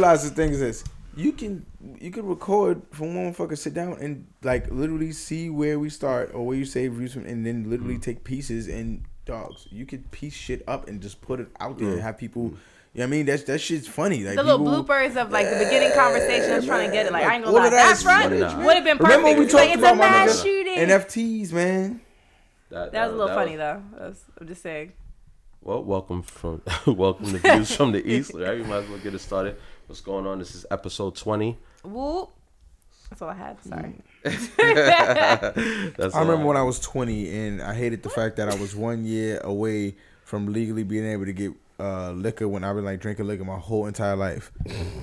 well, thing you, you do realize the thing is this: you can you can record from one motherfucker, sit down and like literally see where we start or where you save views from, and then literally mm-hmm. take pieces and dogs. You could piece shit up and just put it out there and have people. You know what I mean? That's that shit's funny. Like the little people- bloopers of like the beginning conversation. I trying to get it. Like, I ain't gonna lie, that that is front would have been perfect. Remember when we It's like, talked it's a about my mass nigga, shooting. NFTs, man. that was a little that funny though. That was, I'm just saying. Well, welcome from welcome to Views from the East. Right, we might as well get it started. What's going on? This is episode twenty. Whoop. That's all I had. Sorry. That's I remember when I was 20 and I hated the fact that I was one year away from legally being able to get uh, liquor when I've been like drinking liquor my whole entire life.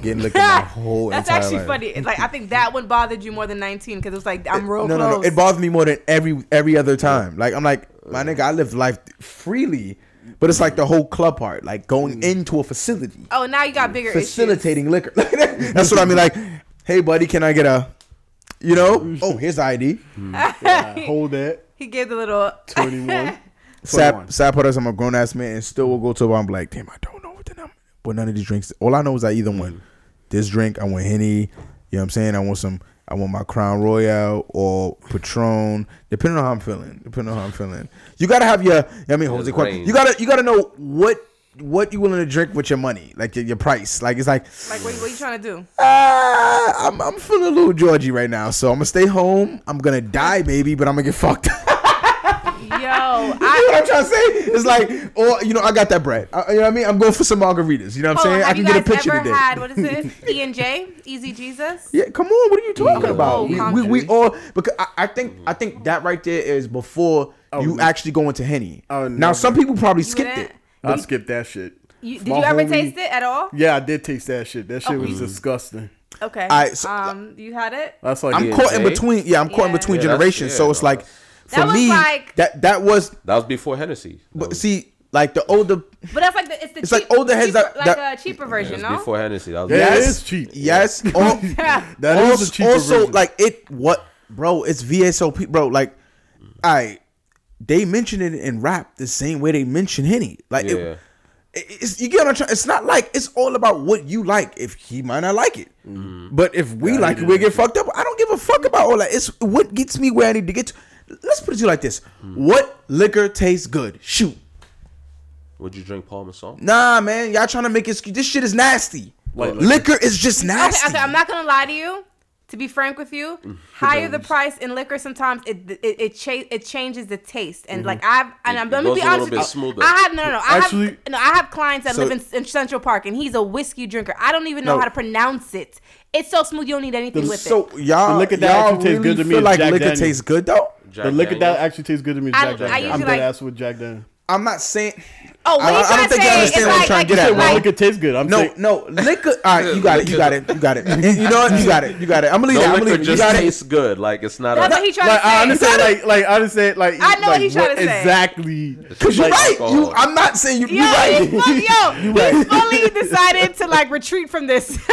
Getting liquor my whole That's entire actually life. funny. It's like I think that one bothered you more than 19 because it was like I'm real no, close. no, no. It bothered me more than every every other time. Like I'm like, my nigga, I lived life freely, but it's like the whole club part, like going mm. into a facility, oh, now you got bigger facilitating liquor. That's what I mean. Like, hey, buddy, can I get a, you know? Mm. Oh, here's the ID. Mm. Yeah, hold that. He gave the little. 21. Sap, sap put us. I'm a grown ass man, and still will go to a bar. I'm like, damn, I don't know what the number. But none of these drinks. All I know is I either want this drink, I want henny. You know what I'm saying? I want some. I want my Crown Royal or Patron, depending on how I'm feeling. Depending on how I'm feeling. You gotta have your. I mean, Jose, Cuervo, you gotta you gotta know what what you willing to drink with your money, like your, your price. Like it's like, Like, what, what you trying to do? ah, I'm I'm feeling a little Georgie right now, so I'm gonna stay home. I'm gonna die, baby, but I'm gonna get fucked. Yo, You know I. what I'm trying to say? It's like, or you know, I got that bread. I, you know what I mean? I'm going for some margaritas. You know what I'm Hold on, saying? I can get a guys picture ever today. had what is it? E and J, Easy Jesus. yeah, come on. What are you talking Oh, about? We, we, we all because I, I think I think that right there is before you no. actually go into henny. Oh, now some people probably skipped it. I skipped that shit. You, did My you ever homie- taste it at all? Yeah, I did taste that shit. That shit Oh, was disgusting. Okay. Alright, so- um, you had it. That's like I'm Yeah, caught in between. Yeah, I'm caught in between Yeah, generations. yeah, so it's no, like that's- for That was me like- that that was. That was before Hennessy. That But was, see, like the older. But that's like the it's the It's cheap, like older heads cheaper, that- like that- a cheaper it version, was no? before Hennessy. That was Yeah, Yes. it is cheap. Yes. All, That also, is cheaper also version. like it what bro it's vsop bro like i they mention it in rap the same way they mention henny like Yeah. it, it's you get what I'm trying it's not like it's all about what you like if he might not like it mm-hmm. but if we Yeah, like it we get fucked up i don't give a fuck about all that it's what gets me where i need to get to let's put it to you like this what liquor tastes good shoot Would you drink Paul Masson? nah man y'all trying to make it this shit is nasty Like liquor is just Okay, nasty okay, I'm not gonna lie to you. To be frank with you, mm. higher the price in liquor, sometimes it it it, cha- it changes the taste. And mm-hmm. like I've and I'm It let me goes be a little honest with bit you, smoother. I have no no no. I Actually- have no, I have clients that So- live in, in Central Park, and he's a whiskey drinker. I don't even know No. how to pronounce it. It's so smooth, you don't need anything with it. so y'all, The liquor that y'all actually tastes really good to me feel is like Jack liquor Daniels. tastes good though. Jack the liquor Daniels? that actually tastes good to me is I- Jack I Daniels. usually I'm dead like- ass with Jack Daniels. I'm not saying. Oh, what I- you I don't trying think you understand It's what I'm like, trying like, to get at, well, like, liquor tastes good. I'm No, saying, no liquor. All right, you got it. You got it. You got it. You know what? You got it. You got it. I'm gonna leave No that. I'm gonna liquor leave it. You just got it. tastes good. Like it's not That's a. what he trying like to say. I understand, like like I understand, like I know what like, he's trying to say. exactly. Cause you're like, right. You. I'm not saying you. Yo, You're right. fully, yo, he's right. fully decided to like retreat from this.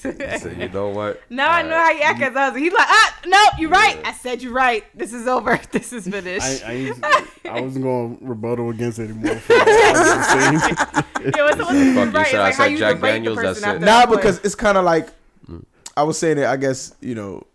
So you know what? now I know how you act as a husband. He's like, ah, no, you're right. I said you're right. This is over. This is finished. I, I, ain't- I wasn't going to rebuttal against it anymore. I was just saying. Yo, what's, what's, you're right. said I like said Jack Daniels, the that's person it. after Nah, because it's kind of like mm. I was saying it. I guess you know,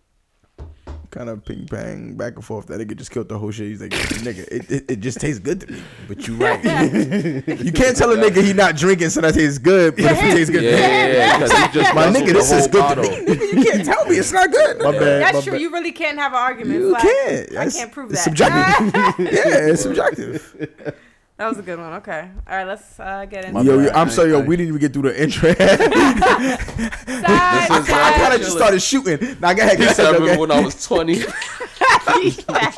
kind of ping pong back and forth. That nigga just killed the whole shit. He's like, nigga, it, it, it just tastes good to me. But you right. you can't tell a nigga he not drinking so that tastes good. But if it tastes good, Yeah, to yeah, yeah. Just my nigga, this is good bottle. to me. Nigga, you can't tell me it's not good. My bad. That's my true. bad. You really can't have an argument. You like, can't. I can't prove it's that. subjective. yeah, it's subjective. That was a good one. Okay. All right, let's uh, get into Yo, it. yo. I'm sorry, yo. We didn't even get through the intro. Side, I is side. kind of just started shooting. Now go ahead. He Go said, I ahead, remember go when I was 20. Yes.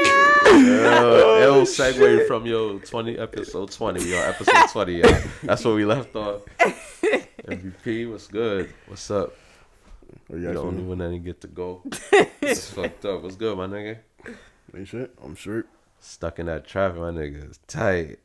Uh, it'll segue from your 20 episode 20 yo episode 20 yeah that's where we left off MVP what's good what's up Oh, you you the only one that didn't get to go it's fucked up what's good my nigga ain't shit. I'm sure. Stuck in that traffic, my nigga is tight.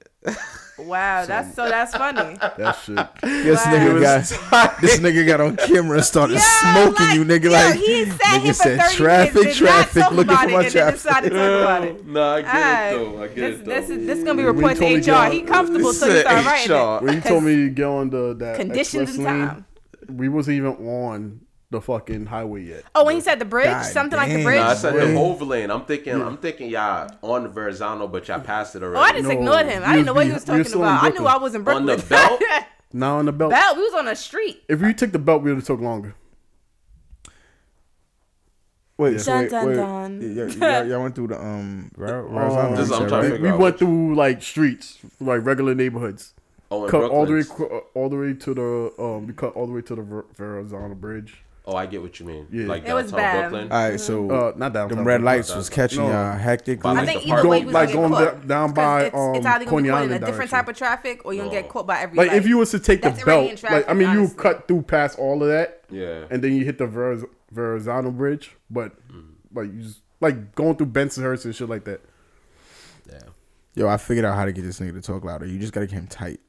Wow, that's so that's funny. That shit. This Wow. nigga got this nigga got on camera and started smoking you, nigga. yo, like he sat nigga here for said, 30 traffic, minutes, did not traffic, talk looking about for it, my and then traffic. decided to talk about it. no, I get Alright. it though. I get This, it this though. is this is gonna be When reported you to told HR. me He comfortable, so he start writing it. When you told me to get on the that Conditions express and lane, time. we wasn't even on the fucking highway yet. Oh, when he said the bridge, God something like the damn. bridge. Nah, I said Boy. the overland. I'm thinking, I'm thinking, y'all on the Verrazano, but y'all passed it already. Oh, I just No, ignored him. I we didn't know what was he was be- we talking still in about. I knew Brooklyn. I was in On Brooklyn. the belt? Now on the belt. Belt, we was on a street. If you took the belt, we would have took longer. Wait, so Dun, wait, dun, wait. dun. Y- y- y'all, y'all went through the um. Ver- Um, Verrazano, This is- you I'm said, trying to right? figure we out went through like streets, like regular neighborhoods. Oh, in Cut all the way, Brooklyn. all the way to the um. We cut all the way to the Ver- Verrazano Bridge. Oh, I get what you mean. Yeah. Like It was downtown bad. Brooklyn. All right, so Uh, not downtown. them red but- lights was catching No. y'all hectically. By, I think either way, Going- we was like gonna going caught. da- down 'Cause by, it's, it's um, either gonna be Coney caught in a different direction. type of traffic, or you gonna get caught by every. Like if you was to take the That's already in belt, like I traffic, mean, you cut through past all of that, Yeah. and then you hit the Verz- Verrazano Bridge, but like you just like going through Bensonhurst and shit like that. Yeah. Yo, I figured out how to get this nigga to talk louder. You just gotta get him tight.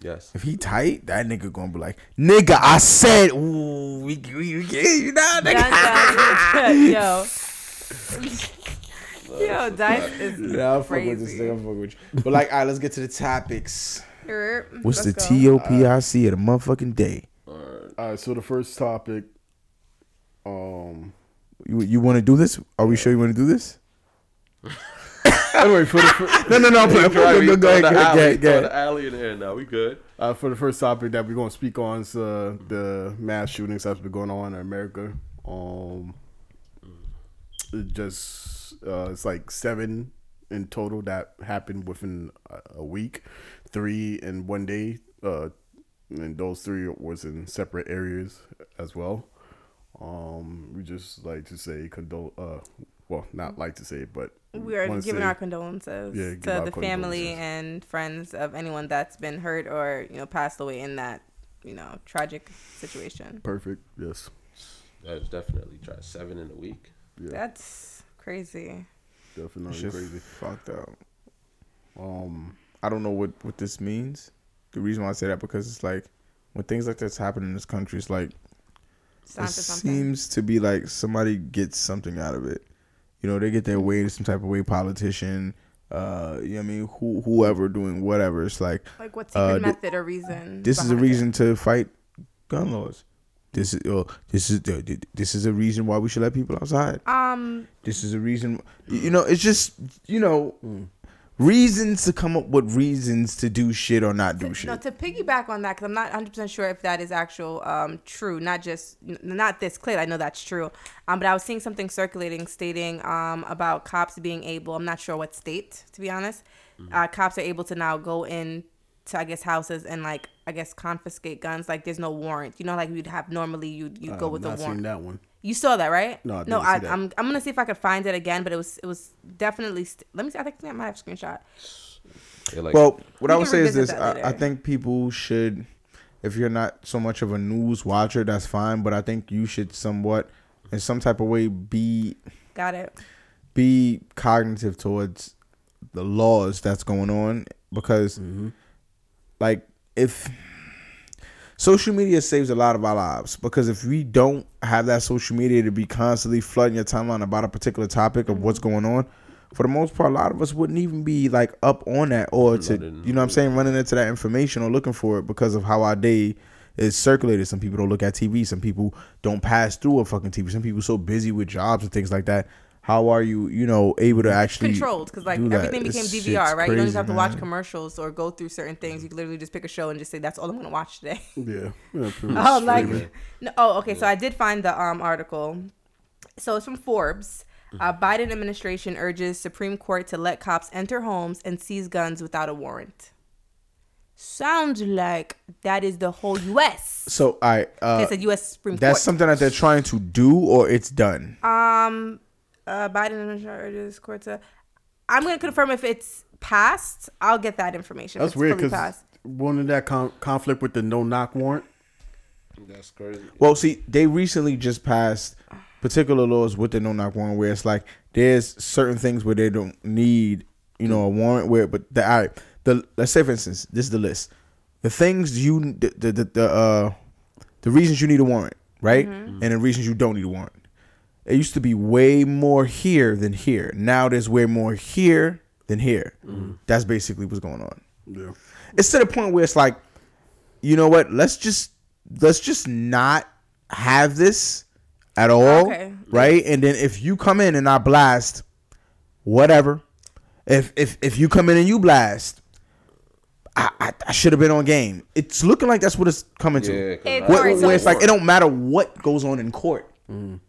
Yes. If he tight, that nigga gonna be like, nigga, I said, ooh, we we, we get you now, nigga. yo, yo, Dice is Yeah, I fuck with this crazy. nigga. I fuck with you. But like, all right, let's get to the topics. What's let's the go. TOPIC of the motherfucking day? All right, so the first topic, um, You you want to do this? Are we sure you want to do this? Anyway, for the fir- No, no, no. Right, we Go, go, go, alley- go, go throw the alley in there now. We good. uh, for the first topic that we're gonna speak on is uh, the mass shootings that's been going on in America. Um, it just uh, it's like seven in total that happened within a, week, three in one day. Uh, and those three was in separate areas as well. Um, we just like to say condol. Uh, well, not like to say, but We are giving say- our condolences Yeah, to our the family and friends of anyone that's been hurt or you know passed away in that you know tragic situation. perfect. Yes. That's definitely try seven in a week. Yeah. That's crazy. Definitely Shit crazy. Fucked up. Um, I don't know what what this means. The reason why I say that because it's like when things like this happen in this country, it's like It's it seems to be like somebody gets something out of it. You know, they get their way in some type of way. Politician, uh, you know what I mean, who whoever doing whatever. It's like like what secret uh, method or reason? this is a behind it? reason to fight gun laws. This is uh, this is uh, this is a reason why we should let people outside. Um, This is a reason. You know, it's just you know reasons to come up with reasons to do shit or not do to, shit. no, to piggyback on that, because I'm not 100 percent sure if that is actual um true. Not just n- not this clip. I know that's true. Um, but I was seeing something circulating stating um about cops being able. I'm not sure what state to be honest. Mm-hmm. Uh, cops are able to now go in to I guess houses and like I guess confiscate guns. Like there's no warrant. You know, like you'd have normally you'd you go with a not warrant. seen that one. You saw that, right? No, I no. didn't I, see that. I'm I'm gonna see if I could find it again, but it was it was definitely. St- let me see. I think I might have a screenshot. Like, Well, what I would say is this: I, I think people should, if you're not so much of a news watcher, that's fine. But I think you should somewhat, in some type of way, be Got it. be cognitive towards the laws that's going on because, mm-hmm. like, if social media saves a lot of our lives because if we don't have that social media to be constantly flooding your timeline about a particular topic of what's mm-hmm. going on for the most part a lot of us wouldn't even be like up on that or to you know what i'm saying running into that information or looking for it because of how our day is circulated. Some people don't look at tv some people don't pass through a fucking tv some people so busy with jobs and things like that how are you you know able to actually controlled because like do that? everything became This DVR, shit's right? you don't just have to watch commercials or go through certain things. You can literally just pick a show and just say that's all I'm gonna watch today. Yeah. yeah oh, like no, oh, okay. So I did find the um article. So it's from Forbes. Uh. Biden administration urges Supreme Court to let cops enter homes and seize guns without a warrant. Sounds like that is the whole U.S. so i uh it's a U.S. Supreme that's Court. something that they're trying to do or it's done Um, uh, Biden administration urges court to. I'm gonna confirm if it's passed. I'll get that information. That's it's weird because passed. wasn't that con- conflict with the no knock warrant? that's crazy. Well, see, they recently just passed particular laws with the no knock warrant where it's like there's certain things where they don't need you know, a warrant where, but the all right, the let's say for instance, this is the list, the things you the the the, the uh the reasons you need a warrant, right, and the reasons you don't need a warrant. It used to be way more here than here. Now there's way more here than here. Mm-hmm. That's basically what's going on. Yeah. It's to the point where it's like, you know what? Let's just let's just not have this at all, right? Okay. And then if you come in and I blast, whatever. If if if you come in and you blast, I I, I should have been on game. It's looking like that's what it's coming to. Yeah, 'cause It's I- Where, so- where it's like it don't matter what goes on in court. Mm.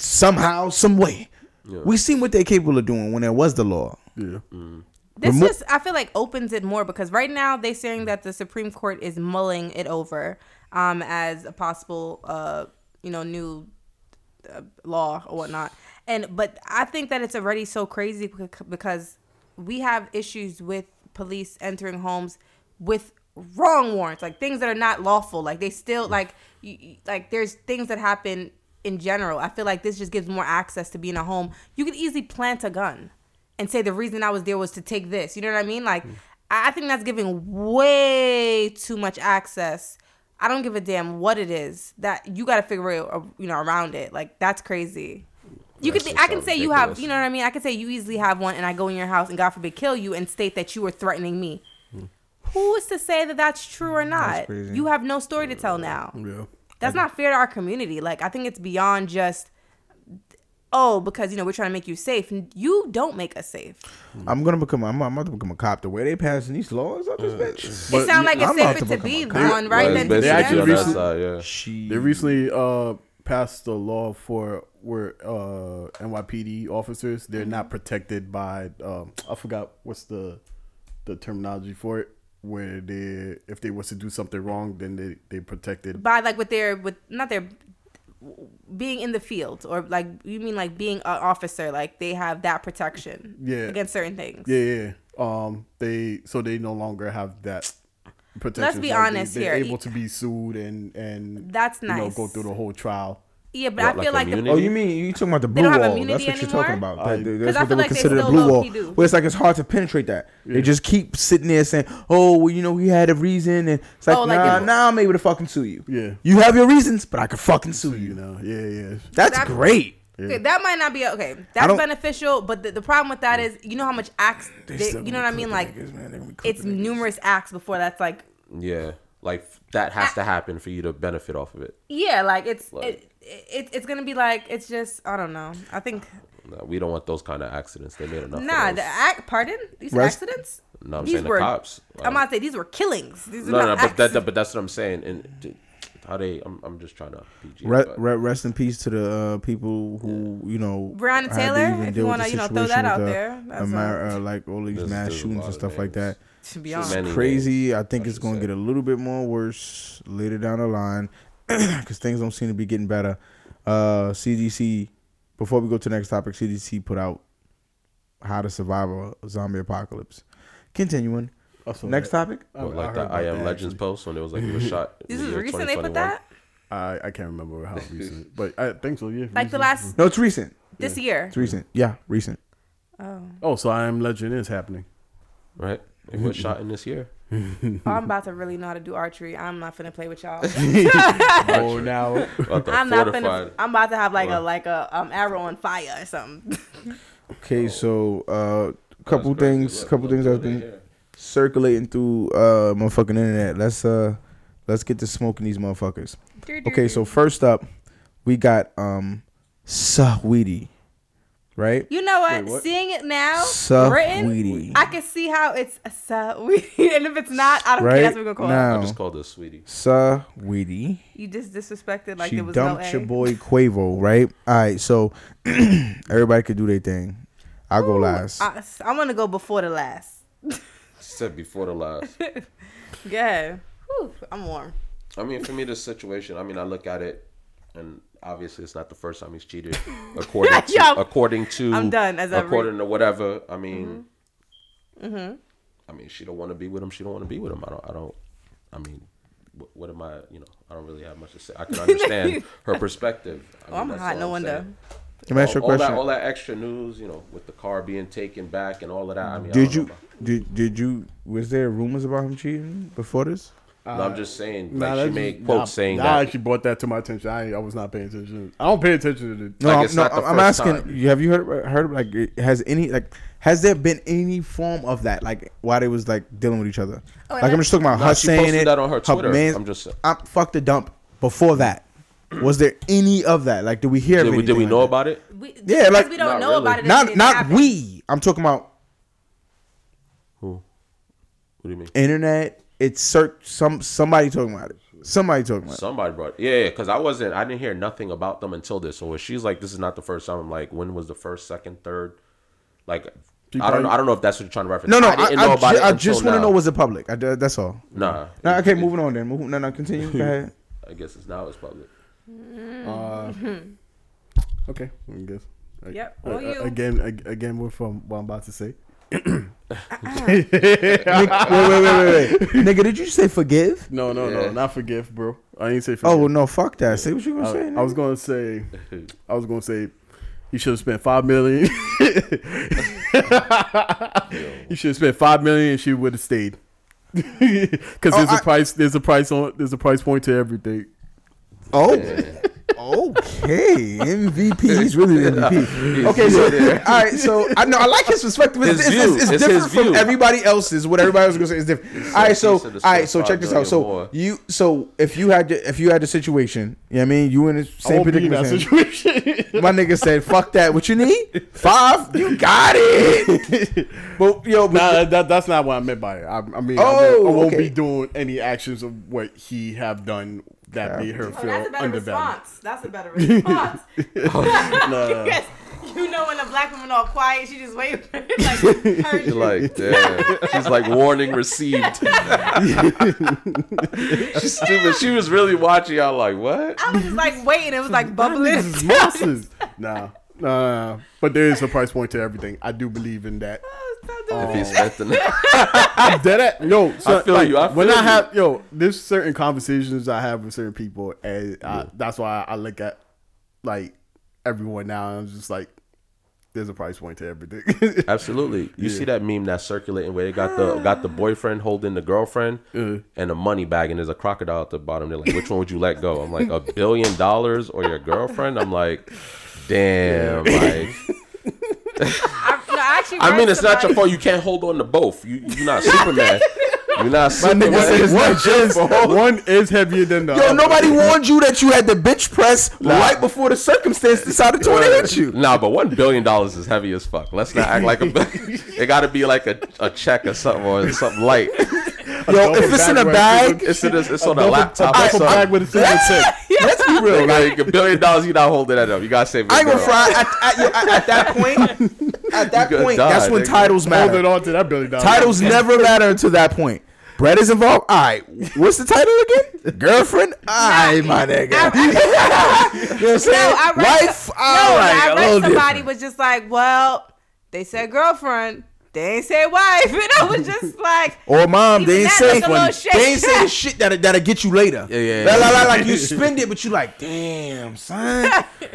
Somehow, some way, we seen what they're capable of doing when there was the law. Yeah. This Remo- just I feel like opens it more because right now they're saying that the Supreme Court is mulling it over um, as a possible uh, you know new uh, law or whatnot. And but I think that it's already so crazy because we have issues with police entering homes with wrong warrants, like things that are not lawful. Like they still like you, you- like there's things that happen in general. I feel like this just gives more access to being a home. You could easily plant a gun and say the reason I was there was to take this. You know what I mean? Like I I think that's giving way too much access. I don't give a damn what it is. That you got to figure it, uh, you know, around it. Like that's crazy. You could, I can just say you have, you know what I mean. I can say you easily have one, and I go in your house and God forbid kill you, and state that you were threatening me. Who is to say that that's true or not? You have no story to tell now. Yeah. That's not fair to our community. Like I think it's beyond just oh because you know we're trying to make you safe. You don't make us safe. I'm gonna become. I'm, I'm about to become a cop. The way they passing these laws out this bitch. it sounds like it's I'm about safer to, become be a cop. one, right? Well, Than it's to be basically actually on them. that recent- side, yeah. She. They recently uh passed a law for where uh NYPD officers they're not protected by um I forgot what's the the terminology for it where they if they was to do something wrong then they they protected by like with their with not their being in the field or like you mean like being an officer like they have that protection Yeah. against certain things yeah yeah um they so they no longer have that protection Let's be they- honest they're here. able to be sued and and That's you know nice. go through the whole trial yeah but What, i feel like like, the. Oh, you mean you talking about the blue wall? That's what you're talking about. I- That- that- that's I what they would like they consider the blue wall. low-key do. Where it's like it's hard to penetrate that. They just keep sitting there saying, "Oh, well, you know, he had a reason," and it's like, Oh, like "Nah, they- now I'm able to fucking sue you." Yeah. You have your reasons, but I can fucking sue you you. know yeah yeah That's That- great. Okay, that might not be okay. That's beneficial, but the, the problem with that is, you know how much acts, they, still you know what I mean? Like, niggas, man. They gonna be it's numerous acts before that's like, Yeah, like that has to happen for you to benefit off of it. yeah, like it's Like- it, it, it's gonna be like it's just I don't know. I think No, we don't want those kind of accidents. They made enough. nah, the those. act. Pardon, these Rest- accidents. No, I'm these saying the were- cops. I'm about to say these were killings. These are no, not no, but that, that- but that's what I'm saying. And d- how they, I'm, I'm just trying to PG. Re- re- rest in peace to the uh, people who you know. Breonna had Taylor, if you wanna, you know, throw that out the there, that's Amer- all. uh, like all these There's- mass there's shootings and of stuff like that. to be honest, many. crazy. I think I it's going to get a little bit more worse later down the line because things don't seem to be getting better. Uh, CDC. Before we go to the next topic, CDC put out how to survive a zombie apocalypse. Continuing. I saw Next that. topic. I- What, I like heard the I Am that, Legends actually. post when it was like he was shot. this is year recent they put that I, I can't remember how recent, but I think so. Yeah, like the last No, it's recent. this year. It's recent. Yeah, recent. Oh. Oh, so I am Legend is happening. right? It was shot in this year. Oh, I'm about to really know how to do archery. I'm not finna play with y'all. oh, now I'm not fortified. finna. I'm about to have like a like a um arrow on fire or something. Okay, so uh, couple things, Look, couple look things what that's they been hear. circulating through uh motherfucking internet. Let's uh let's get to smoking these motherfuckers. Okay, so first up, we got um Sahweedy, right? you know what? Wait, what? Seeing it now, Sahweedy. written, I can see how it's a Sahweedy, and if it's not, I don't Right care. That's what we're gonna call now, I just called her sweetie. Sahweedy. it. You just disrespected like she there was no dumped A. your boy Quavo, right? All right, so everybody could do their thing. I'll go last. I, I'm gonna go before the last. She said before the last. Yeah. Whew, I'm warm. I mean, for me, this situation. I mean, I look at it, and obviously, it's not the first time he's cheated. According to, Yo, according to, I'm done, as I read- according to whatever. I mean, mm-hmm. Mm-hmm. I mean, she don't want to be with him. She don't want to be with him. I don't. I don't. I mean, what, what am I? You know, I don't really have much to say. I can understand her perspective. I Oh, I'm that's hot. all No wonder. saying. Let me ask you a all, all question. that, all that extra news, you know, with the car being taken back and all of that. I mean, Did don't you know. did did you was there rumors about him cheating before this? No, I'm just saying, Nah, like she that's- made nah, quotes saying nah, that. I actually brought that to my attention. I I was not paying attention. I don't pay attention to the. No, Like, I'm, it's no, not the I'm first asking. time. Have you heard heard like has any like has there been any form of that like why they was like dealing with each other? Oh, like I'm just talking about Nah, her she saying posted it. that on her Twitter. man- I'm just- I'm fuck the dump. Before that, was there any of that? Like, did we hear? Did of we, did we anything know like about it? We, Yeah, like- we don't know really. about it. Not Not not happen. we. I'm talking about Who? What do you mean? internet. It's search some somebody talking about it. Somebody talking about it. Somebody brought, yeah, yeah, because I wasn't, I didn't hear nothing about them until this. So when she's like, "This is not the first time," I'm like, "When was the first, second, third? Like, She I don't, know, I don't know if that's what you're trying to reference. No, no, I I, didn't I, know about ju- it I just want to know was it public. I, that's all. Nah, Nah, okay, It- moving on then. Move, no, no, continue. Go ahead. I guess it's now it's public. Uh, okay, I guess. Yep, well, you. again, ag- again, with from what I'm about to say. Uh-uh. wait, wait, wait, wait, wait. Nigga, did you say forgive? No, no, Yeah. no, not forgive, bro. I didn't say oh, forgive. Oh no, fuck that. Say what you gonna I, say. I was gonna say, I was gonna say, you should have spent five million. you should have spent five million, and she would have stayed. Because Oh, there's a I- price, there's a price on, there's a price point to everything. Oh, okay. MVP. He's really the MVP. Okay, so all right. So I know I like his perspective. It's, His it's, it's, it's It's different from view. everybody else's. What everybody else is gonna say is different. All right. So he all said right. it's So check this out. So more. you. So if you had the, if you had the situation, you know what I mean, you in the same won't be in predicament. situation. My nigga said, "Fuck that. What you need? Five? You got it." but yo, but nah, that, that's not what I meant by it. I, I mean, I Oh, won't, I won't okay. be doing any actions of what he have done that made her Oh, feel that's a better undervalued. response. That's a better response. Nah. Yes. You know when a black woman all quiet, she just wait for it. Like, heard She's you. like, damn. She's like, warning received. She's stupid. She was really watching y'all like, what? I was just like waiting. It was like bubbling. This is monsters. nah, nah, nah. But there is a price point to everything. I do believe in that. Oh, If he spent the I'm dead at yo. So, feel like, you, I feel when feel I you. have yo, there's certain conversations I have with certain people, and I, that's why I look at like everyone now. And I'm just like, there's a price point to everything. Absolutely. You see that meme that's circulating where they got the got the boyfriend holding the girlfriend Uh. and the money bag and there's a crocodile at the bottom. They're like, which one would you let go? I'm like, a billion dollars or your girlfriend? I'm like, damn, like I actually. I mean it's not your fault you can't hold on to both. You you're not Superman. You're not Superman. nigga said one, is, fault. one is heavier than the yo, other. nobody warned you that you had the bitch press right before the circumstance decided to hit you. Nah, but one billion dollars is heavy as fuck. Let's not act like a. it got to be like a, a check or something or something light. Yo, if it's in a bag, It's in this, it's on a Duffel- laptop. a or duffel bag with a single tip. let's be real. Like, Like a billion dollars, you're not holding that up. You gotta save. I ain't your gonna fry at, at, yo, at, at that point. At that gonna point, die, that's when titles matter. Holding on to that billion dollars. Titles never matter until that point. Bread is involved. All right, what's the title again? Girlfriend. All right, my nigga. you know what I'm No, saying? I read. Wife. some- all no, right, I a read somebody different. was just like, well, they said girlfriend. They ain't say wife, and I was just like, Or mom, they ain't say look a little shady. they ain't say the shit that that'll get you later. Yeah, yeah, Like, yeah. like, like, like you spend it, but you like, damn, son,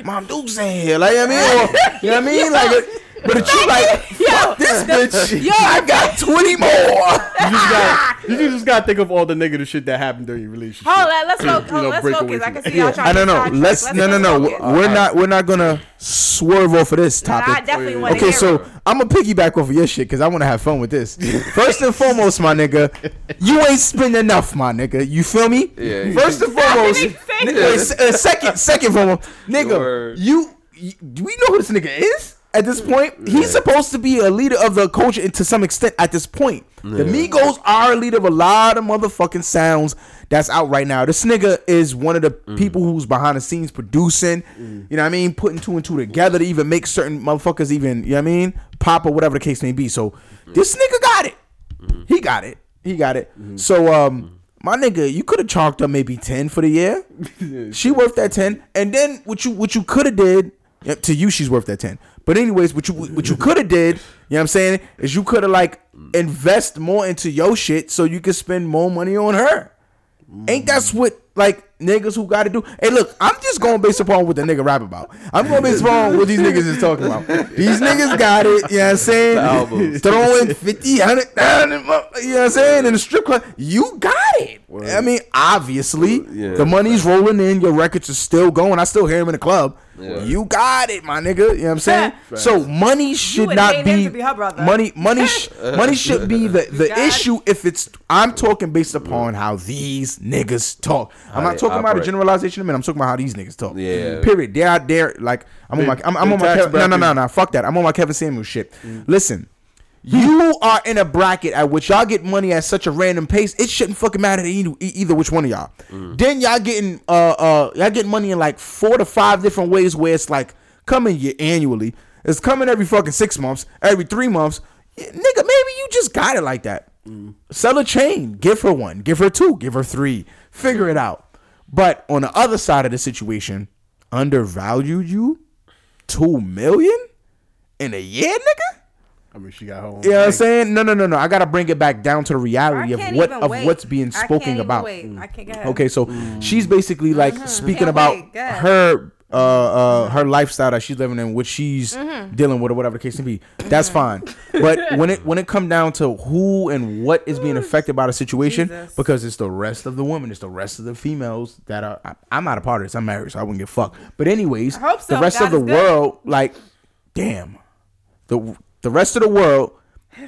mom Duke's in here. Like, I mean, or, you know what I mean? Like, but you like, fuck this bitch. Yo. I got twenty more. You just, got, you just gotta think of all the negative shit that happened during your relationship. hold on, let's focus. You know, let's break focus. I can it. see y'all trying I don't to know. sidetrack. Let's no no no. focus. We're not we're not gonna swerve off of this Nah, I topic. definitely want Okay, hear so it. I'm gonna piggyback off of your shit because I want to have fun with this. First and foremost, my nigga, you ain't spend enough, my nigga. You feel me? Yeah. First and foremost, nigga, that. wait, se- uh, second, second foremost, nigga, Word. you, you, do we know who this nigga is? At this point, he's supposed to be a leader of the culture and to some extent. At this point, the Migos are a leader of a lot of motherfucking sounds that's out right now. This nigga is one of the mm. people who's behind the scenes producing. Mm. You know what I mean? Putting two and two together to even make certain motherfuckers even. You know what I mean? Pop or whatever the case may be. So mm. this nigga got it. Mm-hmm. He got it. He got it. Mm-hmm. So um, mm-hmm. my nigga, you could have chalked up maybe ten for the year. she worth that ten, and then what you what you could have did yep, to you, she's worth that ten. But anyways, what you what you could have did, you know what I'm saying, is you could have like invest more into your shit so you could spend more money on her. Ain't that's what like niggas who got to do. Hey, look, I'm just going based upon what the nigga rap about. I'm going based upon what these niggas is talking about. These niggas got it. You know what I'm saying? Throwing 50, 100,000, you know what I'm saying? In the strip club, you got it. I mean, obviously, Yeah. the money's rolling in. Your records are still going. I still hear him in the club. Yeah. You got it, my nigga. You know what I'm saying? so money should not be, be her money. Money. Sh- money should be the the got issue if it's. I'm talking based upon how these niggas talk. I'm not talking about a generalization of men. I'm talking about how these niggas talk. Yeah. Period. They out there like I'm on my. I'm, I'm on my. tax Kev- no, no, no, bracket. no. Fuck that. I'm on my Kevin Samuels shit. Mm. Listen. You are in a bracket at which y'all get money at such a random pace. It shouldn't fucking matter to either, either which one of y'all. Then y'all getting uh uh y'all getting money in like four to five different ways where it's like coming year annually. It's coming every fucking six months, every three months. Nigga, maybe you just got it like that. Sell a chain, give her one, give her two, give her three. Figure it out. But on the other side of the situation, undervalued you two million in a year, nigga. I mean, she got her own. You know what I'm saying? No, no, no, no. I gotta bring it back down to the reality of what of wait. what's being I spoken can't even about. wait. I can't get Okay, so she's basically like speaking Can't about wait. Go ahead. her uh uh her lifestyle that she's living in, which she's Mm-hmm. dealing with or whatever the case may be. That's fine. But when it when it come down to who and what is being affected by the situation, Jesus. because it's the rest of the women, it's the rest of the females that are. I, I'm not a part of this. I'm married, so I wouldn't give a fuck. But anyways, so. the rest God of the world, like, damn, the the rest of the world,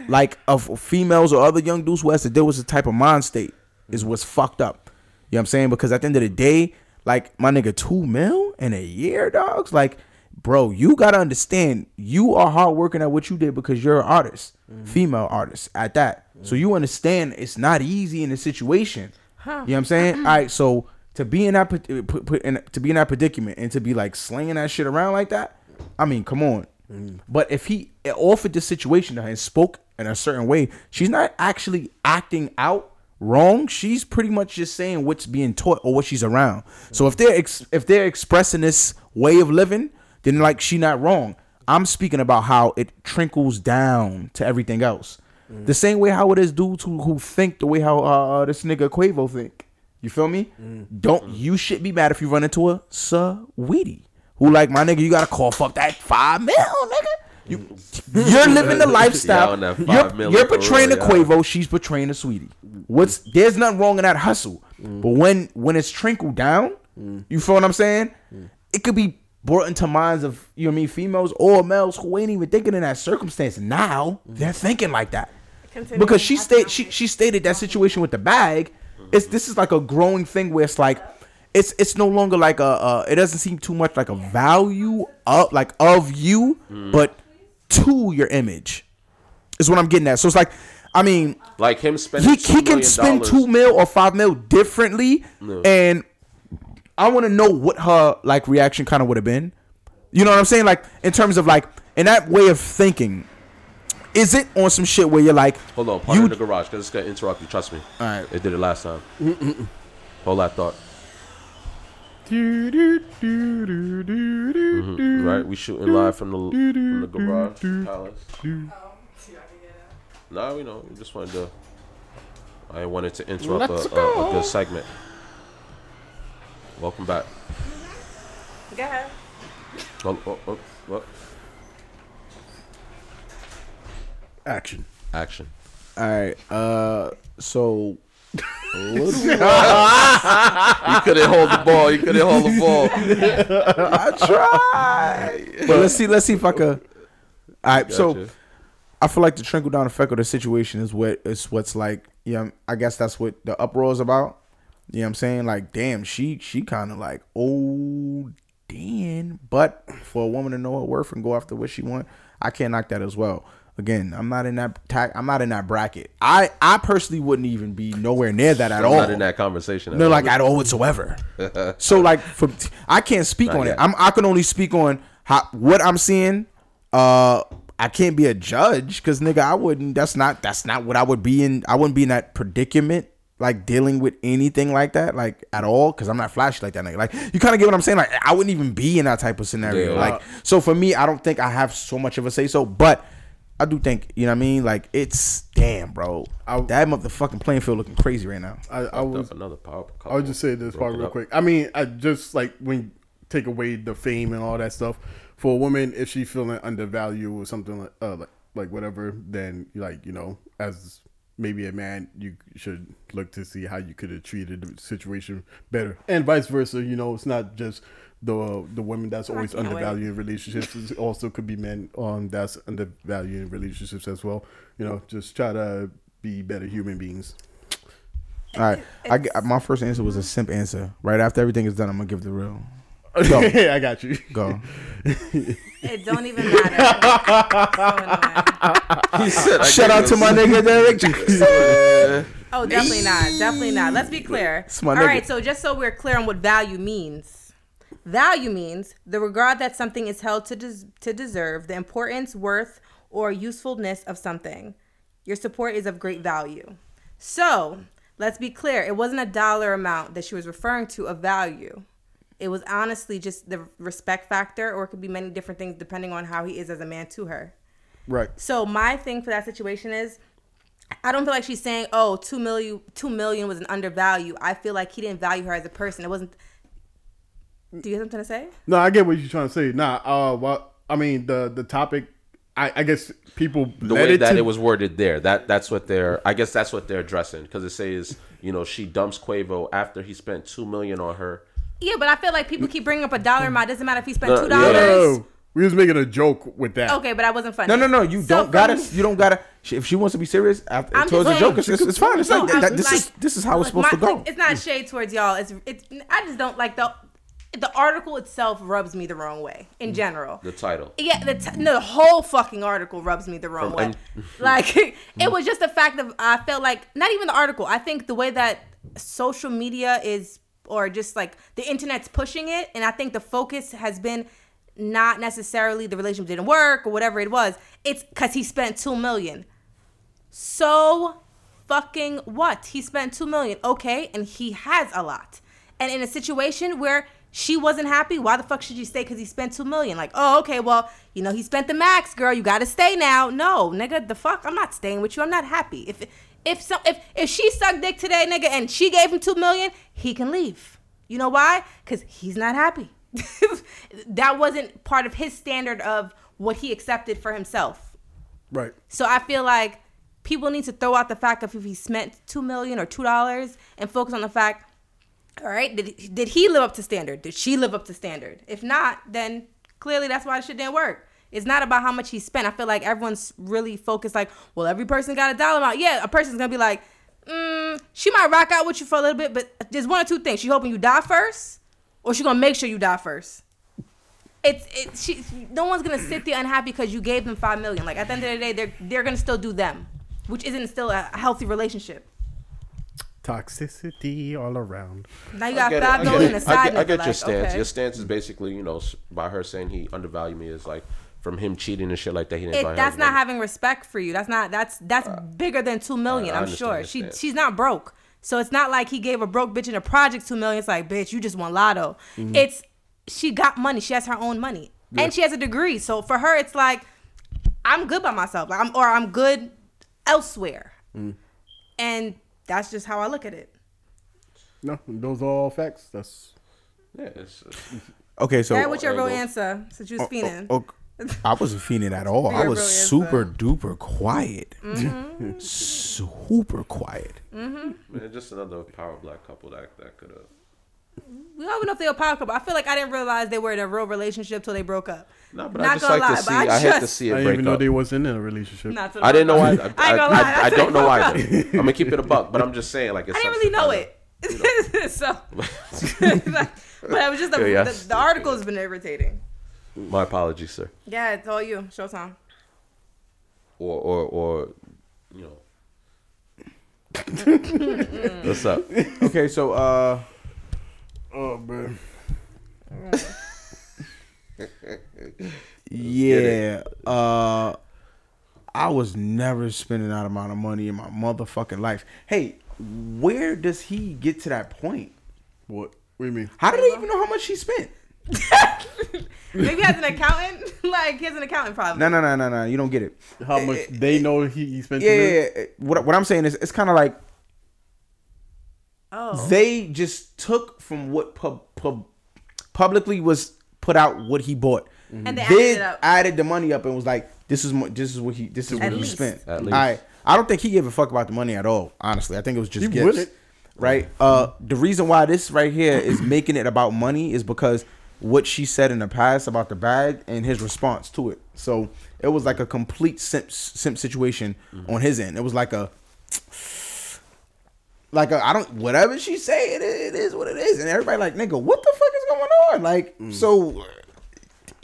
like of females or other young dudes who has to deal with this type of mind state, is what's fucked up. You know what I'm saying? Because at the end of the day, like my nigga, two mil in a year, dogs. Like, bro, you gotta understand, you are hard working at what you did because you're an artist, mm-hmm. female artist at that. So you understand it's not easy in this situation. You know what I'm saying? All right, so to be in that put, put, in, to be in that predicament and to be like slinging that shit around like that, I mean, come on. Mm. But if he offered the situation to her and spoke in a certain way, she's not actually acting out wrong. She's pretty much just saying what's being taught or what she's around. So if they're ex- if they're expressing this way of living, then like she not wrong. I'm speaking about how it trickles down to everything else. The same way how it is dudes who, who think the way how uh, this nigga Quavo think. You feel me? Don't you should be mad if you run into a sweetie who like my nigga. You gotta cough up that five mil, nigga. You, you're living the lifestyle. you're five million you're portraying real, the yeah. Quavo. She's portraying the sweetie. What's there's nothing wrong in that hustle, but when when it's trickled down, you feel what I'm saying? It could be brought into minds of you know what I mean females or males who ain't even thinking in that circumstance. Now they're thinking like that Continue. because she stated she she stated that situation with the bag. It's this is like a growing thing where it's like it's it's no longer like a uh, it doesn't seem too much like a value of like of you, but to your image is what I'm getting at. So it's like, I mean, Like him spending he he can spend dollars- two mil or five mil differently, and I want to know what her like reaction kind of would have been. You know what I'm saying? Like in terms of like in that way of thinking, is it on some shit where you're like, Hold on, park you in the garage because it's gonna interrupt you. Trust me. All right. It did it last time. Hold that thought. Mhm, Right, we shooting live from the from the garage palace. Nah, we know. We just wanted to. I wanted to interrupt a, a, a good segment. Welcome back. Go ahead. Oh, oh, oh, oh. Action. Action. all right, uh, so You couldn't hold the ball. You couldn't hold the ball. I tried. but let's see, let's see if I could. All right, so. I feel like the trickle down effect of the situation is what is what's like. Yeah, you know, I guess that's what the uproar is about. You know what I'm saying? Like, damn, she she kind of like, oh, damn. But for a woman to know her worth and go after what she want, I can't knock that as well. Again, I'm not in that ta- I'm not in that bracket. I I personally wouldn't even be nowhere near that at I'm all. not in that conversation. at No, like at all whatsoever. so like from I can't speak Not on yet. it. I'm I can only speak on how what I'm seeing. Uh I can't be a judge because nigga, I wouldn't that's not that's not what I would be in. I wouldn't be in that predicament, like dealing with anything like that, like at all, because I'm not flashy like that nigga. Like you kind of get what I'm saying? Like I wouldn't even be in that type of scenario. Yeah. Like so for me, I don't think I have so much of a say so, but I do think you know what I mean. Like it's damn, bro. I- that motherfucking playing field looking crazy right now. I, I was another power couple. I would just say this Broke part real up. quick. I mean, I just like when you take away the fame and all that stuff for a woman, if she feeling undervalued or something like uh, like like whatever, then like you know, as maybe a man, you should look to see how you could have treated the situation better, and vice versa. You know, it's not just the the women that's always can't undervalued in relationships. Also could be men um that's undervalued in relationships as well. You know, just try to be better human beings. All right, I get, my first answer was a simp answer. Right after everything is done, I'm gonna give the real. I got you. Go. It don't even matter. so. He said, Shout out to my nigga Derek. Oh, definitely not. Definitely not. Let's be clear. It's my All nigga. right, so just so we're clear on what value means. Value means the regard that something is held to des- to deserve, the importance, worth, or usefulness of something. Your support is of great value. So, let's be clear. It wasn't a dollar amount that she was referring to of value. It was honestly just the respect factor, or it could be many different things depending on how he is as a man to her. Right. So my thing for that situation is I don't feel like she's saying, "Oh, 2 million 2 million was an undervalue." I feel like he didn't value her as a person. It wasn't Do you have something to say? No, I get what you're trying to say. Nah, uh, well, I mean the the topic. I, I guess people the way it that to, it was worded there that that's what they're i guess that's what they're addressing because it says you know she dumps quavo after he spent two million on her Yeah, but I feel like people keep bringing up a dollar amount. Doesn't matter if he spent No, two yeah. dollars. No, we was making a joke with that. Okay, but I wasn't funny. No, no, no. You So don't gotta. You don't gotta. If she wants to be serious after, I'm towards just a joke, it's, it's, it's fine. It's No, like, I'm that, this like- is this is how it's supposed my- to go. like, it's not shade towards y'all. It's it's. I just don't like the the article itself rubs me the wrong way in mm. general. the title Yeah, the, t- no, the whole fucking article rubs me the wrong From way. like it was just the fact that I felt like not even the article. I think the way that social media is or just like the internet's pushing it, and I think the focus has been not necessarily the relationship didn't work or whatever it was. It's because he spent two million. So fucking what? He spent two million. Okay, and he has a lot. And in a situation where she wasn't happy, why the fuck should you stay? Because he spent two million. Like, oh, okay, well, you know, he spent the max, girl. You gotta stay now. No, nigga, the fuck, I'm not staying with you. I'm not happy. If if so, if if she sucked dick today, nigga, and she gave him two million, he can leave. You know why? Because he's not happy. that wasn't part of his standard of what he accepted for himself. Right. So I feel like people need to throw out the fact of if he spent two million or two dollars and focus on the fact, all right, did did he live up to standard? Did she live up to standard? If not, then clearly that's why the shit didn't work. It's not about how much he spent. I feel like everyone's really focused. Like, well, every person got a dollar amount. Yeah, a person's gonna be like, mm, she might rock out with you for a little bit, but there's one or two things. She hoping you die first, or she gonna make sure you die first it's it she no one's gonna sit there unhappy because you gave them five million. Like at the end of the day, they're they're gonna still do them, which isn't still a healthy relationship. Toxicity all around. Now you got get it, five I million get, side I get, I your like, stance. okay. Your stance is basically, you know, by her saying he undervalued me is like from him cheating and shit like that. He didn't It, buy that's not money. having respect for you. That's not that's that's bigger than two million. I I'm sure she stance. she's not broke. So it's not like he gave a broke bitch in a project two million. It's like bitch, you just won lotto. Mm-hmm. It's she got money. She has her own money, and she has a degree. So for her, it's like I'm good by myself. Like I'm or I'm good elsewhere, Mm. and that's just how I look at it. No, those are all facts. That's Yeah, it's, it's- okay, so Dad, what's your real answer since you was fiending? Oh, I wasn't fiending at all. I was brilliant, super duper quiet, Mm-hmm. super quiet. man, just another power black couple that that could have. We don't even know if they were power couple. I feel like I didn't realize they were in a real relationship till they broke up. No, but Not I just gonna like lie, to see. but I I, hate to just- see I didn't break even know up. they wasn't in a relationship. Not till I didn't know they why. broke I, up. I ain't gonna lie. I, I don't know it. either. I'm gonna keep it a buck, but I'm just saying, like, it's I didn't really know kinda- it. so, like, but it was just the, Yeah, yeah. the, the article has been irritating. My apologies, sir. Yeah, it's all you. Showtime. Or or or, you know. What's up? Okay, so uh, Oh man. yeah, uh, I was never spending that amount of money in my motherfucking life. Hey, where does he get to that point? What? What do you mean? How did they even know how much he spent? Maybe he has an accountant. like he has an accountant probably. No, no, no, no, no. You don't get it. How much they know he, he spent? Yeah, yeah, yeah. What what I'm saying is, it's kind of like Oh. they just took from what pub, pub publicly was put out what he bought. And they added it up. added the money up and was like, "This is mo- this is what he this is what At he spent." At least. I I don't think he gave a fuck about the money at all. Honestly, I think it was just He gifts. wouldn't. Right. Uh, the reason why this right here is making it about money is because what she said in the past about the bag and his response to it. So it was like a complete simp, simp situation on his end. It was like a like I I don't whatever she say it, it is what it is, and everybody like nigga, what the fuck is going on? Like mm. so.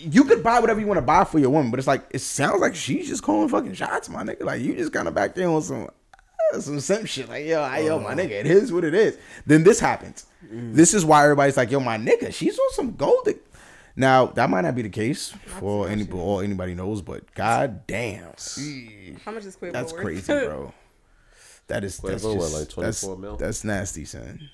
You could buy whatever you want to buy for your woman, but it's like it sounds like she's just calling fucking shots, my nigga. Like you just kind of back there on some uh, some simp shit. Like yo, I, yo, my uh. nigga, it is what it is. Then this happens. Mm. This is why everybody's like, yo, my nigga, she's on some gold. Now that might not be the case for any all anybody knows, but god damn, How much is Quavo that's worth? crazy, bro. That is that's Quavo, what, just, like 24 that's, mil? that's nasty, son.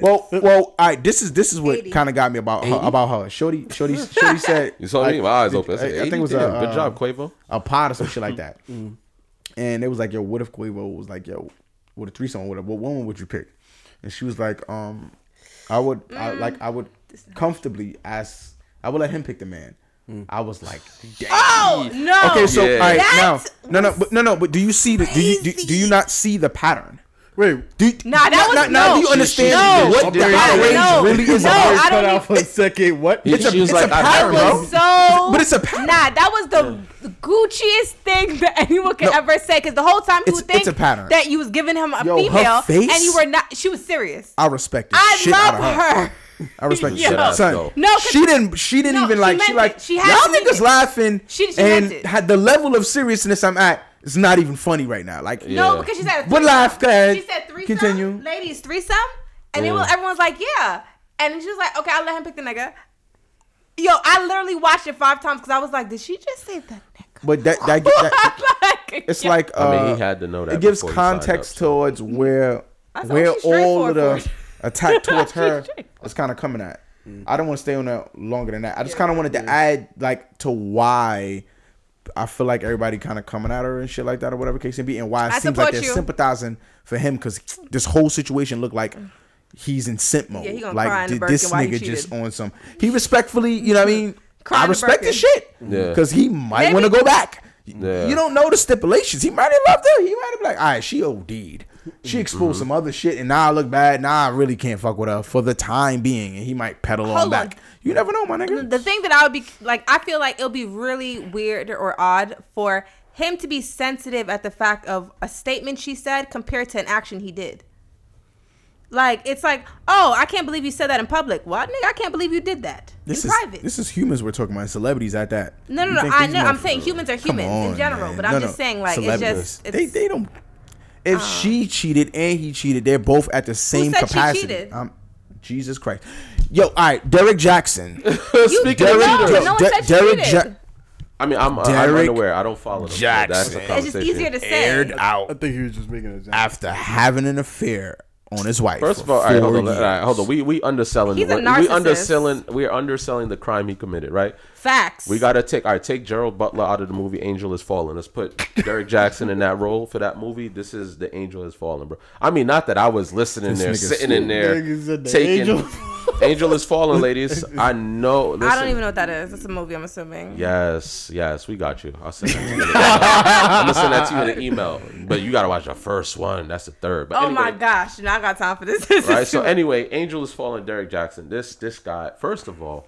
Well, well, all right. This is this is what kind of got me about her, about her. Shorty, Shorty, Shorty said. You saw me? My eyes open. I, I, said, I think it was "Damn, a good job, um, Quavo. a pod or some shit like that. Mm-hmm. And it was like, yo, what if Quavo was like, yo, with a threesome, what what woman would you pick? And she was like, um, I would, I, like, I would comfortably ask, I would let him pick the man. Mm. I was like, damn. Oh no. Okay, so Yeah. all right, now, no, no, but no, no, but do you see the? Do you do, do you not see the pattern? Wait, Do you, Nah, that was- now, now no. do you understand No. what the No. outrage No. really is No, about? I cut don't out need- for a second. What? Yeah, It's a, she was it's like, a I pattern, never- bro. was so. But it's a pattern. Nah, that was the Gucciest thing that anyone could No. ever say. Because the whole time you It's- would think it's a pattern. that you was giving him a Yo, her female, face- and you were not. She was serious. I respect the I shit out love of her. her. I respect the Yo. shit out of Son. son. No, 'cause- she didn't. She didn't No, even she like. She meant like. She had y'all to niggas laughing, She- she and meant it. had the level of seriousness I'm at. It's not even funny right now. Like, Yeah. No, because she said. But laugh, go ahead. She said threesome. Continue. Ladies, threesome. And it was, everyone's like, yeah. And she was like, okay, I'll let him pick the nigga. Yo, I literally watched it five times because I was like, did she just say that? but that that, that like, it's yo. like. Uh, I mean, he had to know that It gives before he signed context up, so. towards where where all of the straightforward. Attack towards her She's is kind of coming at. I don't want to stay on that longer than that. I just kind of wanted to add like to why I feel like everybody kind of coming at her and shit like that or whatever case may be, and why it I seems like they're you. sympathizing for him because this whole situation looked like he's in simp mode. Yeah, he gonna like cry in the did this Birkin while he nigga just cheated. on some. He respectfully, you know what I mean. Cry I respect the Birkin. shit. Yeah. Because he might want to go back. Yeah. You don't know the stipulations. He might have loved her. He might have been like, all right, she OD'd. She mm-hmm. exposed some other shit, and now I look bad. Now I really can't fuck with her for the time being, and he might pedal on Hold back. on. You never know, my nigga. the thing that I would be like, I feel like it'll be really weird or odd for him to be sensitive at the fact of a statement she said compared to an action he did. Like it's like, oh, I can't believe you said that in public. What, nigga? I can't believe you did that This in is private. this is humans we're talking about, celebrities at that. no, no, You no. I know. I'm saying humans are Come humans in general, man. but I'm No, just no. saying like it's just they they don't. If she cheated and he cheated, they're both at the same said she capacity. cheated? Um, Jesus Christ, yo, all right, Derrick Jaxn. Speaking Derrick, of no, no one De- said she Derrick cheated. I mean, I'm, I'm unaware. I don't follow them. Jaxn. That's a It's it's just easier to say. aired I think he was just making an example. after having an affair on his wife. First of all, all right, hold on, all right, hold on. We we underselling. He's a we underselling. We are underselling the crime he committed. Right. Facts. We gotta take. All right, take Gerard Butler out of the movie Angel is Falling. Let's put Derrick Jaxn in that role for that movie. This is the Angel is Falling, bro. I mean, not that I was listening This there, sitting in there, the taking Angel. Angel is Falling, ladies. I know. Listen, I don't even know what that is. It's a movie. I'm assuming. Yes, yes, we got you. I'll send that to you. in I'm gonna send that to you in an email. But you gotta watch the first one. That's the third. But Oh anyway, my gosh! Now I got time for this. This right? So anyway, Angel is falling. Derrick Jaxn. This this guy. First of all,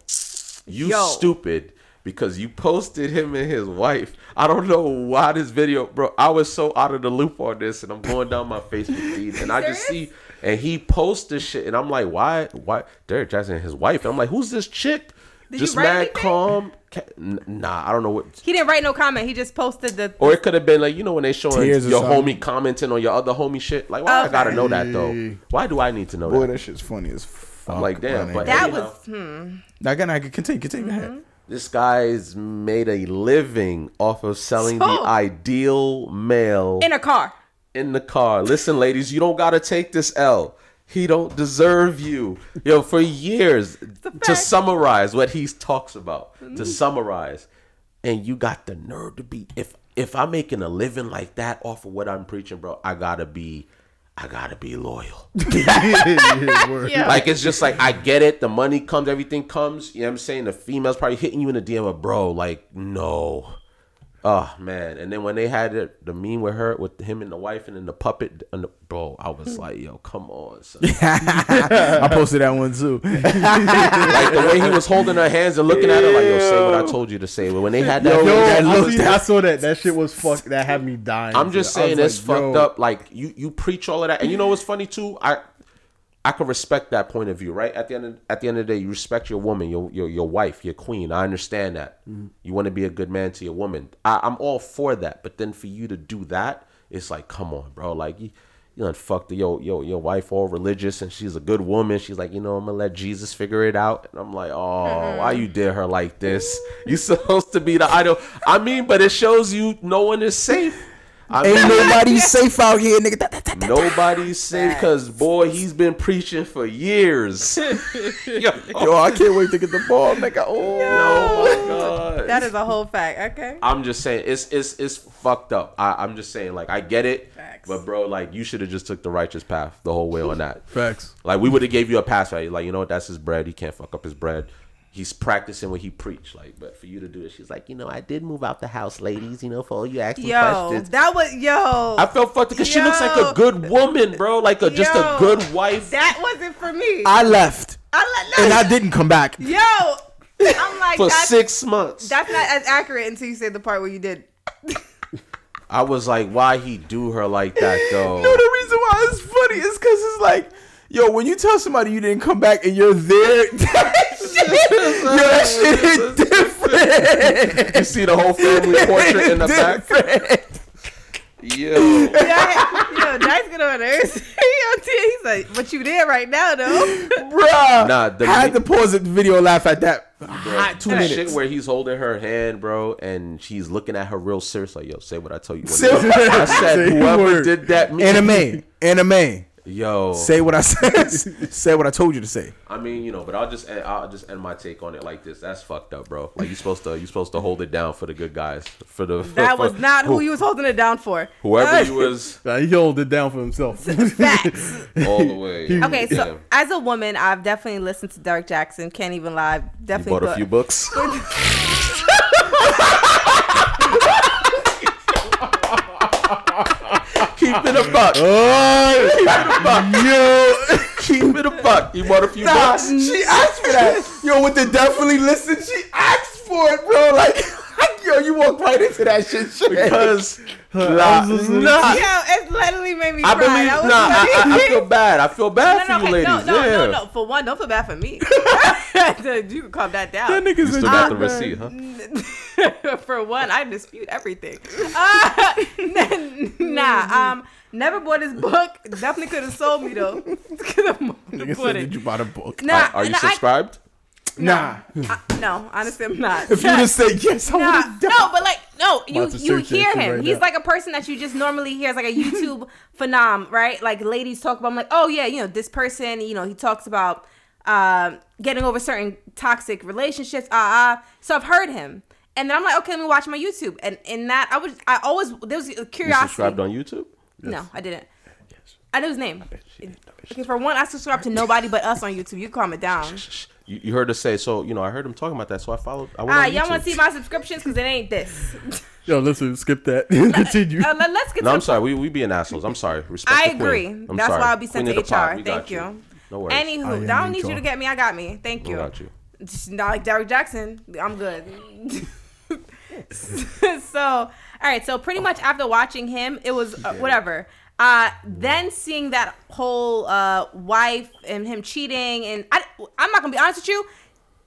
you Yo. stupid because you posted him and his wife. I don't know why this video, bro. I was so out of the loop on this, and I'm going down my Facebook feed, and I just see, and he posts this shit, and I'm like, why, why, Derrick Jaxn and his wife? And I'm like, who's this chick? Did just mad anything? calm. Nah, I don't know what. he didn't write no comment. He just posted the. Or it could have been like you know when they showing Tears your homie commenting on your other homie shit. Like why I gotta know that though? Why do I need to know Boy, that? that shit's funny as fuck. I'm like, damn, my but- nigga. that you was. Hmm. Now, again, I can continue. Continue. Go Mm-hmm. This guy's made a living off of selling So- the ideal male in a car. in the car. Listen, ladies, you don't gotta take this L. He don't deserve you. Yo, for years, to summarize what he talks about, to mm-hmm. summarize, and you got the nerve to be if if I'm making a living like that off of what I'm preaching, bro, I gotta be I gotta be loyal. Yeah, Like it's just like I get it, the money comes, everything comes. You know what I'm saying? The female's probably hitting you in the DM, but bro, like no. Oh man! And then when they had it, the meme with her, with him and the wife, and then the puppet, and the, bro, I was like, "Yo, come on!" Son. I posted that one too. like the way he was holding her hands and looking at her, like, "Yo, say what I told you to say." But when they had that, Yo, that I, see- I saw that. That shit was fuck. That had me dying. I'm just saying it's like, fucked yo, up. Like you, you preach all of that, and you know what's funny too? I, I can respect that point of view, right? At the end, of, at the end of the day, you respect your woman, your your, your wife, your queen. I understand that. Mm-hmm. You want to be a good man to your woman. I, I'm all for that. But then for you to do that, it's like, come on, bro. Like you. You done fucked your your your wife all religious and she's a good woman. She's like, you know, I'm gonna let Jesus figure it out. And I'm like, oh, mm-hmm. why you did her like this? You supposed to be the idol. I mean, but it shows you no one is safe. I mean, Ain't nobody safe out here, nigga. Da, da, da, da. Nobody's safe because boy, he's been preaching for years. Yo, Yo, I can't wait to get the ball, nigga. Oh, oh my god. That is a whole fact. Okay. I'm just saying it's it's it's fucked up. I, I'm just saying like I get it, Facts. but bro, like you should have just took the righteous path the whole way on that. Facts. Like we would have gave you a pass right. Like you know what? That's his bread. He can't fuck up his bread. He's practicing what he preached. Like, but for you to do it, she's like, you know, I did move out the house, ladies. You know, for all you asking Yo, questions. that was yo. I felt fucked because she looks like a good woman, bro. Like a just a good wife. That wasn't for me. I left I let and I didn't come back. Yo, I'm like for six months. that's not as accurate until you say the part where you did. I was like, why he do her like that though? No, the reason why it's funny is because it's like, yo, when you tell somebody you didn't come back and you're there, that shit, yo, that shit is different. you see the whole family portrait in the back. Yo, Yeah, yo, nice good on there. Yo, he's like, but you there right now though. Bruh. Nah, the I had mi- to pause the video and laugh at that. Hot two the minutes. shit where he's holding her hand, bro, and she's looking at her real serious, like, yo, say what I tell you. I said, Say whoever word. did that, me. Anime. Anime. Yo, Say what I said. say what I told you to say. I mean, you know, but I'll just end, I'll just end my take on it like this. That's fucked up, bro. Like you supposed to you supposed to hold it down for the good guys, for the That for- was not who who- you was holding it down for. whoever he was Nah, he held it down for himself. Facts. all the way. Okay, so Yeah. as a woman, I've definitely listened to Derrick Jaxn. Can't even lie. You Definitely bought a few books. Keep it a buck. Oh, Keep it a buck. Yo, keep it a buck. You bought a few Nah, books. she asked for that. Yo, with the definitely listen, she asked for it, bro. Like, yo, you walked right into that shit. shit. Because nah, nah. Yo, it literally made me I cry. believe, That nah, was I, I, I feel bad. I feel bad No, for no, you okay, ladies. no, no, yeah. no, no. For one, don't feel bad for me. you can calm that down. That nigga You still got the receipt, huh? For one, I dispute everything. Uh, nah, um, never bought his book. Definitely could have sold me though. Nigga Nigga said, did you buy the book? Nah, Are, are you and I- subscribed? Nah. I- no, honestly, I'm not. If you just say yes, I Nah, would have no, but like no, you you hear him. right He's now. like a person that you just normally hear as like a YouTube phenom, right? Like ladies talk about. I'm like, oh yeah, you know this person. You know he talks about um, getting over certain toxic relationships. Ah, ah. So I've heard him, and then I'm like, okay, let me watch my YouTube. And in that, I was I always there was a You curiosity. subscribed on YouTube? No, I didn't. Yes. I knew his name. Okay, for one, I subscribe to nobody but us on YouTube. You calm it down. You, you heard us say so. You know, I heard him talking about that, so I followed. I went Ah, on y'all want to see my subscriptions? Because it ain't this. Yo, listen, skip that. Continue. Uh, let, us get No, to I'm the sorry. We we being assholes. I'm sorry. Respect I the queen. agree. I'm That's sorry. why I'll be sent Queen to the pod. HR. Thank you. No worries. Anywho, I I don't need you to get me. I got me. Thank We you. got you. Just not like Derrick Jaxn. I'm good. so, all right. So pretty much after watching him, it was uh, whatever. Uh, then seeing that whole uh, wife and him cheating, and I, I'm not gonna be honest with you.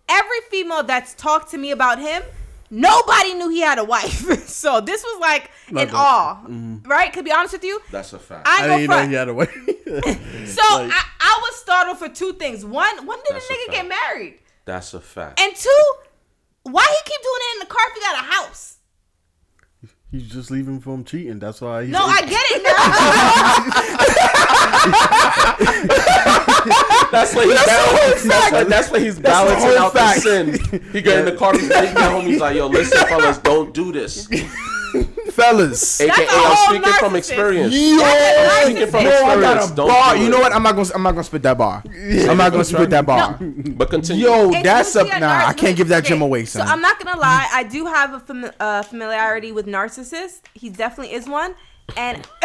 Every female that's talked to me about him, nobody knew he had a wife. so this was like in Not that- awe, right? To be honest with you, That's a fact. I I ain't didn't go know front. he had a way. So I, I was startled for two things. One, when did That's the nigga get married? That's a fact. And two, why he keep doing it in the car if he got a house? He's just leaving from cheating. That's why. He's No, I get it now. That's what he's balancing. That's what, that's what he's balancing out fact. the sin. He got in the car. He's taking that home. He's like, "Yo, listen, fellas, don't do this." fellas. AKA, a I'm speaking from experience. Yo, That's a speaking from narcissist. Yo, I got a Don't bar. do You know what? I'm not gonna. I'm not gonna spit that bar. I'm not gonna spit that bar. But continue. Yo, It's that's up. mostly nah. I can't give that okay, gym away, So. I'm not gonna lie, I do have a fami- uh, familiarity with narcissist. He definitely is one, and.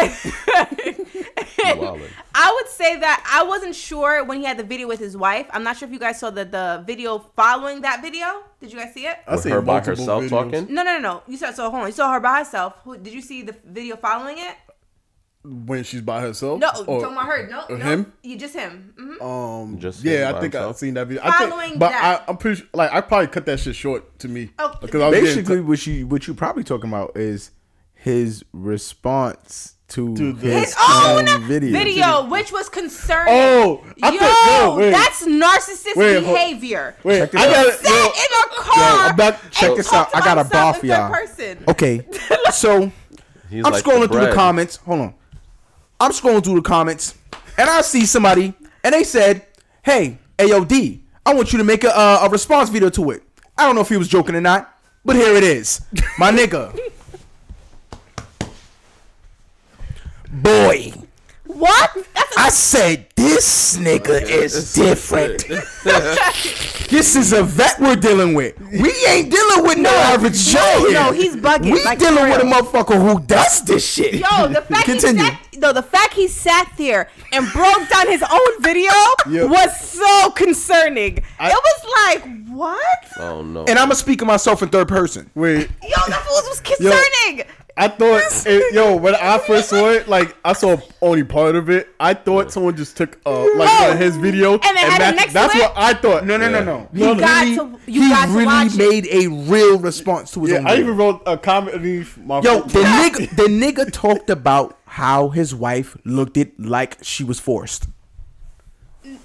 I would say that I wasn't sure when he had the video with his wife. I'm not sure if you guys saw the the video following that video. Did you guys see it? I With seen her by herself videos. talking. No, no, no, no. You saw so hold on. You saw her by herself. Who, did you see the video following it? when she's by herself. No, Or- talking about her. No, or no. him? You just him. hmm Um, Just yeah, I by think I've seen that video. I Following think, but that. I, I'm pretty sure, like I probably cut that shit short to me Oh, because I getting Basically, what you what you probably talking about is his response to, To his, His own own video. video, which was concerning. Oh, I yo, thought- no, wait. that's narcissistic Wait, behavior. Wait, Check this I out. got Sat in a car. I'm about- check this out. I got a about bar for y'all. Person. Okay, so He's I'm like scrolling the through the comments. Hold on. I'm scrolling through the comments, and I see somebody, and they said, "Hey, AOD, I want you to make a uh, a response video to it." I don't know if he was joking or not, but here it is, my nigga. Boy, What? That's a I said this nigga is different. this is a vet we're dealing with. We ain't dealing with no, average Joe here. no, he's bugging, We like, dealing with a motherfucker who does this shit. Yo, the fact Continue. he sat, no, the fact he sat there and broke down his own video Yep. was so concerning. I- it was like, what? Oh no. And I'm gonna speak of myself in third person. wait. Yo, that was, was concerning. I thought, it, yo, when I first saw it, like I saw only part of it. I thought someone just took uh, like No. uh, his video And then added matched- next That's what I thought. No, no, no, Yeah. no. You He got really, to- you he got to really watch it. made a real response to his Yeah, own. I video. even wrote a comment underneath my. Yo, the nigga, the nigga talked about how his wife looked it like she was forced.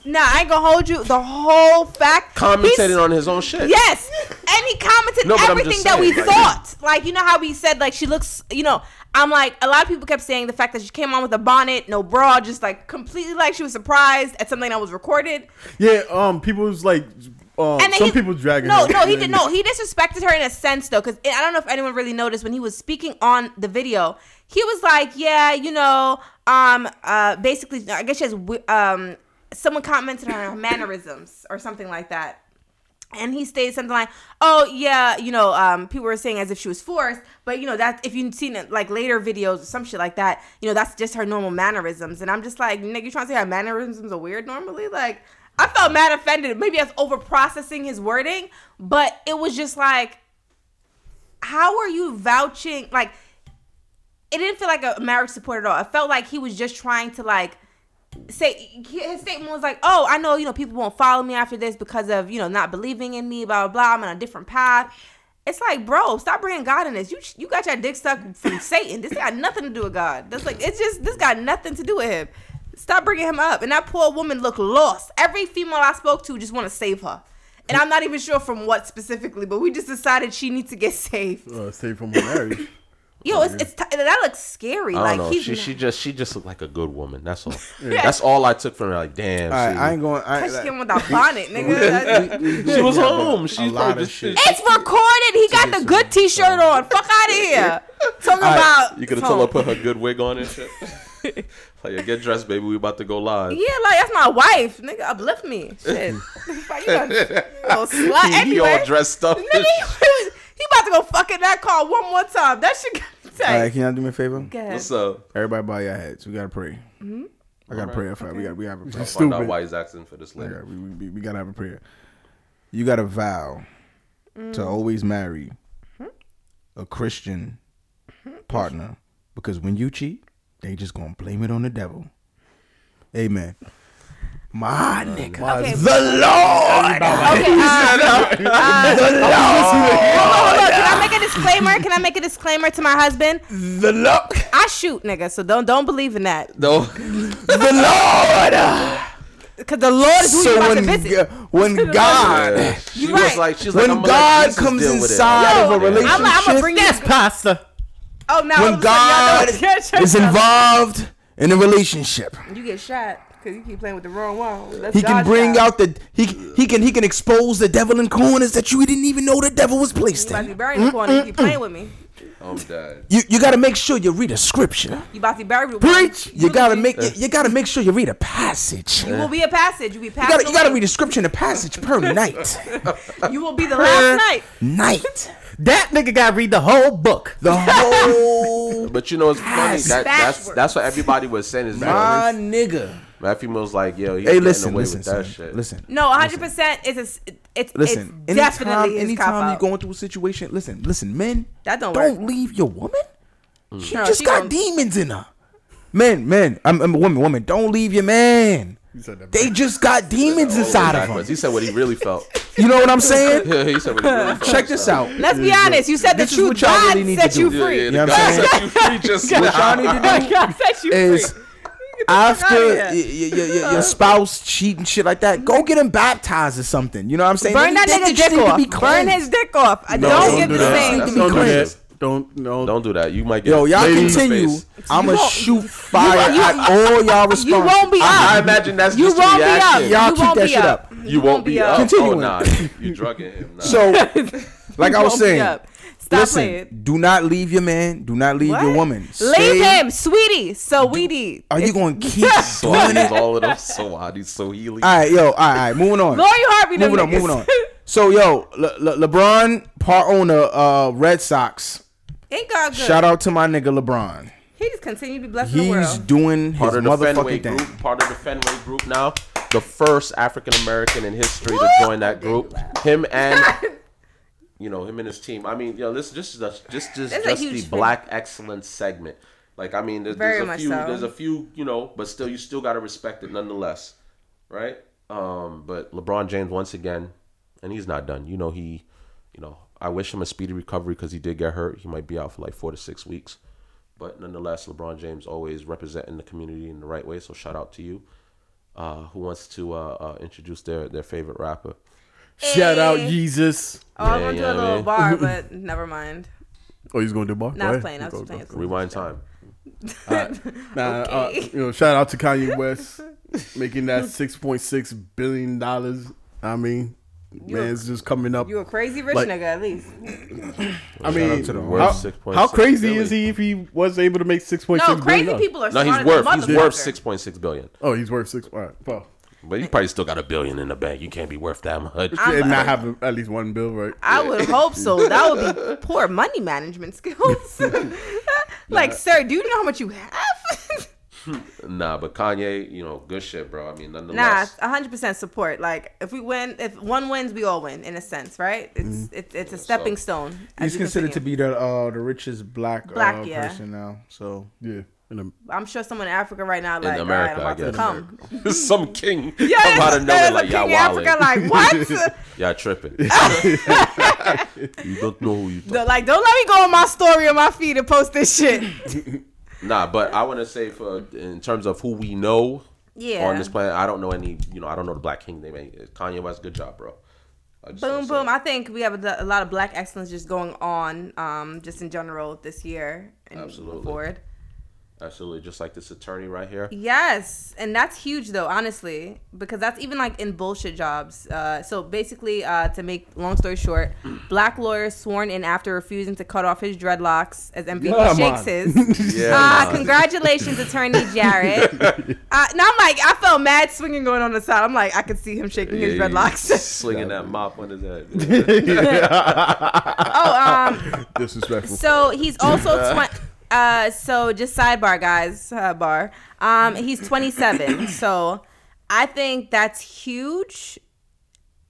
Nah, I ain't gonna hold you. The whole fact. commentated on his own shit. Yes, and he commented No, everything just that we saying, like- thought. Like you know how we said like she looks. You know, I'm like a lot of people kept saying the fact that she came on with a bonnet, no bra, just like completely like she was surprised at something that was recorded. yeah, um, people was like, um, And some he- people dragging. No, her. no, he did no. He disrespected her in a sense though, because I don't know if anyone really noticed when he was speaking on the video. He was like, "Yeah, you know, um, uh, basically, I guess she has, um, someone commented on her mannerisms or something like that." And he stated something like, "Oh yeah, you know, um, people were saying as if she was forced, but you know that if you've seen it like later videos or some shit like that, you know that's just her normal mannerisms." And I'm just like, "Nigga, you trying to say her mannerisms are weird normally?" Like, I felt mad offended. Maybe I was over processing his wording, but it was just like, how are you vouching? Like, it didn't feel like a marriage support at all. It felt like he was just trying to like say his statement was like, "Oh, I know you know people won't follow me after this because of you know not believing in me, blah blah blah. I'm on a different path." It's like, bro, stop bringing God in this. You you got your dick stuck from Satan. This got nothing to do with God. That's like it's just this got nothing to do with him. Stop bringing him up. And that poor woman looked lost. Every female I spoke to just want to save her. And I'm not even sure from what specifically, but we just decided she needs to get saved. uh, stay from her marriage. Yo, it's, it's t- that looks scary. I don't like know. he's She she just she just looked like a good woman. That's all. That's all I took from her. Like damn. All right, she, I ain't going. I, Touch him with that bonnet, nigga. She was home. She's lot probably of just shit. it's recorded. He got the good T-shirt on. Fuck out of here. Talking about You could have told her put her good wig on and shit. like, yeah, get dressed, baby. We about to go live. Yeah, like that's my wife, nigga. Uplift me, shit. Fuck, you got- you know, slut He anyway. all dressed up. Nigga, he, he about to go fucking that call one more time. That shit got me tight. all right, can y'all do me a favor? Go ahead. What's up? Everybody bow your heads. We gotta pray. Mm-hmm. I gotta pray for We got. We gotta pray. Find Stupid. out why he's asking for this Yeah, later. we, we, we gotta have a prayer. You gotta vow Mm. to always marry Mm-hmm. a Christian partner because when you cheat, they just gonna blame it on the devil. Amen. My nigga, Okay. the Lord, Okay, uh, the Lord, hold on, hold on. Can I make a disclaimer? Can I make a disclaimer to my husband? the Lord, I shoot, nigga, so don't don't believe in that. No. the Lord. Cause the Lord is who you So about to when visit. When God, Yeah. She You was right. like, she's like, when I'm God Jesus comes deal with it. inside Yo, of a I'm- relationship, I'm gonna bring this pasta. Oh, now when of a sudden y'all know God it's gonna is involved in a relationship. You get shot because you keep playing with the wrong one. That's He can bring job. out the he he can he can expose the devil in corners that you didn't even know the devil was placed You about to be in. buried the corner. You keep playing with me. I'm dead. You you gotta make sure you read a scripture. You about to be buried with Preach. You gotta make you, you gotta make sure you read a passage. You will be a passage. You be You gotta, you gotta read a scripture and a passage per night. You will be the last night. Night. That nigga got to read the whole book. The whole But you know it's funny. That, that's that's what everybody was saying is my yo, nigga. Matthew Mills like yo. He's Hey, getting listen, away listen, with that son. shit. listen. No, 100. percent It's a. s- It's Listen, It's definitely anytime, his anytime cop you're out. going through a situation, listen, listen, men, That don't don't work. leave your woman. Hmm. She No, just she got gon- demons in her. Men, men, I'm, I'm a woman, woman, don't leave your man. said that They just got demons inside of Backwards. them. He said what he really felt. You know what I'm saying? Yeah, he said what he really felt. Check this out. Let's be honest. You said the truth. what y'all God really set you do. Yeah, free. yeah, You know what I'm saying? set you free just What y'all need to do God set you is free. After outta y- y- y- y- your spouse cheat and shit like that, go get him baptized or something. You know what I'm saying? Burn They- that nigga dick off. Burn his dick off. I No, don't don't get do the that. same. That's Don't do that. Don't no. Don't do that. You might get. Yo, y'all ladies in the continue. face. I'ma won't- shoot fire you- at all y'all responses. You won't be up. I, I imagine that's you just won't the be up. reaction. Y'all you keep won't that be shit up. up. You won't be up. Continue. Oh nah, you drugging him. Nah. So, like I was won't be saying, up. Stop listen, playing. do not leave your man. Do not leave your What? woman. Leave Stay- him, sweetie. So weedy. Are you going to keep so doing it? all of them so hot. He's so healy. All right, yo, all right, all right, moving on. Lori Harvey? them moving on, niggas. moving on. So, yo, Le- Le- LeBron, part owner, uh, Red Sox. Ain't God good? Shout out to my nigga LeBron. He just continue to be blessed in the He's world. doing his part of the Fenway thing. group. Part of the Fenway group now. The first African American in history to join that group. Him and. You know him and his team. I mean, you know, this this is just just just the thing. black excellence segment. Like, I mean, there's, there's a few, so. there's a few, you know, but still, you still got to respect it nonetheless, right? Um, but LeBron James once again, and he's not done. You know, he, you know, I wish him a speedy recovery because he did get hurt. He might be out for like four to six weeks, but nonetheless, LeBron James always representing the community in the right way. So shout out to you. Uh, who wants to uh, uh, introduce their their favorite rapper? Shout out Jesus. Oh, I'm Yeah, gonna do yeah, a little man. bar, but never mind. Oh, he's going to do bar. Nah, I was playing. I was just playing. Rewind time. Nah, uh, Okay. you know, shout out to Kanye West making that six point six billion dollars. I mean, You a- man's just coming up. You a crazy rich Like- nigga, at least. I mean, out to the how, worst 6.6 how crazy billion. is he if he was able to make six point No, six crazy billion? people are No, smart he's worth he's worth motherfucker. six point six billion. Oh, he's worth six. All right, well, But you probably still got a billion in the bank. You can't be worth that much. and not have at least one bill, right? I would hope so. That would be poor money management skills. like, sir, do you know how much you have? Nah, but Kanye, you know, good shit, bro. I mean, nonetheless. nah, hundred percent support. Like, if we win, if one wins, we all win in a sense, right? It's it's, it's a stepping stone. He's you considered to be the uh, the richest black, Black, uh, yeah. person now. So Yeah. And I'm sure someone in Africa right now, like, America, all right, I'm about to come. Some king Yeah, come out of nowhere like y'all king in Africa, like what? Y'all tripping. you don't know who you The- talking. like, don't let me go on my story on my feed and post this shit. Nah, but I want to say for in terms of who we know Yeah. on this planet, I don't know any. You know, I don't know the Black King name. Kanye West, good job, bro. Boom, boom. I think we have a, a lot of black excellence just going on, um, just in general this year and Absolutely. forward. Absolutely, just like this attorney right here. Yes, and that's huge though, honestly, because that's even like in bullshit jobs. Uh, so basically, uh, to make long story short, black lawyer sworn in after refusing to cut off his dreadlocks as MVP Come shakes on. his. Yeah, Uh, congratulations, attorney Jarrett. uh, now I'm like, I felt mad swinging going on the side. I'm like, I could see him shaking his Yeah, dreadlocks. he's slinging that mop on his head. oh, um, disrespectful. So he's also twenty. Uh, so just sidebar, guys. Uh, bar. Um, he's 27. so I think that's huge.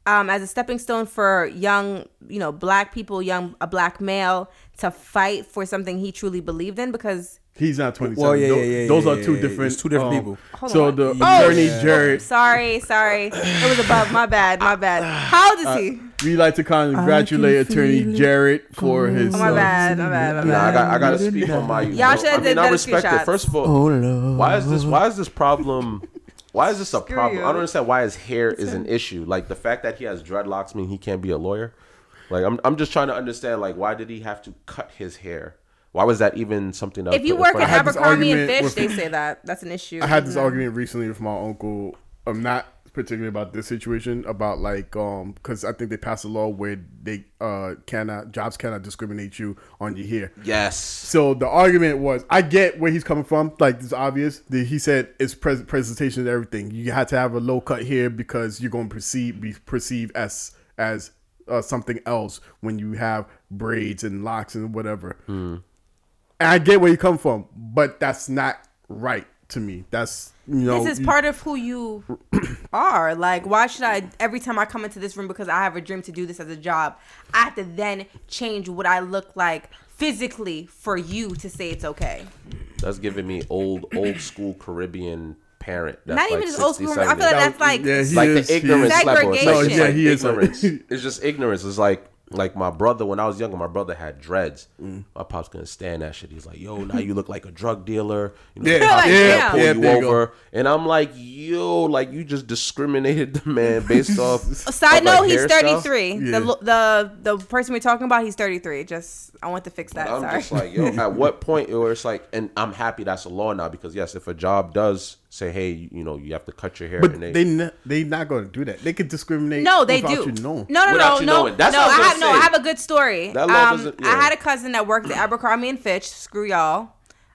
Um, as a stepping stone for young, you know, black people, young a black male to fight for something he truly believed in because He's not 27. Well, yeah, Tho- yeah, yeah, Those yeah, are two yeah, different. two different um, people. Hold So on. the Oh, attorney yeah. Jared, sorry, sorry, it was above my bad, my bad. How old is he? We like to congratulate attorney Jared for his. Oh, my uh, bad, my bad, my Nah, I got I got to speak on my. Y'all should've mean, did I better respect it. First of all, why is this? Why is this problem? Why is this a Screw problem? you. I don't understand why his hair is an issue. Like the fact that he has dreadlocks mean he can't be a lawyer. Like I'm I'm just trying to understand. Like why did he have to cut his hair? Why was that even something that? If you put in work front at Abercrombie and Fitch, with- they say that that's an issue. I had this No. argument recently with my uncle. I'm not particularly about this situation about like um because I think they passed a law where they uh cannot jobs cannot discriminate you on your hair. Yes. So the argument was, I get where he's coming from. Like it's obvious. The, he said it's pres- presentation and everything. You had to have a low cut here because you're going to perceive be perceived as as uh, something else when you have braids and locks and whatever. And I get where you come from, but that's not right to me. That's you know This is part of who you are. Like, why should I every time I come into this room because I have a dream to do this as a job, I have to then change what I look like physically for you to say it's okay. That's giving me old old school Caribbean parent. That's Not like even just old 60, school. I feel like that's like Yeah, like is- the ignorance is. level. It's like, Segregation. No, like yeah, he is. it's just ignorance. It's like like my brother when I was younger. My brother had dreads. Mm. My pops couldn't stand that shit. He's like, "Yo, now you look like a drug dealer." You know, Yeah, the yeah, yeah. pull Yeah, you there you go. over. And I'm like, "Yo, like you just discriminated the man based off." Side of, like, note, he's 33. Yeah. The the the person we're talking about, he's 33. Just I want to fix that. I'm Sorry. just like, yo, at what point where it's like, and I'm happy that's a law now because yes, if a job does say, hey, you know, you have to cut your hair, But and they, they ne- they not going to do that. They could discriminate. No, they without do. You knowing. No, no, Without no, you no. knowing. That's no, what I I was have no. I have a good story. That um, doesn't- I had a cousin that worked at Abercrombie and Fitch. Screw y'all.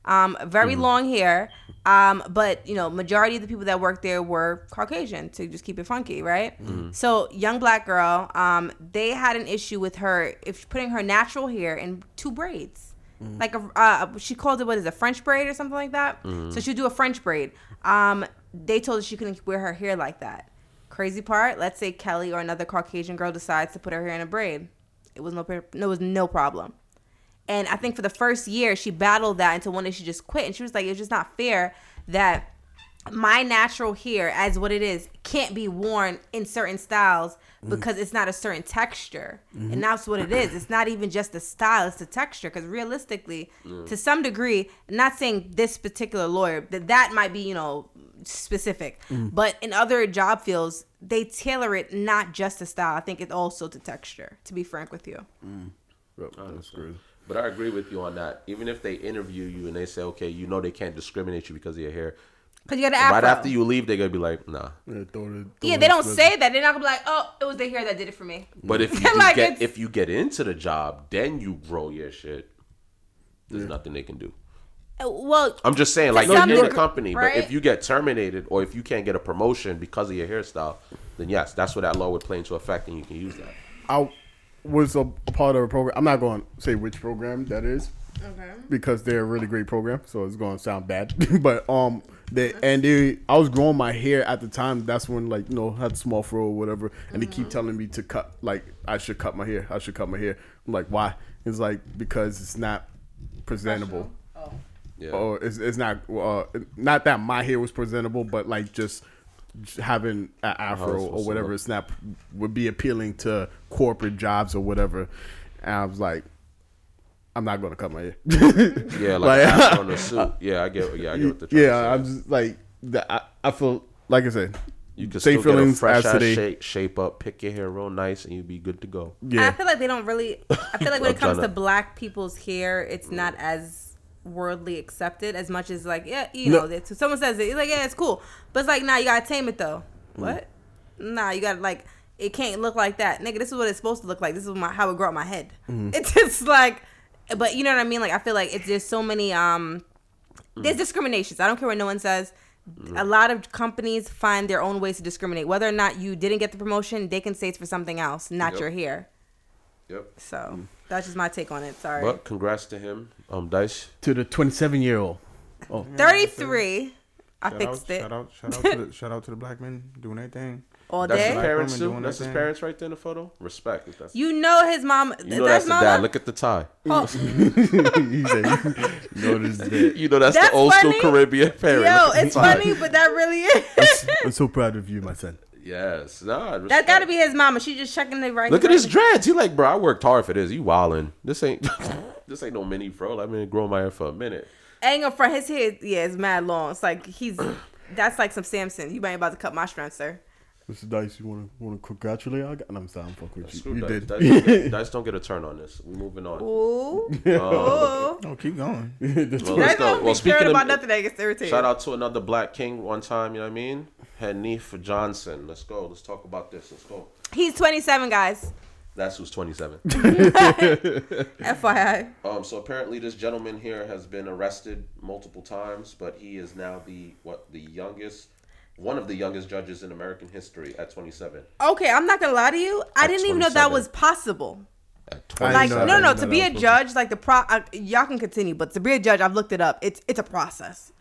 Um, very Mm-hmm. long hair. Um, but you know, majority of the people that worked there were Caucasian to just keep it funky, right? Mm-hmm. So young black girl, um, they had an issue with her if putting her natural hair in two braids. Mm-hmm. Like a, uh, she called it what is it, a French braid or something like that. Mm-hmm. So she'd do a French braid. Um, they told her she couldn't wear her hair like that. Crazy part, let's say Kelly or another Caucasian girl decides to put her hair in a braid. It was no, it was no problem. And I think for the first year, she battled that until one day she just quit. And she was like, it's just not fair that my natural hair, as what it is, can't be worn in certain styles Mm. because it's not a certain texture. And mm-hmm. that's what it is. It's not even just the style, it's the texture. Because realistically, to some degree, not saying this particular lawyer, that that might be, you know, specific. Mm. But in other job fields, they tailor it not just to style. I think it's also to texture, to be frank with you. Mm. Yep, oh, that's crazy. But I agree with you on that. Even if they interview you and they say, okay, you know they can't discriminate you because of your hair. Because you got an afro. Right after you leave, they're gonna be like, nah. Yeah, throw the- throw Yeah, they don't split- say that. They're not gonna be like, "Oh, it was the hair that did it for me." But if you Like, get it's- if you get into the job, then you grow your shit. There's nothing they can do. Uh, Well, I'm just saying, like you're some in a degree, company, but if you get terminated or if you can't get a promotion because of your hairstyle, then yes, that's where that law would play into effect, and you can use that. I was a part of a program. I'm not going to say which program that is. Okay. Because they're a really great program, so it's going to sound bad. but um, they and they, I was growing my hair at the time. That's when like you know had small fro or whatever, and they keep telling me to cut. Like I should cut my hair. I should cut my hair. I'm like, why? It's like because it's not presentable. Oh. Yeah. Or it's, it's not uh, not that my hair was presentable, but like just having an afro it's or whatever look. it's not would be appealing to corporate jobs or whatever. And I was like, I'm not gonna cut my hair. Yeah, like, Like- after on the suit. Yeah, I get. Yeah, I get what the yeah, I'm just like that. I, I feel like I said, You can same still get a fresh as ass shape, shape up, pick your hair real nice, and you'd be good to go. Yeah, I feel like they don't really. I feel like when it comes tryna- to black people's hair, it's not as worldly accepted as much as like yeah, you No. know. that- So someone says it, it's like yeah, it's cool, but it's like nah, you gotta tame it though. Mm. What? Nah, you gotta like it can't look like that, nigga. This is what it's supposed to look like. This is my how it grew out my head. Mm. It's just like, but you know what I mean. Like I feel like it's there's so many um, there's Mm. discriminations. I don't care what no one says. A lot of companies find their own ways to discriminate. Whether or not you didn't get the promotion, they can say it's for something else, not Yep. your hair. Yep. So that's just my take on it. Sorry. But congrats to him, um, Dice. To the 27 year old. Oh, 33. I Shout fixed out, it Shout out, shout out, to the, shout out to the black men doing their thing. All That's his day. Black parents women too. That's their his thing. parents right there in the photo. Respect. If that's You know his mom. you know that that's the mama? dad. Look at the tie. Oh, he said, "Notice that." You know that's, That's the old funny. school Caribbean parent. yo, Look at the it's tie. funny, but that really is. I'm so proud of you, my son. Yes. Nah, that got to be his mama. She just checking the right. Look at his dreads. He like, bro, I worked hard for this. You wildin'. This ain't this ain't no mini fro. I've been growing my hair for a minute. Ain't gonna front his hair. Yeah, it's mad long. It's like he's. That's like some Samson. You ain't about to cut my strength, sir. Mr. Dice, you want to want to congratulate? I got. I'm sorry, I'm fucking with you. Screw You Dice. did. Dice don't, get, Dice don't get a turn on this. We're moving on. Ooh. Um, Ooh. Oh, keep going. well, That's let's go. not Well, be speaking caring of, about nothing that gets irritated. shout out to another black king one time. You know what I mean? Hanifa Johnson. Let's go. Let's talk about this. Let's go. He's 27, guys. That's who's 27. FYI. Um, so apparently this gentleman here has been arrested multiple times, but he is now the what the youngest, one of the youngest judges in American history at 27. Okay, I'm not gonna lie to you. I At didn't even know that was possible. At I Like, didn't no, no, to be a judge, like the pro, uh, y'all can continue, but to be a judge, I've looked it up. It's it's a process.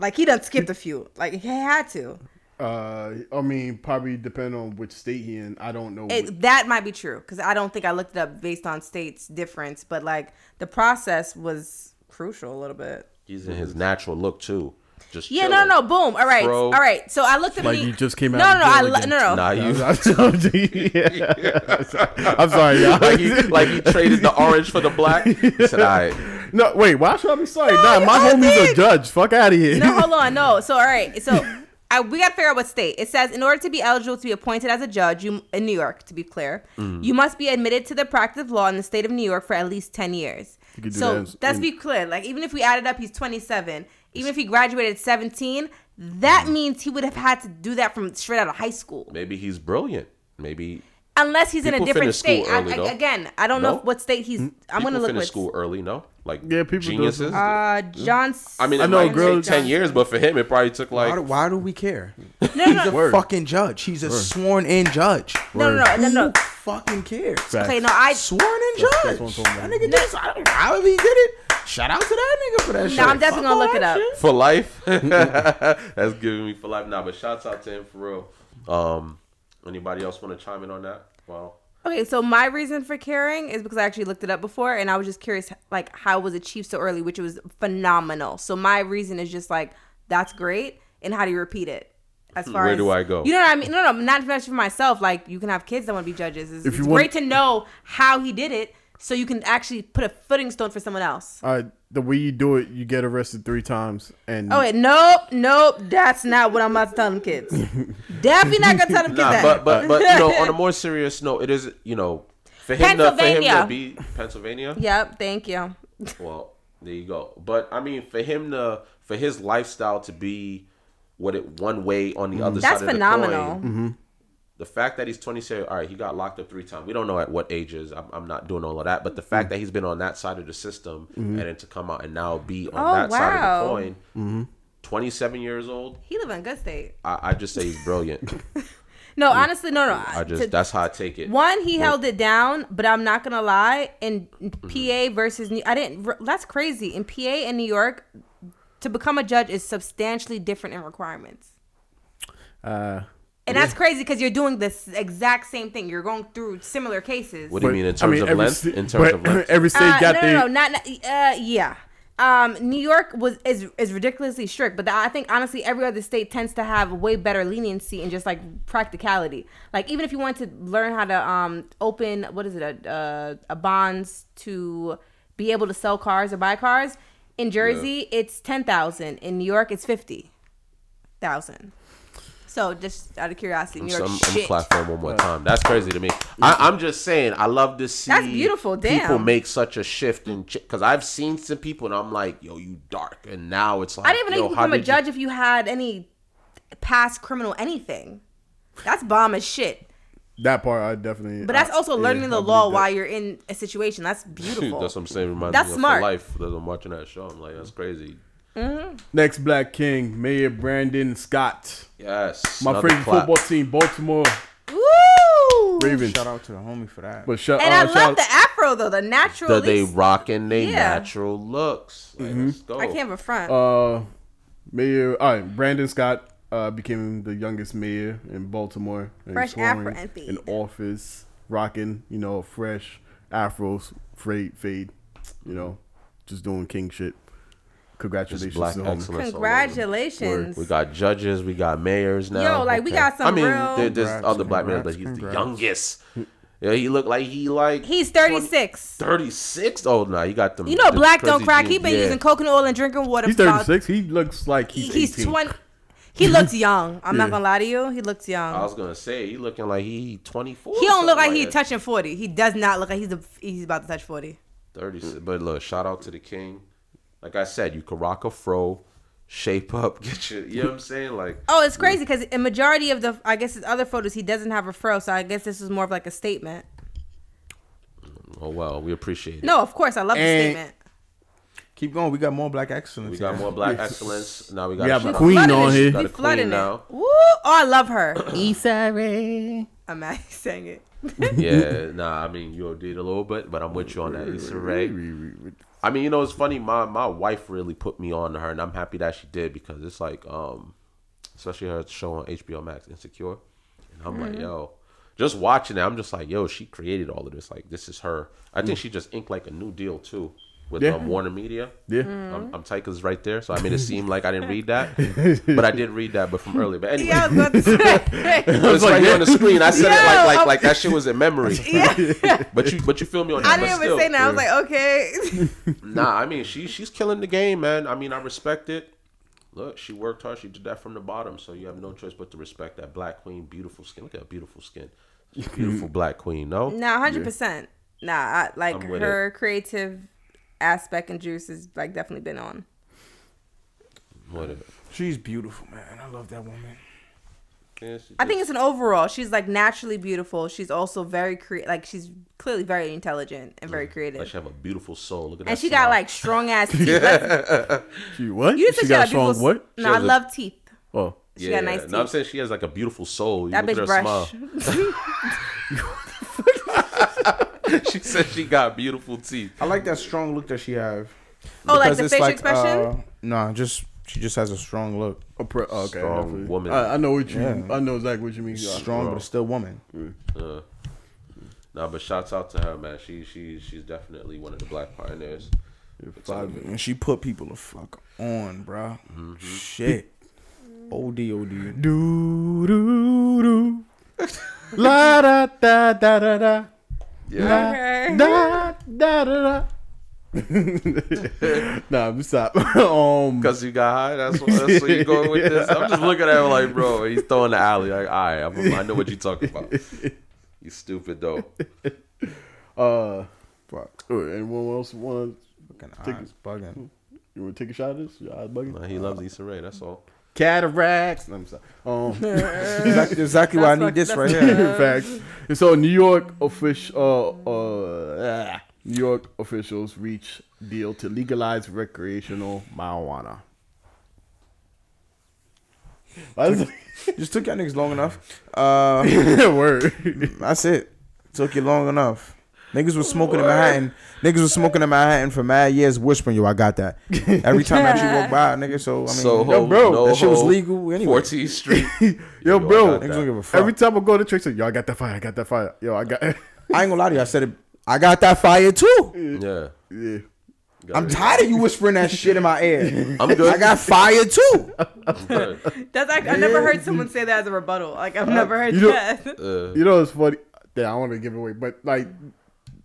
Like he done skipped a few. Like he had to. Uh, I mean, probably depending on which state he in. I don't know. what- It, that might be true because I don't think I looked it up based on states difference, but like the process was crucial a little bit. He's in his natural look too. Just Yeah, no, chilling. no, boom. All right, Fro. all right. So I looked at Like me. you just came out No, of no, no. I jail lo- again. no, no. Nah, you Yeah. I'm sorry, y'all. like he like he traded the orange for the black. He said, "All right, no, wait. Why should I be sorry? nah, my all homie's a did. judge. Fuck out of here. no, hold on. No. So all right. So I, we got to figure out what state. It says in order to be eligible to be appointed as a judge, you in New York, to be clear, Mm. you must be admitted to the practice of law in the state of New York for at least ten years. You could do So that in- let's in- be clear. Like even if we added up, he's twenty seven. Even if he graduated at seventeen, that Mm. means he would have had to do that from straight out of high school. maybe he's brilliant. Maybe Unless he's in a different state. I, early, I- though. again, I don't No? know what state he's. I'm people gonna look finish with. school early. No, like Yeah, people do. geniuses. Uh, John. I mean, it I know might girls- take ten years, but for him, it probably took Why like do, why do we care? No, no, He's a no. fucking judge. He's a sworn in judge. No, no, no, no, no. Who fucking cares? Facts. Okay, no, I. Sworn in judge. that's what I'm talking that about. nigga did this. I don't know how he did it. Shout out to that nigga for that shit. No, I'm definitely gonna look it up. for life. That's giving me for life now. But shouts out to him for real. Um, anybody else want to chime in on that? Well, Okay, so my reason for caring is because I actually looked it up before, and I was just curious, like, how was achieved so early, which was phenomenal. So my reason is just like, that's great, and how do you repeat it? As far Where as do I go? You know what I mean? No, no, not especially for myself. Like, you can have kids that want to be judges. It's, If it's want- great to know how he did it, so you can actually put a footing stone for someone else. Uh, the way you do it, you get arrested three times, and Oh wait, nope, nope, that's not what I'm about to tell them kids. Definitely not gonna tell them kids nah, that. but but but you know, on a more serious note, it is you know for him to for him Pennsylvania. to be Pennsylvania. yep, thank you. Well, there you go. But I mean, for him to for his lifestyle to be what it one way on the other That's side of phenomenal. the coin. The fact that he's 27, all right, he got locked up three times. We don't know at what ages. I'm, I'm not doing all of that. But the fact mm. that he's been on that side of the system mm-hmm. and then to come out and now be on Oh, that side of the coin, mm-hmm. 27 years old, He live in a good state. I, I just say he's brilliant. No, honestly, no, no. I just To- that's how I take it. one, he held it down, but I'm not gonna lie. In mm-hmm. PA versus New, I didn't. That's crazy. In PA and New York, to become a judge is substantially different in requirements, uh, and that's crazy because you're doing this exact same thing. You're going through similar cases. What do you but, mean in I terms mean, of every length? sta- In terms but of length. every state Uh, got no, their. no, no, not, not uh, yeah. Um, New York was is is ridiculously strict, but I think honestly every other state tends to have way better leniency and just like practicality. Like even if you want to learn how to um open what is it a uh, a bonds to be able to sell cars or buy cars in Jersey it's ten thousand in New York it's fifty thousand. So just out of curiosity, New So York I'm, I'm shit. clap one more time. That's crazy to me. I, I'm just saying, I love to see That's beautiful, damn. people make such a shift in because I've seen some people and I'm like, yo, you dark, and now it's like, I didn't even know you could how become a did judge if you had any past criminal anything. That's bomb as shit. That part, I definitely. But that's I- also yeah, learning I the law that. while you're in a situation. That's beautiful. That's what I'm saying. Reminds That's me of smart. For life. As I'm watching that show, I'm like, that's crazy. Next Black King, Mayor Brandon Scott. Yes, My favorite clap. football team, Baltimore Woo! Ravens. Shout out to the homie for that. But shout, And uh, I shout love the afro though, the natural. That they at least- rocking their Yeah. natural looks. Like, Mm-hmm. Let's go. I can't have a front. uh, Mayor. All right, Brandon Scott uh, became the youngest mayor in Baltimore. and Fresh afro and fade. in office, rocking you know fresh afros, fade, fade. You know, just doing king shit. Just Congratulations, black to excellence. Congratulations. We got judges, we got mayors now. Yo, like, we got some I mean, real- there- there's Congrats, other black mayors, but congrats, he's the congrats. youngest. Yeah, he looked like he like He's 36. 36. Oh no, you got them. You know, the black don't crazy crack. He genes. been Yeah. using coconut oil and drinking water. He's for about- 36. He looks like he's, He's 18. 20. He looks young. I'm Yeah. not gonna lie to you. He looks young. I was gonna say he looking like he 24. he don't look like something he's touching 40. He does not look like he's a, he's about to touch 40. 30. But look, shout out to the king. Like I said, you could rock a fro, shape up, get your. You know what I'm saying? Like Oh, it's crazy because a majority of the, I guess, his other photos, he doesn't have a fro. So I guess this is more of like a statement. oh well, we appreciate it. No, of course, I love the statement. Keep going. We got more black excellence. We got here. more black excellence. Now we got We have a queen on it. here. Got We a queen flooding now. it. Woo! Oh, I love her. Issa Rae. I'm mad he's saying it. yeah, nah, I mean you did a little bit, but I'm with you on that Issa Rae. I mean, you know, it's funny. My my wife really put me on to her, and I'm happy that she did because it's like, um, especially her show on HBO Max, Insecure, and I'm like, yo, just watching it, I'm just like, yo, she created all of this. Like, this is her. I think she just inked like a new deal too with Yeah. um, Warner Media. Yeah. Um, mm-hmm. um, I'm, I'm tight 'cause it's right there, so I made it seem like I didn't read that, but I did read that, but from earlier. But anyway, Yeah, I was about to it's right here on the screen. I said it like like I'm- like that shit was in memory. yeah. But you but you feel me on that. I didn't even still. say that. I was like, okay. Nah, I mean she she's killing the game, man. I mean I respect it. Look, she worked hard. She did that from the bottom, so you have no choice but to respect that black queen. Beautiful skin. Look at that beautiful skin. Beautiful black queen. No, Nah, hundred percent. Nah, I, like I'm with her creative aspect and juice has like definitely been on. what? it- She's beautiful, man. I love that woman. Yeah, she I think it's an overall. She's like naturally beautiful. She's also very cre- like she's clearly very intelligent and very like creative. she have a beautiful soul. Look at that. And she got like strong ass teeth. She what? You just she said got a she got strong beautiful. what? No, I has love teeth. Oh. She got nice teeth. No, I'm saying she has like a beautiful soul. You that look bitch at her brush. smile. she said she got beautiful teeth. I like that strong look that she have. Oh, like the it's facial expression? Uh, nah, just she just has a strong look. A pre- oh, okay. Strong I feel you. woman. I, I know what you. Yeah. I know exactly what you mean. Strong, but still woman. Uh, nah, but shouts out to her, man. She she she's definitely one of the black pioneers. for. And she put people the fuck on, bro. Shit. OD, OD. Do do do. La da da da da da. Yeah. Okay. Da da da da. nah, I'm stop. um, Because you got high, that's what, that's where you going with this. I'm just looking at him like, bro, he's throwing the alley. Like, all right, I'm, I know what you're talking about. You stupid though. uh, Fuck. anyone else want Fucking Take eyes bugging. you want to take a shot of this? Your eyes bugging? Nah, he loves Issa Rae. That's all. Cataracts. I'm sorry. Um, Exactly, exactly why I need fuck- this right that's here. facts. And so New York official, uh, uh, New York officials reach deal to legalize recreational marijuana. Just took y'all niggas long enough. Uh, Word. that's it. Took you long enough. Niggas was smoking in Manhattan. Niggas was smoking in Manhattan for mad years, whispering, "Yo, I got that." Every time that you walk by, nigga. So I mean, Soho, yo, bro, NoHo, that shit was legal anyway. 14th Street. Yo, Yo, bro. Niggas don't give a fuck. Every time I go to church, like, yo, I got that fire. I got that fire. Yo, I got. I ain't gonna lie to you. I said it. I got that fire too. Yeah. yeah. I'm tired of you whispering that shit in my ear. I'm good. I got fire too. That's like I never heard someone say that as a rebuttal. Like I've never heard you know- that. Uh, You know, it's funny. Yeah, I want to give it away, but like,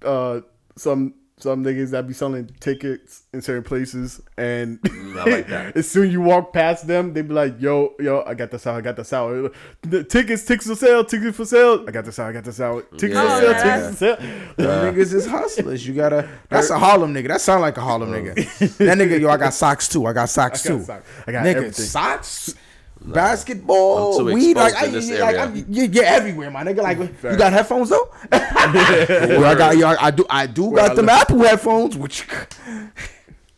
uh, some some niggas that be selling tickets in certain places, and I like that. as soon you walk past them, they be like, "Yo, yo, I got this out. I got this out. The tickets, tickets for sale. Tickets for sale. I got this out. I got this out. Tickets Yeah. for sale. Tickets for sale." Them niggas is hustlers. You gotta. That's a Harlem nigga. That sound like a Harlem nigga. That nigga, yo, I got socks too. I got socks I got too. socks. I got nigga, everything. socks, basketball, I'm too weed. Like, exposed I, this like, area. I'm, you, you're everywhere, my nigga. Like, you got headphones though? yo, I got, yo, I do, I do Where I got them live. Apple headphones. Which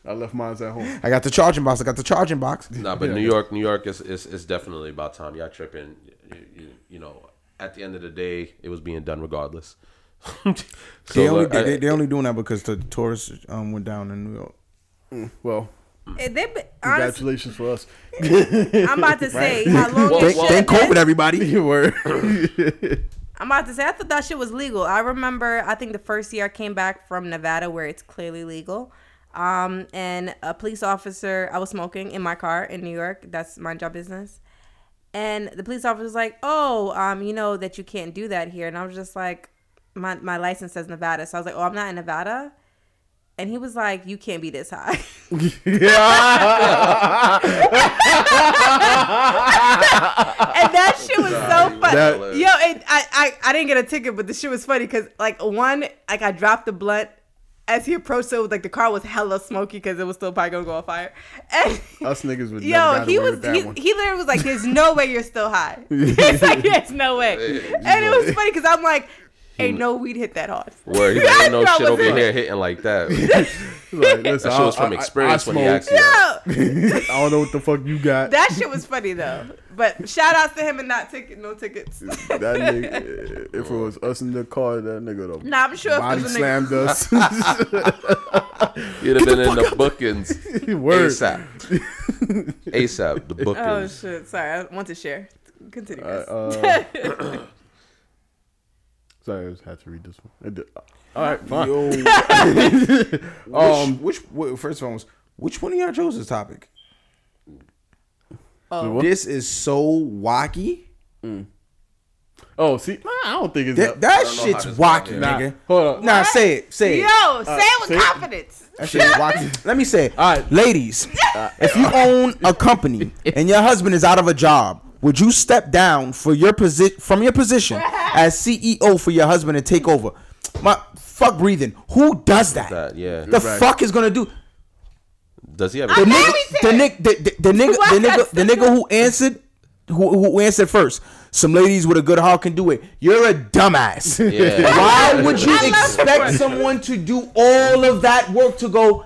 I left mine at home. I got the charging box. I got the charging box. Nah, but New York, New York is, is, is definitely about time. Y'all tripping. You, you, you know, at the end of the day, it was being done regardless. so, They only, look, I- they, they only doing that because the tourists um, went down in New York. Well, they be- honest, congratulations for us. I'm about to say how long Well, it Thank, well- should thank. COVID, everybody. You were. I'm about to say I thought that shit was legal. I remember I think the first year I came back from Nevada where it's clearly legal. Um, and a police officer, I was smoking in my car in New York. That's my job business. And the police officer was like, "Oh, um, you know that you can't do that here." And I was just like, "My my license says Nevada." So I was like, "Oh, I'm not in Nevada." And he was like, "You can't be this high." and that shit was so funny. That- Yo, and I, I, I didn't get a ticket, but the shit was funny because like one, like I dropped the blunt as he approached, it, like the car was hella smoky because it was still probably gonna go on fire. And Us niggas would yo, he was he, he literally was like, "There's no way you're still high." He's like, "There's no way," and it was funny because I'm like, "Ain't no weed hit that hard." Where he ain't no shit over here hitting like that. Like, listen, That shit was I- from I- experience I when he asked you. I don't know what the fuck you got. that shit was funny though. But shout outs to him and not ticket, no tickets. that nigga, if it was us in the car, that nigga would have Nah, I'm sure if body a nigga- slammed us. You'd have been in the bookings Word. ASAP. ASAP, the bookings. Oh shit! Sorry, I want to share. Continue. Uh, uh, sorry, I just had to read this one. I did- All right, fine. Yo, Um, which, which first of all, which one of y'all chose this topic? oh. This is so wacky. Oh, see, nah, I don't think it's That, that. that shit's wacky, nah, nigga. hold on. Nah, say it, say it. Yo, say it with say it. confidence. That shit is wacky. Let me say it. All right. Ladies, if you own a company and your husband is out of a job, would you step down for your position from your position as CEO for your husband to take over? My fuck breathing. Who does that? That, yeah. The Right. fuck is gonna do Does he have the I'm nigga? The it. nigga, the, the, the nigga, Why the nigga, the the nigga who answered, who, who answered first. Some ladies with a good heart can do it. You're a dumbass. Yeah. Why would you expect someone to do all of that work to go?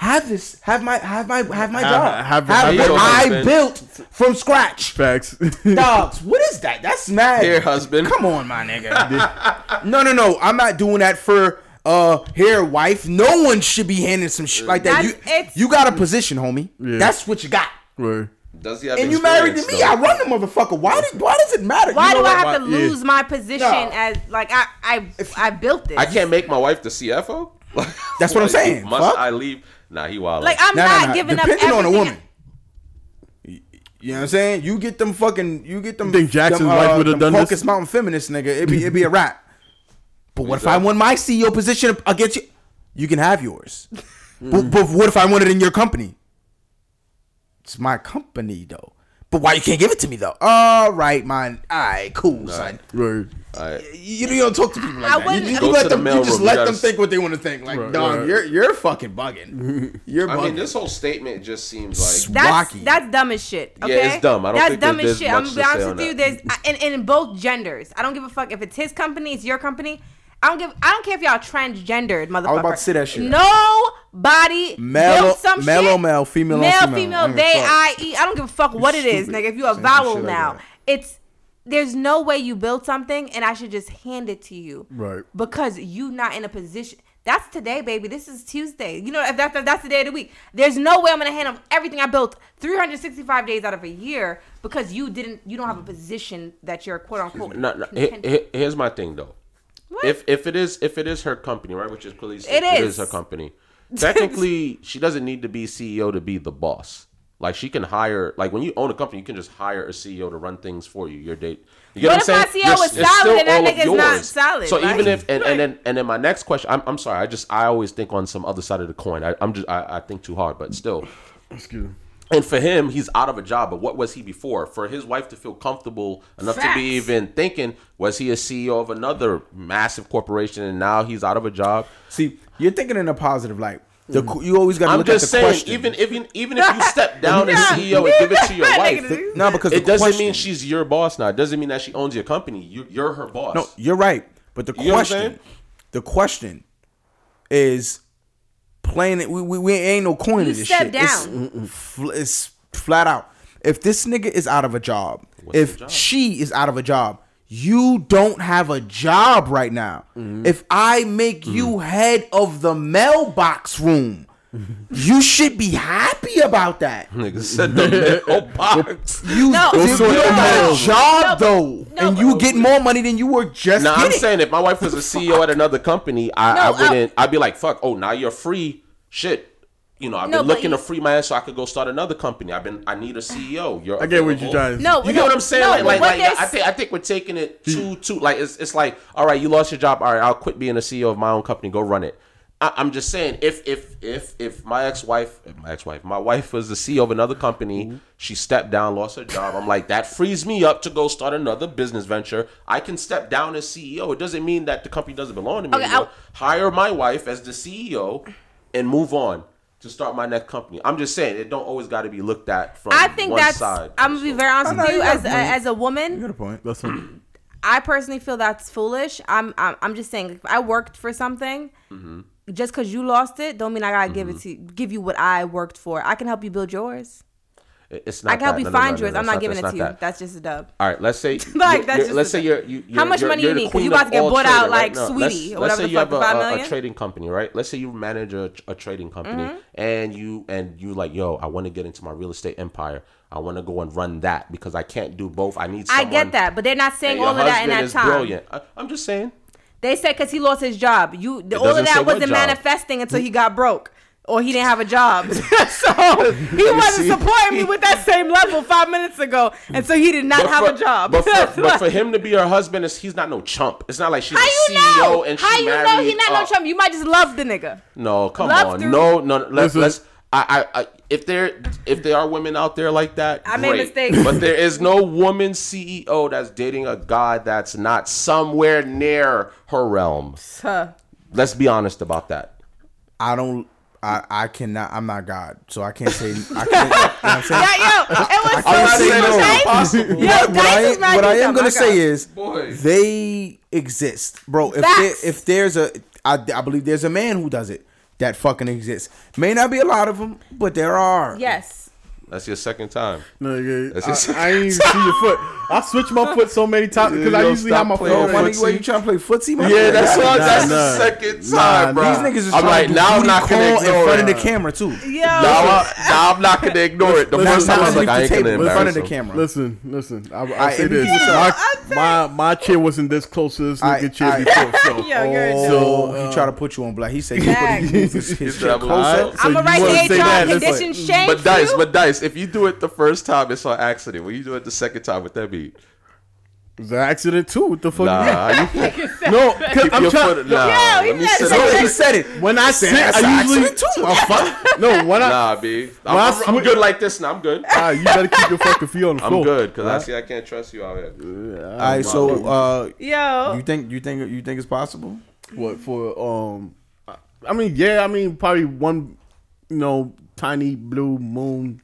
Have this, have my, have my, have my Have- job, have- have, have what I husband. built from scratch. Facts. Dogs, what is that? That's mad. Here, husband. Come on, my nigga. no, no, no. I'm not doing that for uh here, wife. No one should be handing some shit like that. You, That's- it's- you got a position, homie. Yeah. That's what you got. Word. Does he have And you married to experience, me. I run the motherfucker. Why did, why does it matter? Why You know do I what? have to Why- yeah. lose my position No. as like I I I built this? I can't make my wife the CFO. That's what I'm saying. Must Fuck. I leave? Nah, he wild. Like I'm Nah, nah, not nah. giving Depending up on a everything. woman. You know what I'm saying? You get them fucking. You get them. You think Jaxn's them, wife uh, would've them done this? Focus Mountain feminist nigga. It'd be it'd be a wrap. But what if I won my CEO position against you? You can have yours. but, but what if I want it in your company? It's my company though. But why you can't give it to me though? All right, man. All right, cool, son. Right. Alright. You, you don't talk to people like I that. You, you let them. the You just mailroom. let You them think what they want to think. Like, Right, dog, right. you're you're fucking bugging. You're I bugging. mean, this whole statement just seems like That's Wacky. that's dumb as shit. Yeah, Okay? it's dumb. I don't that's think dumb there's- as shit. there's I'm gonna be honest with you. that. There's and, and in both genders. I don't give a fuck if it's his company, it's your company. I don't give. I don't care if y'all transgendered, motherfucker. I was about to say that shit. Nobody Male- built some male shit. or male, female male, female. I female, don't give a they, fuck. I, e. I don't give a fuck what it is, nigga. If you a Saying vowel shit like now, it's there's no way you build something and I should just hand it to you, Right. Because you not in a position. That's today, baby. This is Tuesday. You know, if that's if that's the day of the week. There's no way I'm gonna hand up everything I built 365 days out of a year because you didn't. You don't have a position that you're quote unquote. No, no. he- content- he- here's my thing though. What? If if it is if it is her company, right, which is clearly It it is. is her company. Technically, she doesn't need to be CEO to be the boss. Like she can hire, like when you own a company, you can just hire a CEO to run things for you. Your date. You get What what, if I'm my saying? CEO You're- was it's solid and that nigga's not yours. solid, So right? even if and, and then and then my next question, I'm, I'm sorry, I just I always think on some other side of the coin. I, I'm just I, I think too hard, but still. Excuse me. And for him, he's out of a job. But what was he before? For his wife to feel comfortable enough to be even thinking, was he a CEO of another massive corporation and now he's out of a job? See, you're thinking in a positive light. The, hmm. you always got to I'm look just at the saying, question. even even even if you step down as Yeah. CEO and give it to your wife, this- no, because it doesn't question, mean she's your boss now. It doesn't mean that she owns your company. You, you're her boss. No, you're right. But the You know what I'm question, the question is plain. We, we, we ain't no coin You to this step shit. It's, down. Mm, mm, fl- it's flat out. If this nigga is out of a job, if job? she is out of a job, you don't have a job right now. Mm-hmm. If I make mm-hmm. you head of the mailbox room. You should be happy about that. Nigga said the mailbox. You, No. you, Go you sort don't the have a job No, though, no, and you get more money than you were just Now I'm saying if my wife was a CEO at another company, I, No, I wouldn't. I'd be like, fuck. Oh, now you're free. Shit. You know, I've No, been looking you- to free my ass so I could go start another company. I've been. I need a CEO. You're I get what you're trying No, You no, get what I'm saying? no, like, like, like I think I think we're taking it too too like it's it's like all right, you lost your job. All right, I'll quit being a CEO of my own company. Go run it. I, I'm just saying, if if if if my ex wife, my ex wife, my wife was the CEO of another company, Mm-hmm. she stepped down, lost her job. I'm like, that frees me up to go start another business venture. I can step down as CEO. It doesn't mean that the company doesn't belong to me Okay, Hire my wife as the CEO and move on to start my next company. I'm just saying, it don't always got to be looked at from I think one that's. side. I'm gonna be very honest with you, you as a a, as a You woman. got a point. Listen, I personally feel that's foolish. I'm I'm, I'm just saying, if I worked for something, Mm-hmm. Just because you lost it, don't mean I gotta give it to give you what I worked for. I can help you build yours. It's not I can help that. you No, find no, no, yours. I'm it's not giving it to you. that. That's just a dub. All right, let's say Like, you're- that's you're- just let's say you're, you How you're- much money you need? 'Cause you about to get bought trading, out like No, Sweetie let's- or let's whatever say the you fuck, have a, a- a trading company, right? Let's say you manage a, a trading company Mm-hmm. and you and you like, yo, I want to get into my real estate empire. I want to go and run that because I can't do both. I need. I get that, but they're not saying all of that in that time. Brilliant. I, I'm just saying. They said because he lost his job. You the, all of that wasn't manifesting until he got broke or he didn't have a job. so he wasn't see? supporting me with that same level five minutes ago, and so he did not But have for, a job. But for, but for him to be her husband, is he's not no chump. It's not like she's how a CEO know? and How she you married. know he not no uh, Trump? You might just love the nigga. No, come Love on. through- No, no. Let's let's. I, I, I, if there, if there are women out there like that, I made great. mistakes. But there is no woman CEO that's dating a guy that's not somewhere near her realm. Huh. Let's be honest about that. I don't. I, I cannot. I'm not God, so I can't say. I can't. You know what I'm saying? Yeah, yo, it was I'm not so saying no. Yo, what, what I, is what I am gonna say God. is Boy. they exist, bro. If there, if there's a, I, I believe there's a man who does it that fucking exists. May not be a lot of them, but there are. Yes. That's your second time. nigga, That's just- I, I ain't even see your foot. I switched my foot so many times because I usually have my playing Bro, foot. my footsie. nigga, what, you trying to play footsie? My Yeah, that's Nah. That's nah. the second Nah, time, bro. These niggas is I'm trying like, to do now I'm not gonna call in ignore front of it. the camera too. Yo. Now, I, now I'm not gonna ignore it. The Listen, first time I was Underneath like, I the ain't gonna in front of the him. camera. Listen, listen. I, I'll say this: my, my my chair wasn't this close to this nigga chair before. So you're a So dumb. he uh, tried to put you on black. He said he put his, his, his He's shit closer. I'm gonna you write the say HR that, listen. conditions change. But dice, but dice. If you do it the first time, it's on accident. When you do it the second time, what that mean? It was an accident too. What the fuck? Nah, you No, 'cause keep I'm your trying. foot. Nah, Yo, he let me said sit so up. he said it. When I sit, That's an I usually accident too. motherfucker. no. When I Nah, B. I'm, I I'm, I'm good like this now. I'm good. ah, you better keep your fucking feet on the floor. I'm good because I see I can't trust you out here. All right, so uh, Yo. you think you think you think it's possible? What for? Um, I- I mean, yeah. I mean, probably one, you know, tiny blue moon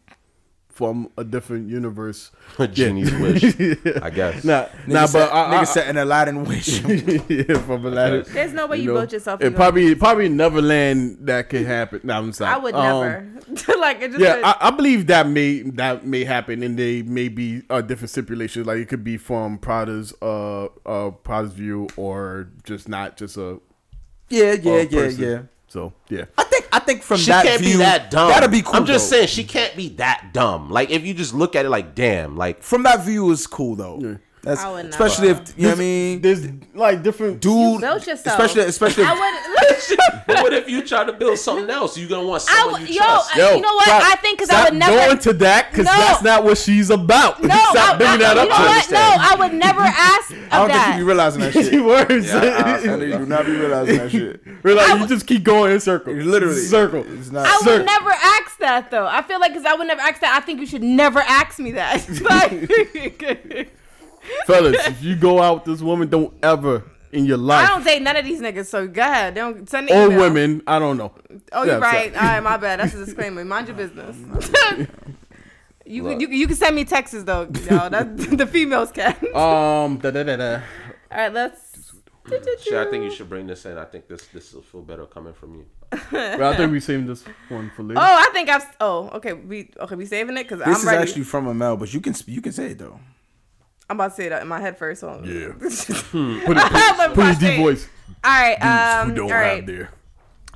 from a different universe. A genie's wish, I guess. Nah, Nigga nah, said, but I, nigga I, said an Aladdin wish. yeah, from Aladdin. There's no way you, know, built yourself. It into- probably probably Neverland that could happen. No, I'm sorry. I would Um, never. like it just. Yeah, would- I, I believe that may that may happen, and they may be uh, different stipulation. Like it could be from Prada's uh uh Prada's view, or just not just a yeah, yeah, uh, yeah, person. yeah. So yeah, I think I think from She that can't view, be that dumb. That'd be cool. I'm just though. saying she can't be that dumb. Like if you just look at it like, damn, like From that view is cool though. That's I would not. especially if you know what I mean, there's like different dude. built yourself. Especially especially if, I would. but what if you try to build something else? You're gonna want I someone would. you Yo, trust. I- you know what? stop- I think because I stop would never. going to that because No. that's not what she's about. no, stop I, bringing I, that you up. know I what? No. I would never ask of I don't that. think you be realizing that shit. She words. Yeah, I- I think you do not be realizing that shit. We're you just keep going in circles. Literally, circle. It's not. I Sir. would never ask that though. I feel like because I would never ask that. I think you should never ask me that. Like, Fellas, if you go out with this woman, don't ever in your life. I don't date none of these niggas. So go ahead. Don't send the or email. women, I don't know. Oh, Yeah, you're right. sorry. All right, my bad. That's a disclaimer. Mind your business. you, Look. you you can send me texts though. Yo, that the females can. Um, da da da da. All right, let's. Shit, I think you should bring this in. I think this this will feel better coming from you. Well, I think we saving this one for later. Oh, I think I've. Oh, okay. We okay. We saving it because I'm This is ready. actually from a Mel, but you can you can say it though. I'm about to say that in my head first. Hold on. Yeah. Put Put it, put your deep voice. All right. Dudes Um. who don't all right. have their.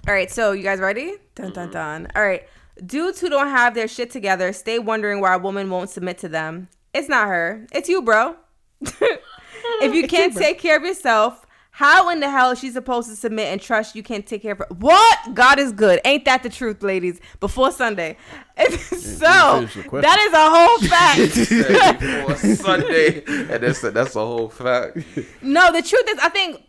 All right, so you guys ready? Dun dun dun. All right. Dudes who don't have their shit together stay wondering why a woman won't submit to them. It's not her. It's you, bro. if you can't take care of yourself, how in the hell is she supposed to submit and trust you can't take care of her? What? God is good. Ain't that the truth, ladies? Before Sunday. so finish the question. that is a whole fact. Before Sunday, and that's a, that's a whole fact. No, the truth is, I think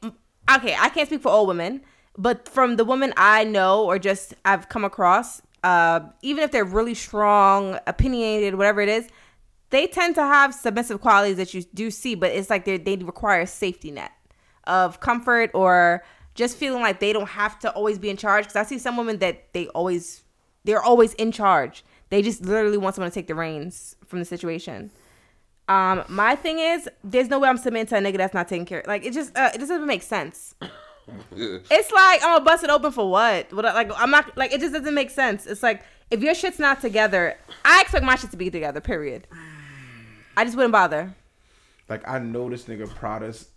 okay, I can't speak for all women, but from the women I know or just I've come across, uh, even if they're really strong, opinionated, whatever it is, they tend to have submissive qualities that you do see, but it's like they they require a safety net of comfort or just feeling like they don't have to always be in charge. Because I see some women that they always they're always in charge. They just literally want someone to take the reins from the situation. Um, my thing is, there's no way I'm submitting to a nigga that's not taking care. Like it just, uh, it doesn't even make sense. It's like I'm gonna bust it open for what? What? Like I'm not like it just doesn't make sense. It's like if your shit's not together, I expect my shit to be together. Period. I just wouldn't bother. Like I know this nigga Prada's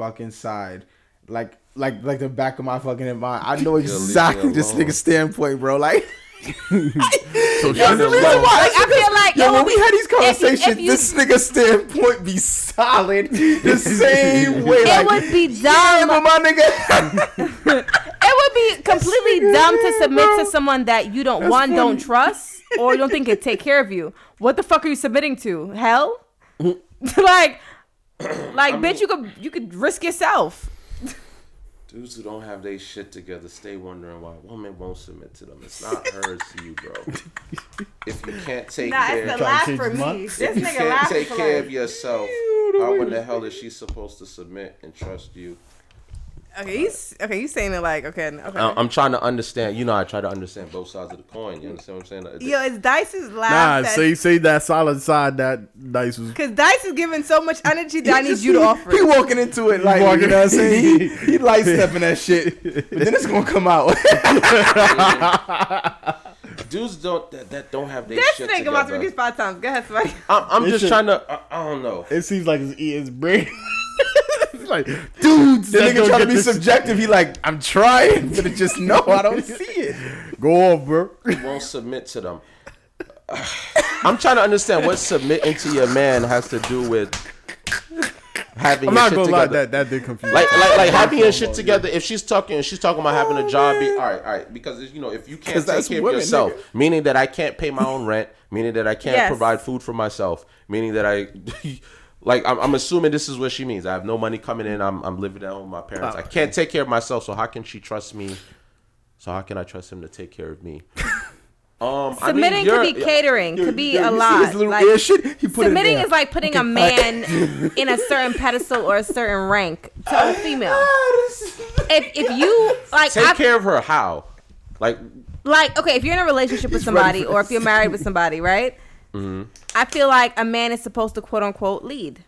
fucking side. Like like like the back of my fucking mind. I know exactly this alone. nigga's standpoint, bro. Like So That's shut the it reason why. Like, I feel like yo, it when we had these if you- conversations, if you- this nigga's standpoint be solid the same way. It like, would be Yeah, dumb. but my nigga. it would be completely dumb to submit to someone that you don't one don't trust or don't think could take care of you. What the fuck are you submitting to? Hell? like, like, bitch, you could you could risk yourself. Dudes who don't have their shit together stay wondering why women won't submit to them. It's not hers to you, bro. If you can't take Nah, care, it's the laugh for his me. mind? This you nigga can't take for care like- of yourself, how in the hell is she supposed to submit and trust you? Okay, he's okay. You saying it like okay, okay. I- I'm trying to understand. You know, I try to understand both sides of the coin. You understand what I'm saying? Yo, it's Dice's laugh. Nah, that- say say that solid side that Dice was. Cause Dice is giving so much energy that I need you to offer. He walking into it like you know what I'm saying. He, he light stepping that shit, but then it's gonna come out. Dudes don't that, that don't have their This shit nigga about to read together. these five times. Go ahead, somebody. I'm, I'm just shit- trying to. I, I don't know. It seems like it's eating his brain. it's like, dudes, the that nigga don't trying to be this- subjective. He like, I'm trying, but it just no, I don't see it. Go off, bro. won't submit to them. I'm trying to understand what submitting to your man has to do with having I'm your not shit gonna lie, that that did confuse. like, like, like having your shit together. If she's talking, she's talking about having a job. Be, all right, all right. Because you know, if you can't take that's care of yourself, nigga. meaning that I can't pay my own rent, meaning that I can't Yes. provide food for myself, meaning that I. Like I'm, I'm assuming this is what she means. I have no money coming in. I'm, I'm living at home with my parents. I can't take care of myself. So how can she trust me? So how can I trust him to take care of me? Um, I mean, Submitting you're- could be catering, could be a lot. Like, shit? He put submitting there. is like putting a man in a certain pedestal or a certain rank to a female. If if you like, Take I, care of her. How? Like like okay, if you're in a relationship with somebody or if you're married with somebody, right? Mm-hmm. I feel like a man is supposed to quote unquote lead.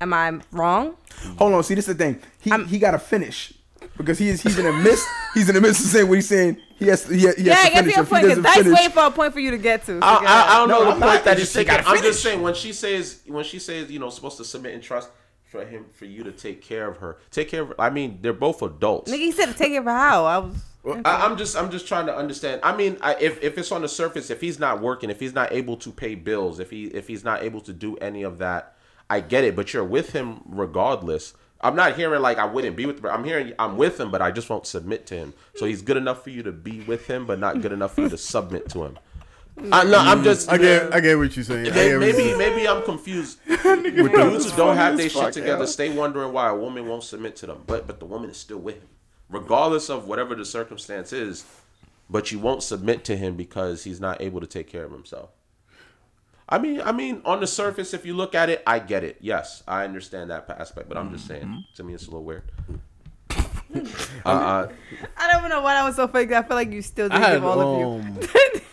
Am I wrong? Hold on, see this is the thing. He he got to finish because he is he's in the midst. He's in the midst of saying what he's saying. He has to, he, has- he Yeah, has I to get to finish. your If he point. Cause doesn't that's finish, waiting for a point for you to get to. So I, I, I don't No, know I'm the not. point that You he's just taking. I'm just saying when she says when she says you know supposed to submit and trust for him for you to take care of her. Take care of. I mean they're both adults. Nigga, he said to take it for how? I was. I, I'm just I'm just trying to understand. I mean, I, if if it's on the surface, if he's not working, if he's not able to pay bills, if he if he's not able to do any of that, I get it. But you're with him regardless. I'm not hearing like I wouldn't be with. I'm hearing I'm with him, but I just won't submit to him. So he's good enough for you to be with him, but not good enough for you to submit to him. I, no, I'm mm, just. I get, I get what you're saying. I May- get what you're Maybe saying. maybe I'm confused. With dudes who don't have their shit together, yo. stay wondering why a woman won't submit to them. But but the woman is still with him, regardless of whatever the circumstance is. But you won't submit to him because he's not able to take care of himself. I mean, I mean, on the surface, if you look at it, I get it. Yes, I understand that aspect. But I'm just saying, to me, it's a little weird. uh, uh, I don't even know why that was so fake. I feel like you still I did had give all of you.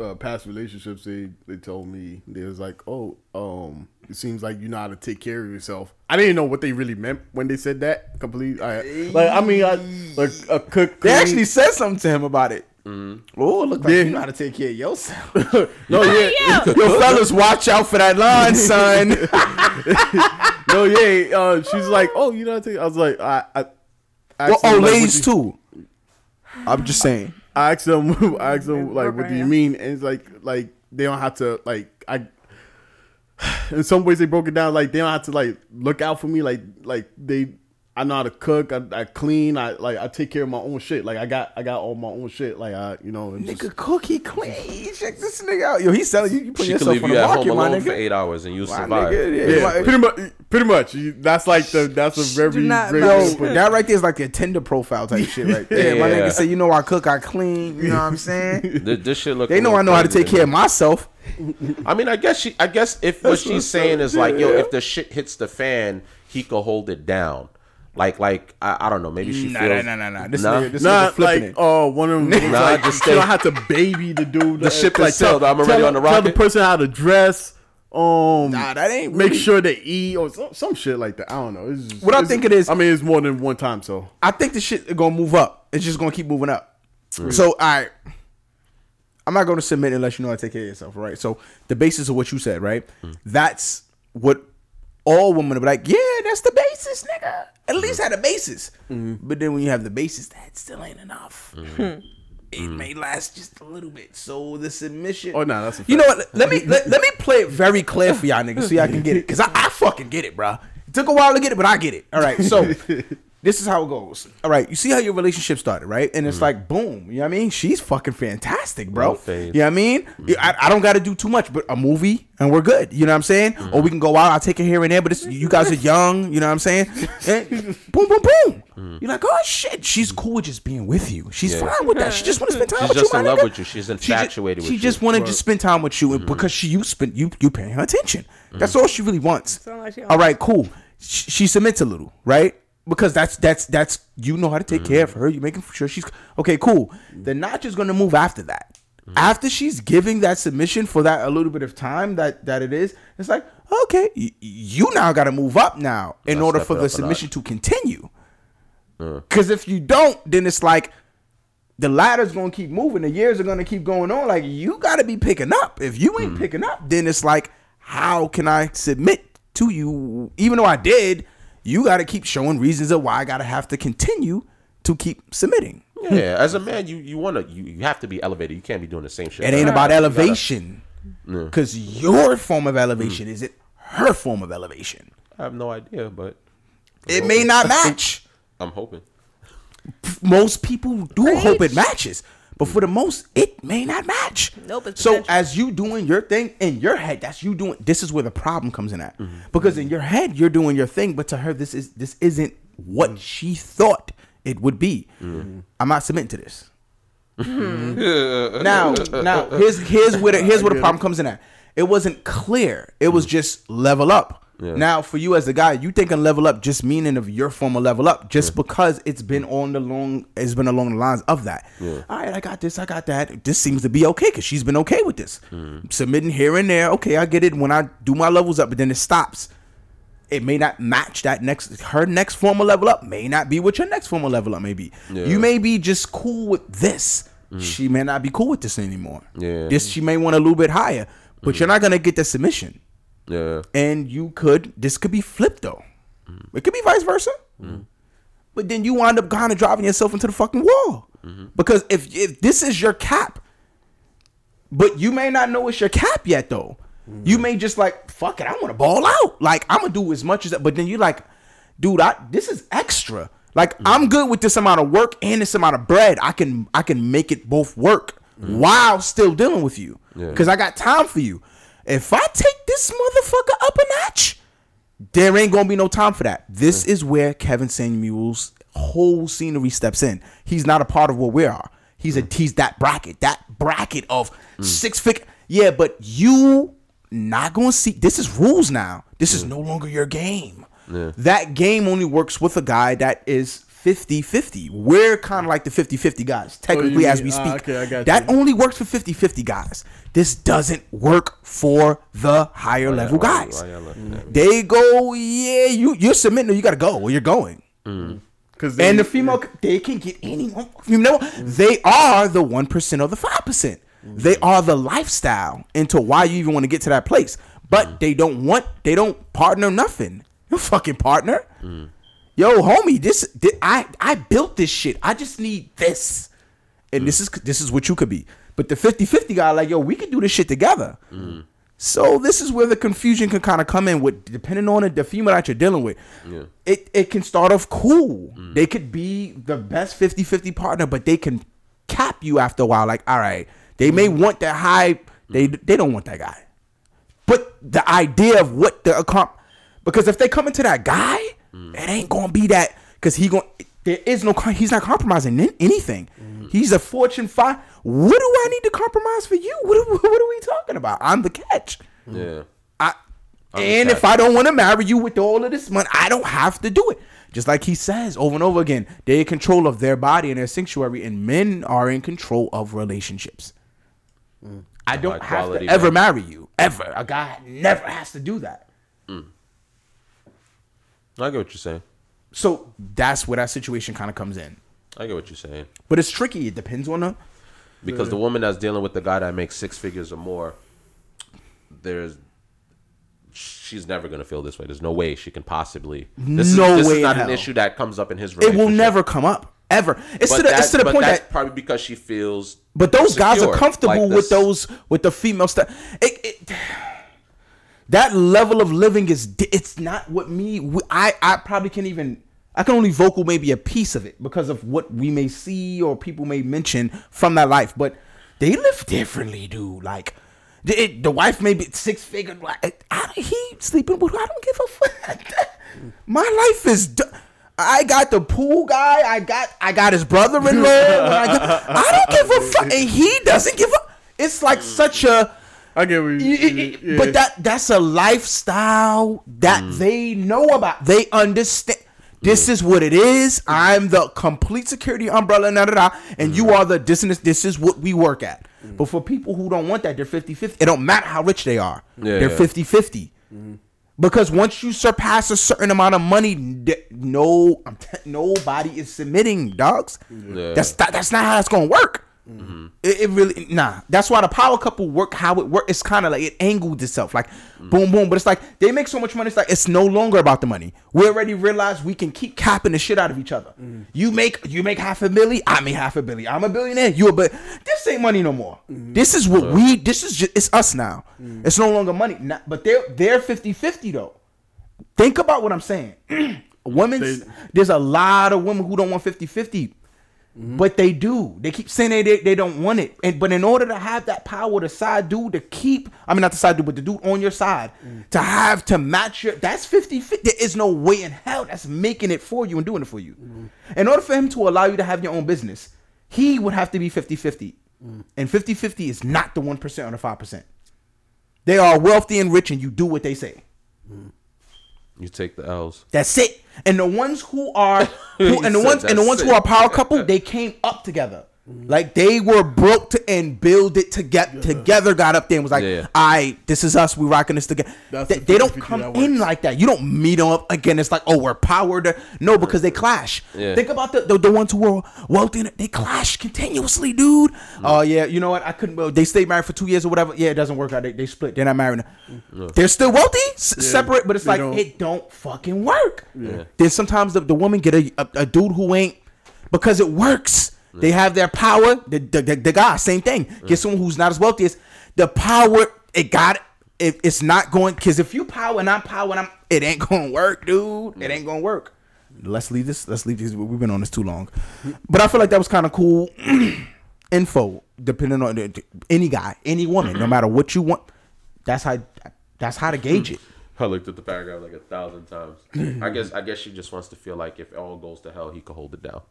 uh, past relationships. They they told me they was like, oh, um, it seems like you know how to take care of yourself. I didn't know what they really meant when they said that. Completely, I, like I mean, I, like a cook. they actually said something to him about it. Mm-hmm. Oh, look like Yeah. you know how to take care of yourself. no, yeah, Yeah. Yo, fellas, watch out for that line, son. no, yeah. Uh, she's like, oh, you know, how to take. I was like, I, I. I well, oh, ladies do you- too. I'm just saying. I asked them, I asked them, like, what do you mean? And it's like, like they don't have to, like, I. In some ways, they broke it down like they don't have to like look out for me, like, like they. I know how to cook. I, I clean. I like I take care of my own shit. Like I got I got all my own shit. Like I you know and just, Nigga, cookie clean. Check this nigga out. Yo, he's selling you. You put She could yourself leave on you the at market, home my alone nigga. for eight hours and you My survive. nigga, yeah, yeah, my- pretty much pretty much. You- That's like the that's a very Do not great mess way to Yo, that right there is like a Tinder profile type shit right there. My Yeah. nigga say, you know I cook, I clean. You know what I'm saying? This, this shit look. They know I know how to take care of myself. I mean, I guess she. I guess if what she's saying is like, yo, if the shit hits the fan, he could hold it down. Like, like I, I don't know. Maybe she Nah, feels. nah, nah, nah, nah. This Nah? nigga, this Not nigga flipping like it. oh one of them. things Nah, like, just you don't stay- have to baby the dude. The ship is like, sailed. I'm already tell, on the Tell the person how to dress. Um, Nah, that ain't make really- sure they eat or some, some shit like that. I don't know. It's just, What I it's- think it is- I mean, it's more than one time. So I think the shit is gonna move up. It's just gonna keep moving up. So I, I'm not gonna submit unless you know how to take care of yourself, right? So the basis of what you said, right? That's what all women be like. Yeah, that's the basis, nigga. At mm-hmm. least had a basis. Mm-hmm. But then when you have the basis, that still ain't enough. Mm-hmm. It may last just a little bit. So the submission. Oh, nah, that's a You know what? Let me let, let me play it very clear for y'all niggas so y'all can get it. Cause I, I fucking get it, bro. It took a while to get it, but I get it. All right. So this is how it goes. All right. You see how your relationship started, right? And it's mm-hmm. like boom. You know what I mean? She's fucking fantastic, bro. No. You know what I mean? Mm-hmm. I, I don't got to do too much, but a movie and we're good. You know what I'm saying? Mm-hmm. Or we can go out. I'll take her here and there, but it's, you guys are young. You know what I'm saying? And boom, boom, boom. Mm. You're like, oh shit, she's cool with just being with you. She's Yeah. fine with that. She just want to spend time with you. She's with just you. in love nigga. with you. She's She ju- infatuated She with just you. wanted to spend time with you, and because she you spend you you paying her attention. That's all she really wants. Like she All right, cool. She, she submits a little, right? Because that's that's that's you know how to take care of her. You're making sure she's okay. Cool. The notch is gonna move after that. After she's giving that submission for that a little bit of time that that it is, it's like okay, y- you now got to move up now in order for the submission to continue. Because if you don't, then it's like the ladder's gonna keep moving. The years are gonna keep going on. Like you got to be picking up. If you ain't picking up, then it's like, how can I submit to you? Even though I did, you got to keep showing reasons of why I got to have to continue to keep submitting. Yeah, as a man, you you want to you, you have to be elevated. You can't be doing the same shit. It ain't forever. about You gotta- elevation, because your form of elevation hmm. is it her form of elevation. I have no idea, but It may not match. I'm hoping. most people do hope it matches, but for the most, it may not match. Nope, it's so potential. as you doing your thing in your head, that's you doing. This is where the problem comes in at, Mm-hmm. because in your head you're doing your thing, but to her this is this isn't what Mm. she thought it would be. Mm-hmm. I'm not submitting to this. now, now here's here's where the, here's where the problem comes in at. It wasn't clear. It was just level up. Yeah. Now, for you as a guy, you think a level up just meaning of your form of level up, just because it's been on the long, it's been along the lines of that. All right, I got this, I got that. This seems to be okay because she's been okay with this, hmm. submitting here and there. Okay, I get it when I do my levels up, but then it stops. It may not match that next her next form of level up may not be what your next form of level up may be. Yeah. You may be just cool with this. Hmm. She may not be cool with this anymore. Yeah. This she may want a little bit higher, but hmm. you're not gonna get the submission Yeah. and you could this could be flipped though. Mm. It could be vice versa. Mm. But then you wind up kind of driving yourself into the fucking wall. Mm-hmm. Because if if this is your cap, but you may not know it's your cap yet though. You mm. may just like fuck it, I want to ball out. Like I'm gonna do as much as that. But then you like, dude, I this is extra. Like I'm good with this amount of work and this amount of bread. I can I can make it both work while still dealing with you. Yeah. Cause I got time for you. If I take this motherfucker up a notch, there ain't gonna be no time for that. This is where Kevin Samuels' whole scenery steps in. He's not a part of what we are. He's a mm. he's that bracket, that bracket of mm. six figure. Yeah, but you not gonna see. This is rules now. This is no longer your game. Yeah. That game only works with a guy that is 50-50. We're kind of like the 50-50 guys, oh, technically as mean- we ah, speak. okay, I got that you. only works for 50-50 guys. This doesn't work for the higher oh, level oh, why- guys. why y'all looking at me? They go, yeah, you you're submitting, you gotta go, or you're going. Mm-hmm. Because And the female, they can get anyone. You know, mm-hmm. they are the one percent or the five percent. Mm-hmm. They are the lifestyle into why you even want to get to that place. But they don't want, they don't partner nothing. You fucking partner. Mm. Yo, homie, this, thi- I I built this shit. I just need this, and this is this is what you could be. But the 50-50 guy, like, yo, we could do this shit together. So this is where the confusion can kind of come in with depending on it, the female that you're dealing with. Yeah. It it can start off cool. They could be the best 50-50 partner, but they can cap you after a while. Like, all right, they may want that high, they they don't want that guy. But the idea of what the accom- because if they come into that guy, it ain't gonna be that because he going there is no he's not compromising in anything. He's a Fortune five. What do I need to compromise for you? What are, what are we talking about? I'm the catch. Yeah. I, I'm and if I don't want to marry you with all of this money, I don't have to do it. Just like he says over and over again, they're in control of their body and their sanctuary, and men are in control of relationships. I don't have to ever marry you. Ever. A guy never has to do that. I get what you're saying. So that's where that situation kind of comes in. I get what you're saying. But it's tricky. It depends on the. Because the woman that's dealing with the guy that makes six figures or more, there's she's never gonna feel this way. There's no way she can possibly. This No is, this way is not an hell. issue that comes up in his It relationship. will never come up ever. It's to the. that's, It's to the but point that's that. probably because she feels. But those guys are secure, comfortable like with this. those with the female stuff. It, it, that level of living is it's not what me. I I probably can't even. I can only vocal maybe a piece of it because of what we may see or people may mention from that life. But they live differently, dude. Like the, it, the wife may be six figure. Like I, he sleeping with. I don't give a fuck. My life is. d- I got the pool guy. I got I got his brother-in-law. I, got, I don't give a fuck, and he doesn't give a. It's like such a. I get what you, y- y- y- yeah. But that that's a lifestyle that mm. they know about. They understand. This is what it is. I'm the complete security umbrella, da, da, da, and you mm. are the dissonance. this. This is what we work at. Mm. But for people who don't want that, they're 50 50. It don't matter how rich they are. Yeah, they're yeah. 50 50. Mm-hmm. Because once you surpass a certain amount of money, no, I'm t- nobody is submitting, dogs. Yeah. That's that, that's not how it's gonna work. Mm-hmm. It, it really nah. That's why the power couple work how it work. It's kind of like it angled itself, like mm. boom, boom. But it's like they make so much money. It's like it's no longer about the money. We already realized we can keep capping the shit out of each other. Mm. You make you make half a milli, I make half a billion. I'm a billionaire. You a but this ain't money no more. Mm. This is what we. This is just it's us now. It's no longer money. Not, but they're they're 50-50 though. Think about what I'm saying. Women's They- there's a lot of women who don't want 50-50. Mm-hmm. But they do. They keep saying they, they they don't want it. And but in order to have that power, the side dude to keep, I mean not the side dude, but the dude on your side, mm-hmm. to have to match your that's 50 50. There is no way in hell that's making it for you and doing it for you. Mm-hmm. In order for him to allow you to have your own business, he would have to be 50 50. And 50 50 is not the 1% or the 5%. They are wealthy and rich, and you do what they say. You take the L's. That's it. And the ones who are, who, and the ones and the ones who are power couple, they came up together. Mm-hmm. Like they were broke to and build it together. Together, got up there and was like, Yeah, yeah. "I, this is us. We rocking this together." That's They, the they don't come that in like that. You don't meet them up again. It's like, "Oh, we're powered." No, because they clash. Yeah. Think about the, the the ones who were wealthy. They clash continuously, dude. Mm. Oh yeah, you know what? I couldn't. Well, they stayed married for two years or whatever. Yeah, it doesn't work out. They, they split. They're not married. now. Mm. They're still wealthy, s- separate, but it's they like don't- it don't fucking work. Then sometimes the, the woman get a, a, a dude who ain't because it works. They have their power. The, the, the, the guy, same thing. Get someone who's not as wealthy as the power. It got it. It's not going because if you power and I'm power and I'm, it ain't gonna work, dude. It ain't gonna work. Let's leave this. Let's leave this. We've been on this too long, but I feel like that was kind of cool info. Depending on any guy, any woman, no matter what you want. That's how. That's how to gauge it. I looked at the paragraph like a thousand times. I guess I guess she just wants to feel like if all goes to hell, he could hold it down.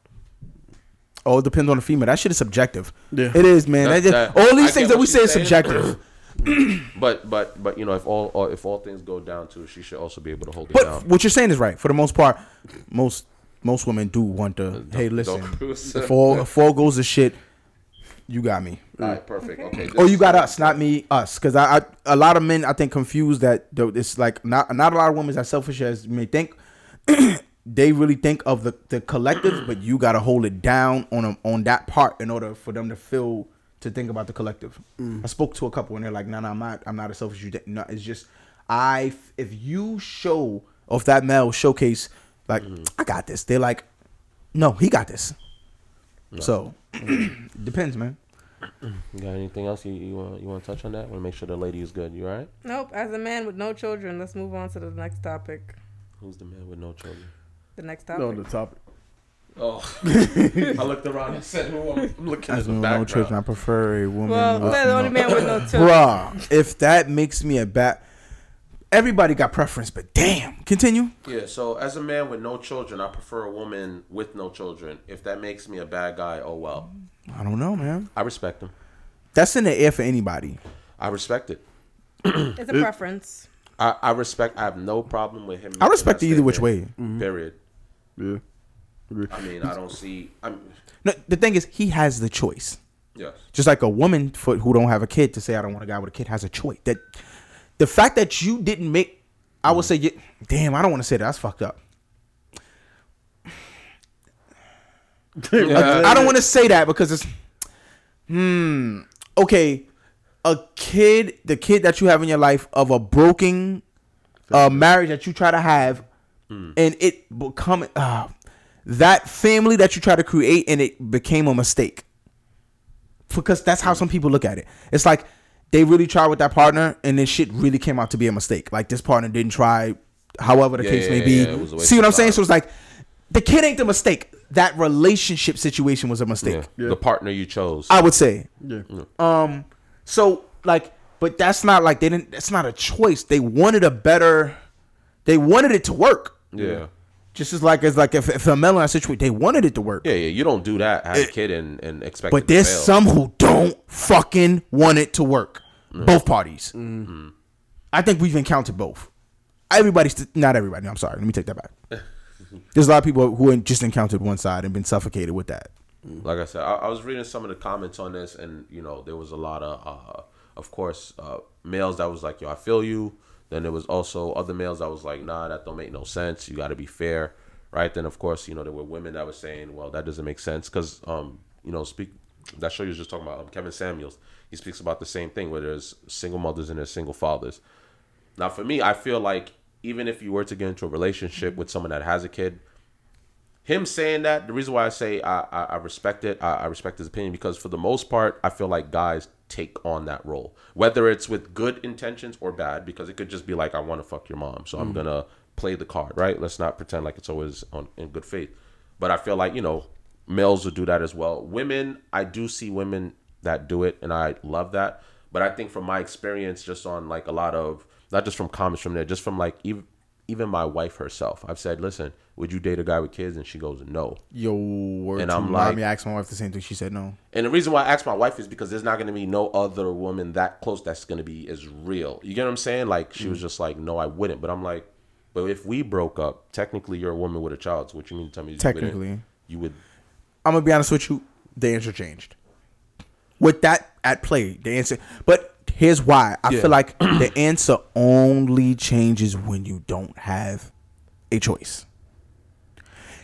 Oh, it depends on the female. That shit is subjective. Yeah. It is, man. That- That- that- all these get things that we say she's is subjective. But but but you know if all or if all things go down to she should also be able to hold it down. But what you're saying is right. For the most part, most most women do want to. Hey, listen. don't- If all if all goes to shit, you got me. All right, perfect. Okay. Or this- you got us, not me, us. Because I, I, a lot of men, I think, confuse that. though It's like not not a lot of women as selfish as you may think. they really think of the, the collective, but you got to hold it down on a, on that part in order for them to feel to think about the collective. Mm. I spoke to a couple and they're like, "No, no, I'm not. I'm not as selfish as you think. No, it's just I. If you show of that male showcase, like mm-hmm. I got this, they're like, no, he got this. So depends, man. You got anything else you, you want you want to touch on that? Want to make sure the lady is good. You all right? Nope. As a man with no children, let's move on to the next topic. Who's the man with no children? The next topic. No, the topic. Oh, I looked around and said, "Who I'm I'm looking at As the with no background." children, I prefer a woman. well, with the only no- man with no children. Bruh, if that makes me a bad, everybody got preference, but damn, continue. Yeah, so as a man with no children, I prefer a woman with no children. If that makes me a bad guy, oh well. I don't know, man. I respect him. That's in the air for anybody. I respect it. It's a preference. I, I respect. I have no problem with him. I respect it either which statement. way. Period. Yeah. Agree. I mean, I don't see. I'm. No, the thing is, he has the choice. Yes. Just like a woman for, who don't have a kid to say I don't want a guy with a kid has a choice. That the fact that you didn't make, I would say, you, damn, I don't want to say that. That's fucked up. I don't want to say that because it's, hmm, okay, a kid, the kid that you have in your life of a broken uh, marriage that you try to have, and it become uh, that family that you try to create, and it became a mistake. Because that's how some people look at it. It's like they really tried with that partner, and this shit really came out to be a mistake. Like this partner didn't try, however the Yeah, case yeah, may yeah, be. yeah, it was a waste See what I'm saying? So it's like the kid ain't the mistake. That relationship situation was a mistake. Yeah. The partner you chose. I would say. Yeah. Um. So like, but that's not like they didn't. That's not a choice. They wanted a better. They wanted it to work. Yeah. Just as like as like if, if a melon situation, they wanted it to work. Yeah, yeah. You don't do that. Have a kid and and expect. it But to there's fail. some who don't fucking want it to work. Both parties. Mm-hmm. I think we've encountered both. Everybody's not everybody. I'm sorry. Let me take that back. There's a lot of people who just encountered one side and been suffocated with that. like I said, I, I was reading some of the comments on this, and you know, there was a lot of, uh, of course, uh, males that was like, "Yo, I feel you." Then there was also other males that was like, "Nah, that don't make no sense. You got to be fair, right?" Then of course, you know, there were women that were saying, "Well, that doesn't make sense," because, um, you know, speak that show you was just talking about, um, Kevin Samuels. He speaks about the same thing where there's single mothers and there's single fathers. Now, for me, I feel like even if you were to get into a relationship with someone that has a kid, him saying that the reason why I say I I, I respect it, I, I respect his opinion because for the most part, I feel like guys take on that role, whether it's with good intentions or bad, because it could just be like I want to fuck your mom, so I'm hmm. gonna play the card, right? Let's not pretend like it's always on in good faith. But I feel like you know males will do that as well. Women, I do see women that do it, and I love that. But I think from my experience, just on like a lot of not just from comments from there, just from like even even my wife herself, I've said, listen, would you date a guy with kids? And she goes, no. Yo, word And I'm like- asked my wife the same thing. She said no. And the reason why I asked my wife is because there's not going to be no other woman that close that's going to be as real. You get what I'm saying? Like she was mm. just like, no, I wouldn't. But I'm like, but if we broke up, technically you're a woman with a child. So what you mean to tell me? you? Technically. you would. I'm gonna be honest with you. The answer changed. With that at play, the answer. But here's why. I Yeah. feel like the answer only changes when you don't have a choice.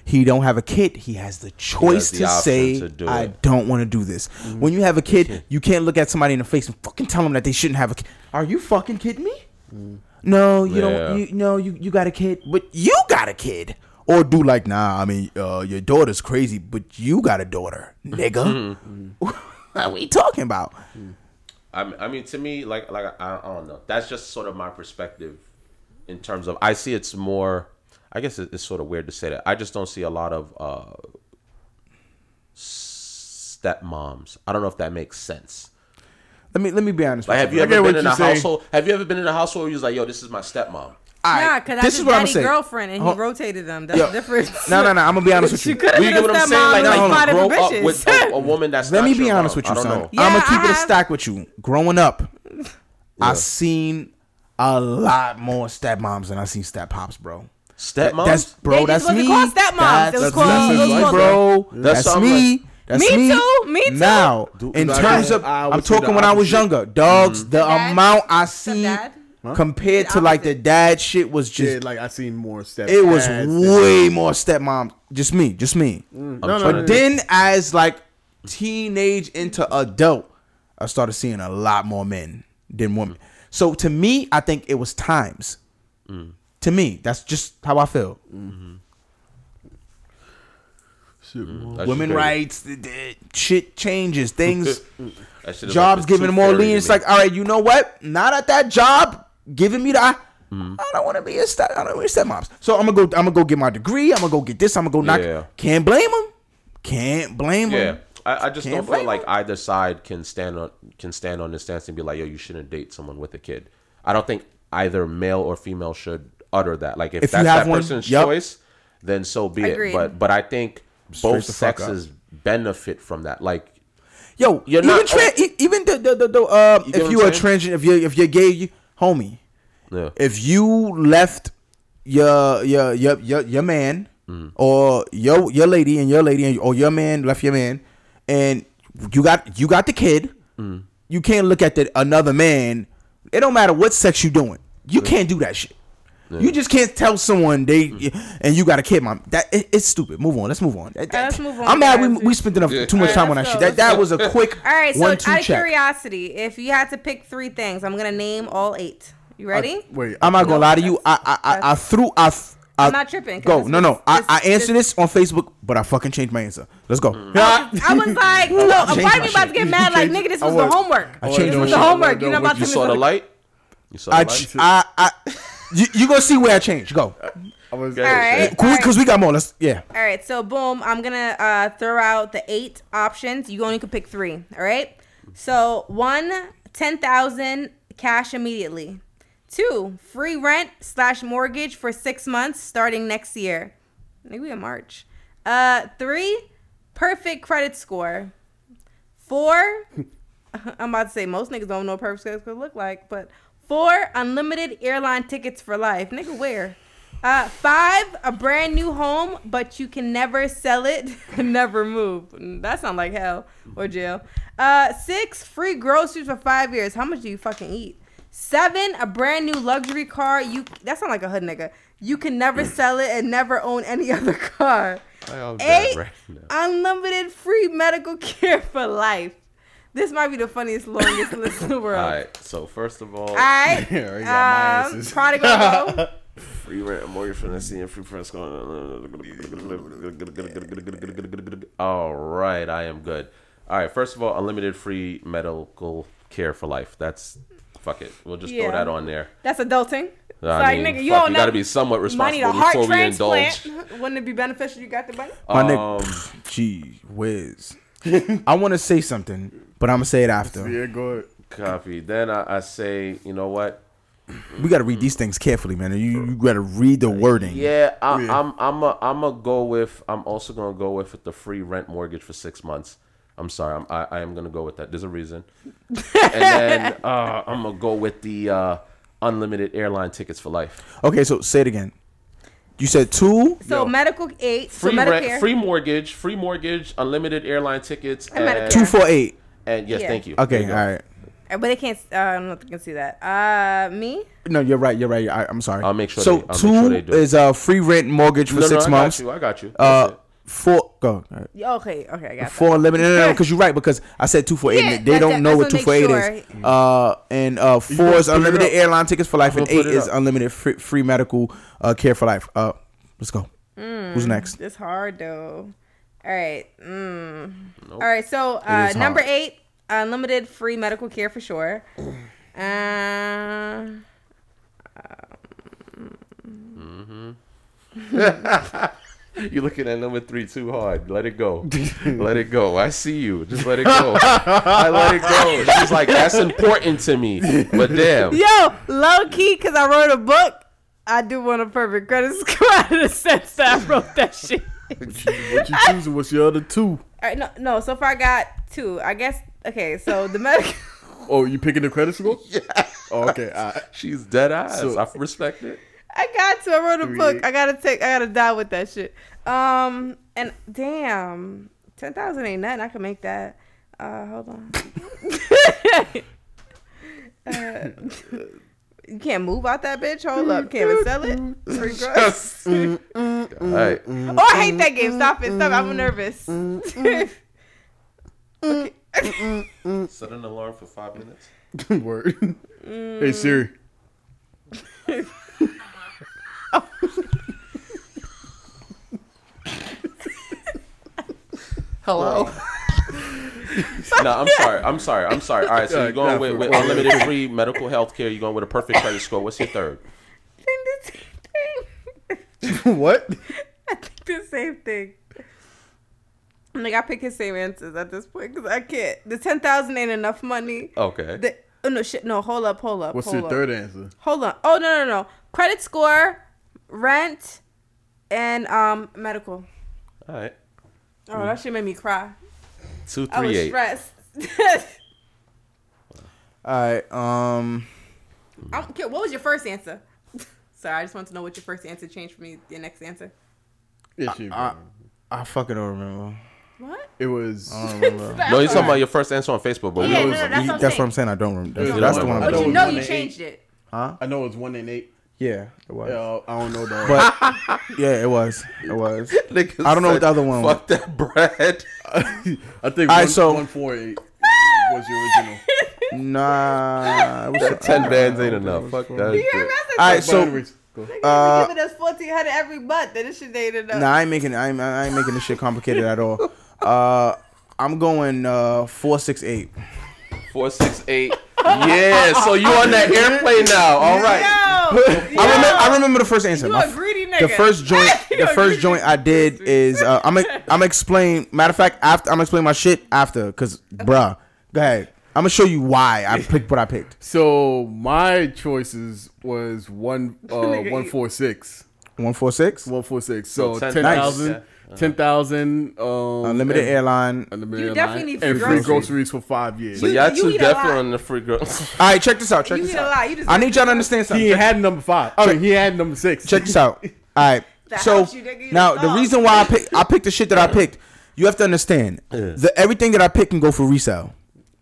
He don't have a kid. He has the choice the to say, to do "I don't want to do this." Mm-hmm. When you have a kid, you can't look at somebody in the face and fucking tell them that they shouldn't have a kid. Are you fucking kidding me? Mm. No, you Yeah. don't. You, no, you you got a kid, but you got a kid. Or do like, nah. I mean, uh, your daughter's crazy, but you got a daughter, nigga. Mm-hmm. Mm-hmm. what are we talking about? I mean, I mean, to me, like, like I, I don't know. That's just sort of my perspective in terms of. I see it's more. I guess it's sort of weird to say that. I just don't see a lot of uh, stepmoms. I don't know if that makes sense. Let me let me be honest. Like, with have you I ever been in a saying. household? Have you ever been in a household where you was like, "Yo, this is my stepmom"? All Nah, right, because that's his daddy girlfriend, and he Hold- rotated them. That's Yo, the difference. No, no, no. I'm gonna be honest with She you. could have you been get what I'm saying? stepmom Like, with like grow up with a, a woman that's. Let not me be your honest mom. with you, I don't son. know. Yeah, I'm gonna keep I it a have- stack with you. Growing up, I seen a lot more stepmoms than I seen step pops, bro. Stepmoms. That's bro. They just that's wasn't me. called stepmoms. That's It was me, called- it was called- bro. That's That's, something me. That's Me me. too, me too. Now, Dude, in I terms of, I I'm would say talking when I was opposite. younger, dogs. Mm-hmm. The Dad? amount I seen Stepdad? compared The to like the dad shit was just. Yeah, like I seen more step. it was way more stepmom. Just me. Just me. Mm. No, no, to- no, Then as like teenage into adult, I started seeing a lot more men than women. So to me, I think it was times. To me, that's just how I feel. Mm-hmm. Shit, more. That women rights, the, the shit changes, things, That shit is jobs like giving more fairy lean. It's like, all right, you know what? Not at that job giving me that. Mm-hmm. I don't want to be a step. I don't want to be stepmoms. So I'm gonna go. I'm gonna go get my degree. I'm gonna go get this. I'm gonna go knock. Yeah. Can't blame them. Can't blame Yeah, them. I, I just Can't don't feel like them. either side can stand on can stand on this stance and be like, "Yo, you shouldn't date someone with a kid." I don't think either male or female should utter that. Like, if, If that's have that one- person's yup. choice, then so be Agreed. it. But but I think both the fuck up. sexes benefit from that. Like, Yo, You're even not- tra- e- even the the, the, the uh, You if you are saying? transgender, if you if you're gay, you, homie, yeah, if you left your your your your, your man Mm. or your your lady and your lady and, or your man left your man and you got you got the kid, Mm. you can't look at the another man. It don't matter what sex you doing. You can't do that shit. You just can't tell someone they Mm. and you got a kid, mom. That it, it's stupid. Move on. Let's move on. That- let's move on, I'm mad we, we spent enough too much Yeah. time on that Alright, shit. That that was a quick All right, so one out of check. curiosity, if you had to pick three things, I'm gonna name all eight. You ready? I- wait, I'm not gonna No, lie to you. I I I, I threw I. I I'm not tripping. Go no no. I, this- I answered this- this on Facebook, but I fucking changed my answer. Let's go. I was like, no, a part changed of my me about to get mad, like, nigga, this was the homework. I This changed my was the homework. You're not no, about you to saw the light. You saw the light. ch- I, I, you, you gonna see where I changed. Go. I was Go All ahead, right. Because we got more. Let's yeah. All right, so boom, I'm gonna uh, throw out the eight options. You only can pick three. All right. So one, ten thousand cash immediately. Two, free rent slash mortgage for six months starting next year. Maybe in March. Uh, three, perfect credit score. Four, I'm about to say most niggas don't know what perfect credit score look like, but four, unlimited airline tickets for life. Nigga, where? Uh, five, a brand new home, but you can never sell it, never move. That sounds like hell or jail. Uh, six, free groceries for five years. How much do you fucking eat? Seven, a brand new luxury car. You that sound like a hood nigga. You can never sell it and never own any other car. I am dead Eight, right unlimited free medical care for life. This might be the funniest, longest list in the world. All right. So first of all, All right. Yeah, I already got my Um, answers. prodigal go. free rent, mortgage financing, and free press. All right, I am good. All right. First of all, unlimited free medical care for life. That's fuck it. We'll just throw that on there. That's adulting. It's I like, mean, nigga, you fuck, don't you got to be somewhat Might need a responsible heart before we transplant. indulge. Wouldn't it be beneficial you got the money? My Um, nigga, gee whiz. I want to say something, but I'm gonna say it after. yeah, go ahead. Copy. Then I, I say, you know what? We gotta read these things carefully, man. You, you gotta read the wording. Yeah, I, Yeah. I'm I'm a, I'm a go with. I'm also gonna go with the free rent mortgage for six months. I'm sorry, I'm, I I am gonna go with that. There's a reason. and then uh, I'm gonna go with the uh, unlimited airline tickets for life. Okay, so say it again. You said two. So Yo. medical eight. Free so rent, Medicare. free mortgage, free mortgage, unlimited airline tickets, And and, Medicare. Two four eight. And yes, Yeah. thank you. There Okay, you all go. right. Uh, But they can't. Uh, I don't know if they can see that. Uh, me. No, you're right. You're right. I, I'm sorry. I'll make sure So they- I'll make two sure they do it. is uh free rent mortgage for No, no, six I months. got you. I got you. Uh, it. four go. All right. Yeah, Okay. Okay. I got that. Four unlimited. No, no, because you're right. Because I said two four eight. Yeah, and they that- don't that- know what what two for four eight sure. is. Uh, and uh, four gonna is put it unlimited up. airline tickets for life, I'm and gonna eight put it is up. unlimited free, free medical uh, care for life. Uh, let's go. Mm. Who's next? It's hard though. All right. Mm. Nope. All right. So uh, number hard. eight, unlimited free medical care for sure. Uh, You looking at number three too hard. Let it go. let it go. I see you. Just let it go. I let it go. She's like, that's important to me. But damn. yo, low key, cause I wrote a book. I do want a perfect credit score in the sense that I wrote that shit. What you choosing? What's your other two? All right, no, no. So far, I got two. I guess. Okay, so the medical. Oh, you picking the credit score? Yeah. Oh, okay. all right. She's dead eyes. So- I respect it. I got to. I wrote a Three. book. I gotta take. I gotta die with that shit. Um, and damn, ten thousand ain't nothing. I can make that. Uh, hold on. uh, you can't move out that bitch. Hold up. Can't even sell it. Free drugs. All mm, mm, mm. right. Oh, I hate that game. Stop it. Stop. I'm nervous. okay. Set an alarm for five minutes. Word. Hey Siri. Hello. no, I'm sorry. I'm sorry. I'm sorry. All right, so you're going with, with unlimited free medical health care. You're going with a perfect credit score. What's your third? I think the same thing. what? I think the same thing. Like I got to pick his same answers at this point because I can't. The ten thousand ain't enough money. Okay. The oh no shit no hold up hold up What's hold your up. third answer? Hold on oh no no no credit score, rent, and um medical. All right. Oh that shit made me cry. Two, I was eight. stressed. All right. Um. I'm, what was your first answer? Sorry, I just want to know what your first answer changed for me. Your next answer. It, should be. I, I fucking don't remember. What? it was. I don't remember. No, you're talking about your first answer on Facebook, but we Yeah, know no, it's- no, that's what I'm That's saying. what I'm saying. I don't remember. That's, Yeah, that's no, the one. no, I But don't you know you and changed it. Huh? I know it's one and eight. Yeah, it was. Uh, I don't know the. But yeah, it was. It was. Niggas I don't know what the other one was. Fuck that bread. I think All right, one, so- one four eight was your original. Nah. It was That ten bands ain't enough. Fuck that. You hear All right, so anyways, go. Nigga, uh, giving us fourteen hundred every month. Then this shit ain't enough. Nah, I ain't making. I ain't, I ain't making this shit complicated at all. Uh, I'm going uh four six eight. Four, six, eight. Yeah, so you on that airplane now. All right. Yo, I remember. I remember the first answer. You My a f- greedy nigga. The first joint. The first joint I did is uh, I'm. i I'm explain. Matter of fact, after I'm explain my shit after, cause bruh, go ahead. I'm gonna show you why I picked what I picked. So my choices was one uh Nigga, one you- four six. One four six. One four six. So So 10,000. ten thousand. Nice. Ten thousand. Um, Unlimited airline. Unlimited You definitely airline, need and free free groceries. groceries for five years. So You- y'all you two eat a definitely lot. on the free girls. All right, check this out. Check You this eat a out. lot. You just I need y'all to understand something. he Check- had number five. Oh, he had number six. check this out. All right. That so helps you, nigga. You now just the thought. reason why I picked I picked the shit that I picked, you have to understand. The everything that I pick can go for resale.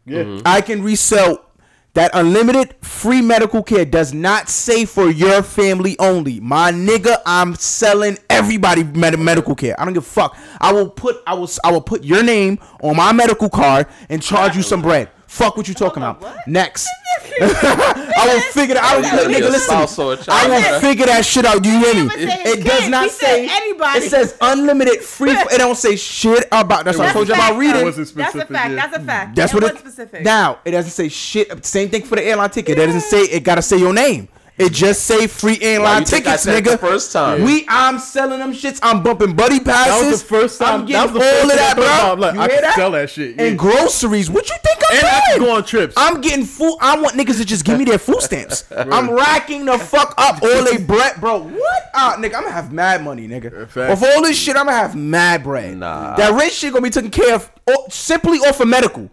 Yeah. I can resell that unlimited free medical care does not say for your family only. My nigga, I'm selling everybody med- medical care. I don't give a fuck. I will put I will I will put your name on my medical card and charge you some bread. Fuck what you talking about. Next. I will figure that out. You gotta Nigga, listen. spouse or a I child. will figure that shit out. Do you hear me? never It does not He say anybody. It says unlimited free. It don't say shit about. That's what I That's told you a about reading. though. wasn't That's a fact. That's a fact. That's It what was it. specific. Now it doesn't say shit. Same thing for the airline ticket. It doesn't say it. Gotta say your name. It just say free Why airline you think I tickets, nigga. the first time? We, I'm selling them shits. I'm bumping buddy passes. That was the first time. I'm getting was the first all of that, bro. Like, you I hear that? sell that shit. Yeah. And groceries. What you think I'm And I can doing? go on trips. I'm getting food. I want niggas to just give me their food stamps. I'm racking the fuck up all they bread, bro. What? Ah, nigga, I'm gonna have mad money, nigga. Of all this shit, I'm gonna have mad bread. Nah. That rent shit gonna be taken care of simply off of medical.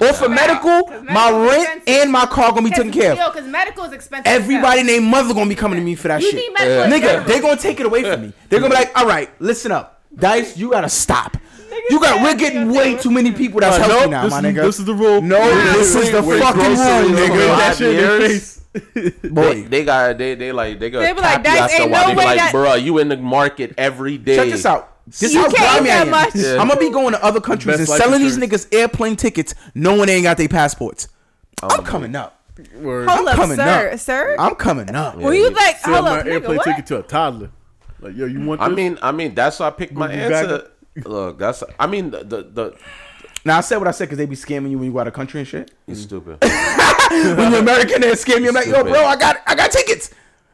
Off of medical, 'Cause my rent and my car gonna be taken care Yo, of. because medical is expensive. Everybody hell. named Mother gonna be coming to me for that You shit. need medical Nigga, insurance. they're gonna take it away from me. They're gonna be like, all right, listen up. Dice, you gotta stop. You got we're getting way too many people that's Uh, healthy nope, now, this my is- nigga. this is the rule. No, Yeah, this is wait, the wait, fucking rule, groceries nigga. over that shit in their years. face. Boy, They, they got they they like they got They be like, tap "Dice, ain't while. no way like, that- bro, you in the market every day. check this out. This You how can't grimy I that am. much. Yeah. I'm gonna be going to other countries Best and life selling these niggas airplane tickets, knowing they ain't got their passports. Oh I'm coming up. Word. Hold up, coming sir. up. Sir? I'm coming up. Were you like, Sell hold my up, nigga, airplane what? ticket to a toddler. Like, yo, you want this? I mean, I mean, that's why I picked my answer. Look, that's. I mean, the the, the Now I said what I said because they be scamming you when you go out of country and shit. you stupid. when you're American, they scam you. I'm like, yo, bro, I got, I got tickets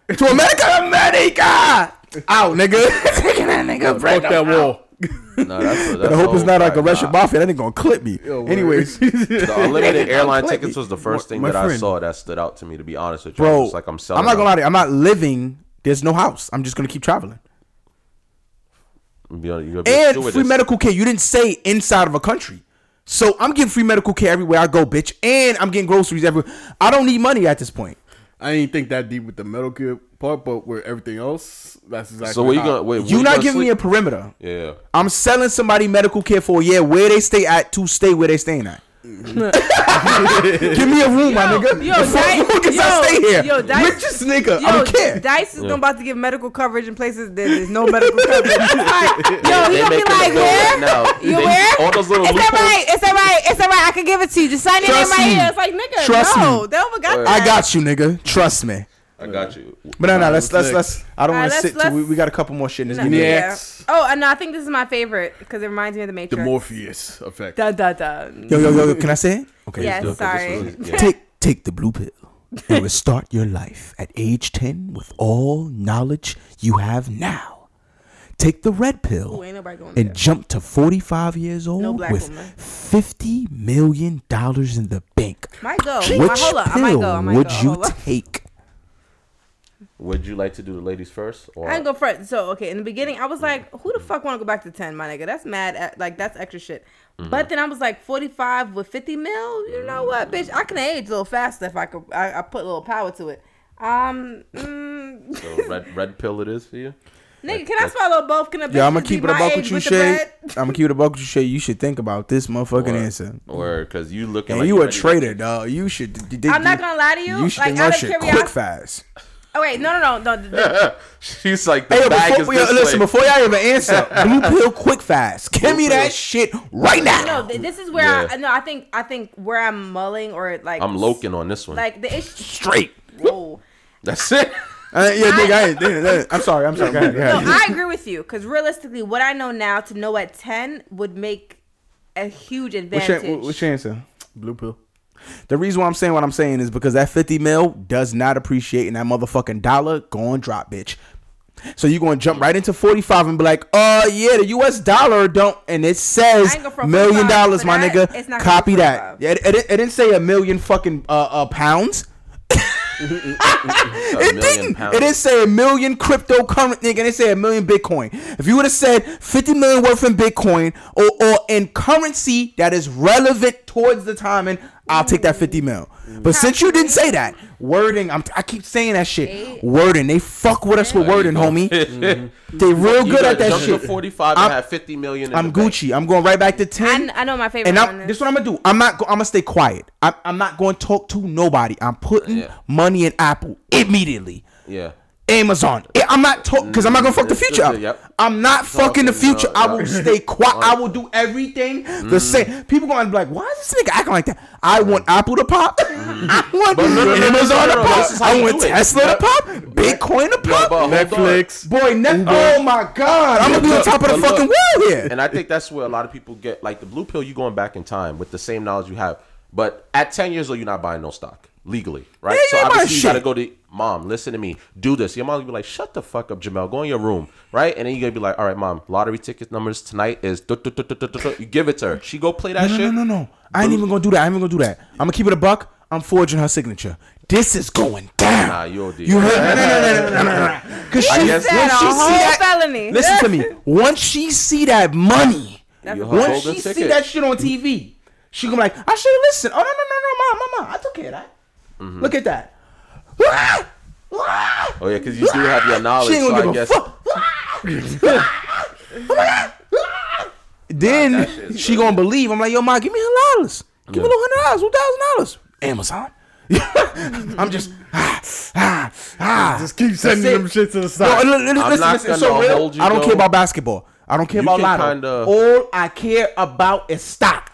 to America, America. Out, nigga. Taking that nigga bread. fuck that wall. No, that's, that's I hope it's not like a. Russian Nah, mafia. That nigga gonna clip me. Yo. Anyways, The unlimited airline tickets was the first thing My that I saw that stood out to me. To be honest with you, bro, it's like I'm selling. I'm not gonna lie out. to you. I'm not living. There's no house. I'm just gonna keep traveling. I'm be honest, you're gonna be And stewardess. free medical care. You didn't say inside of a country. So I'm getting free medical care everywhere I go, bitch. And I'm getting groceries everywhere. I don't need money at this point. I ain't think that deep with the medical care part, but with everything else, that's exactly. So where you how- gonna wait? where You're not gonna giving me a perimeter. Yeah. I'm selling somebody medical care for a year where they stay at to stay where they staying at. Mm-hmm. Give me a room, my nigga. yo, The fuck Dice- long as yo, I stay here. yo, Dice- Richest nigga. Yo, I don't care. Dice is Yeah. about to give medical coverage in places that there's no medical coverage. It's like, yo, he gonna be like, it go where? right now. You They- where? All those little It's all loopholes. right. It's all right. It's all right. I can give it to you. Just sign your name Trust right here. It's like, nigga, Trust no. me. They don't got Word. that. I got you, nigga. Trust me. I got you. But no, no, let's let's let's. I don't want to sit. Too, we, we got a couple more shit in this. No, Give me yeah. Oh, and no, I think this is my favorite because it reminds me of the Matrix. The Matrix. Morpheus effect. Da da da. Yo, yo, yo, yo. can I say it? Okay. Yes, do sorry. was- yeah. Take take the blue pill and restart your life at age 10 with all knowledge you have now. Take the red pill Ooh, ain't nobody going and there. jump to 45 years old black with woman. 50 million dollars in the bank. Might go. Which Might- hold up. I might pill go. I might would go. you take? Would you like to do the ladies first? Or I ain't go first. So okay, in the beginning, I was like, "Who the fuck want to go back to ten, my nigga? That's mad. At, like that's extra shit." Mm-hmm. But then I was like, forty-five with fifty mil. You know what, bitch? I can age a little faster if I could. I, I put a little power to it. Um, mm, so red red pill it is for you? nigga, can I swallow both? Can a bitch Yeah, I'm gonna keep it a my buck with you, with Shay. I'm gonna keep it a buck with you, Shay. You should think about this motherfucking Or- answer. Or because you looking And like you a traitor, dog. You should. I'm not gonna lie to you. You should like think out that of shit curiosity. quick fast. Oh wait, no, no, no, no. the- the- She's like the Hey, bag before, is yo, this listen, way. before y'all even answer, blue pill quick fast. Give me pill. that shit right now. no, this is where Yeah. I no. I think I think where I'm mulling or like I'm loking on this one. Like the issue. Straight. Whoa. That's it. Uh, yeah, nigga, I, ain't- nigga, I'm sorry. I'm sorry. Ahead, go No. I agree with you because realistically, what I know now to know at ten would make a huge What's your, advantage. what's your answer? Blue pill. The reason why I'm saying what I'm saying is because that 50 mil does not appreciate and that motherfucking dollar going drop, bitch. So you're going to jump right into 45 and be like, "Oh yeah, the U.S. dollar don't," and it says I ain't go from million dollars, my that. nigga. It's not Copy that. Yeah, it, it, it didn't say a million fucking uh, uh pounds. It didn't. pounds. It didn't say a million cryptocurrency, nigga. It didn't say a million Bitcoin. If you would have said 50 million worth in Bitcoin or, or in currency that is relevant towards the timing, I'll take that 50 mil. Mm. But since you didn't say that, wording, I'm, I keep saying that shit. Wording, they fuck with us with wording, homie. Mm-hmm. They real good at that jump shit. To 45 I'm- and have 50 million. In I'm the bank. Gucci. I'm going right back to 10. I, I know my favorite. And one I'm, this is what I'm gonna do. I'm not. Go, I'm gonna stay quiet. I'm, I'm not going to talk to nobody. I'm putting Yeah. money in Apple immediately. Yeah. Amazon. Eh, I'm not talking because I'm not gonna fuck the mm, future up. yep. I'm not fucking the future. I will stay quiet. I will do everything the mm. same. People gonna be like, "Why is this nigga acting like that?" I mm. want Apple to pop. I want Amazon no, no, to pop. I want. Tesla to pop. Bitcoin to pop. but hold on. Netflix. Boy, Netflix. oh my god, I'm gonna be on top of the fucking world here. And I think that's where a lot of people get like the blue pill. You going back in time with the same knowledge you have, but at 10 years old, you're not buying no stock legally, right? Yeah, so you ain't buying obviously you gotta go to mom. Listen to me. Do this. Your mom will be like, "Shut the fuck up, Jamel. Go in your room, right?" And then you gonna be like, "All right, mom. Lottery ticket numbers tonight is." duh, duh, duh, duh, duh, duh, duh." You give it to her. She go play that No, shit. no, no, no. I ain't even gonna do that. I ain't even gonna do that. I'm gonna keep it a buck. I'm forging her signature. This is going down. Nah, you OD. You heard? No, no, no, no, no, no, no. Cause she, once a she see that, felony. listen to me. Once she see that money, once she see that shit on TV, she gonna be like, I should have listened. Oh no, no, no, no, mom, mama, I took care of that. Mm-hmm. Look at that. Oh yeah, because you do have your knowledge. She ain't gonna I give guess. a fuck. then that shit's she gonna believe. I'm like, yo, ma, give me hundred dollars. Give me a hundred dollars, two thousand dollars. Amazon. I'm just ah ah ah. Just keep sending them shit to the No, side. li- listen, I'm not listen, it's so real. hold you, I don't care about basketball. I don't care You about lotto. kinda- All I care about is stock.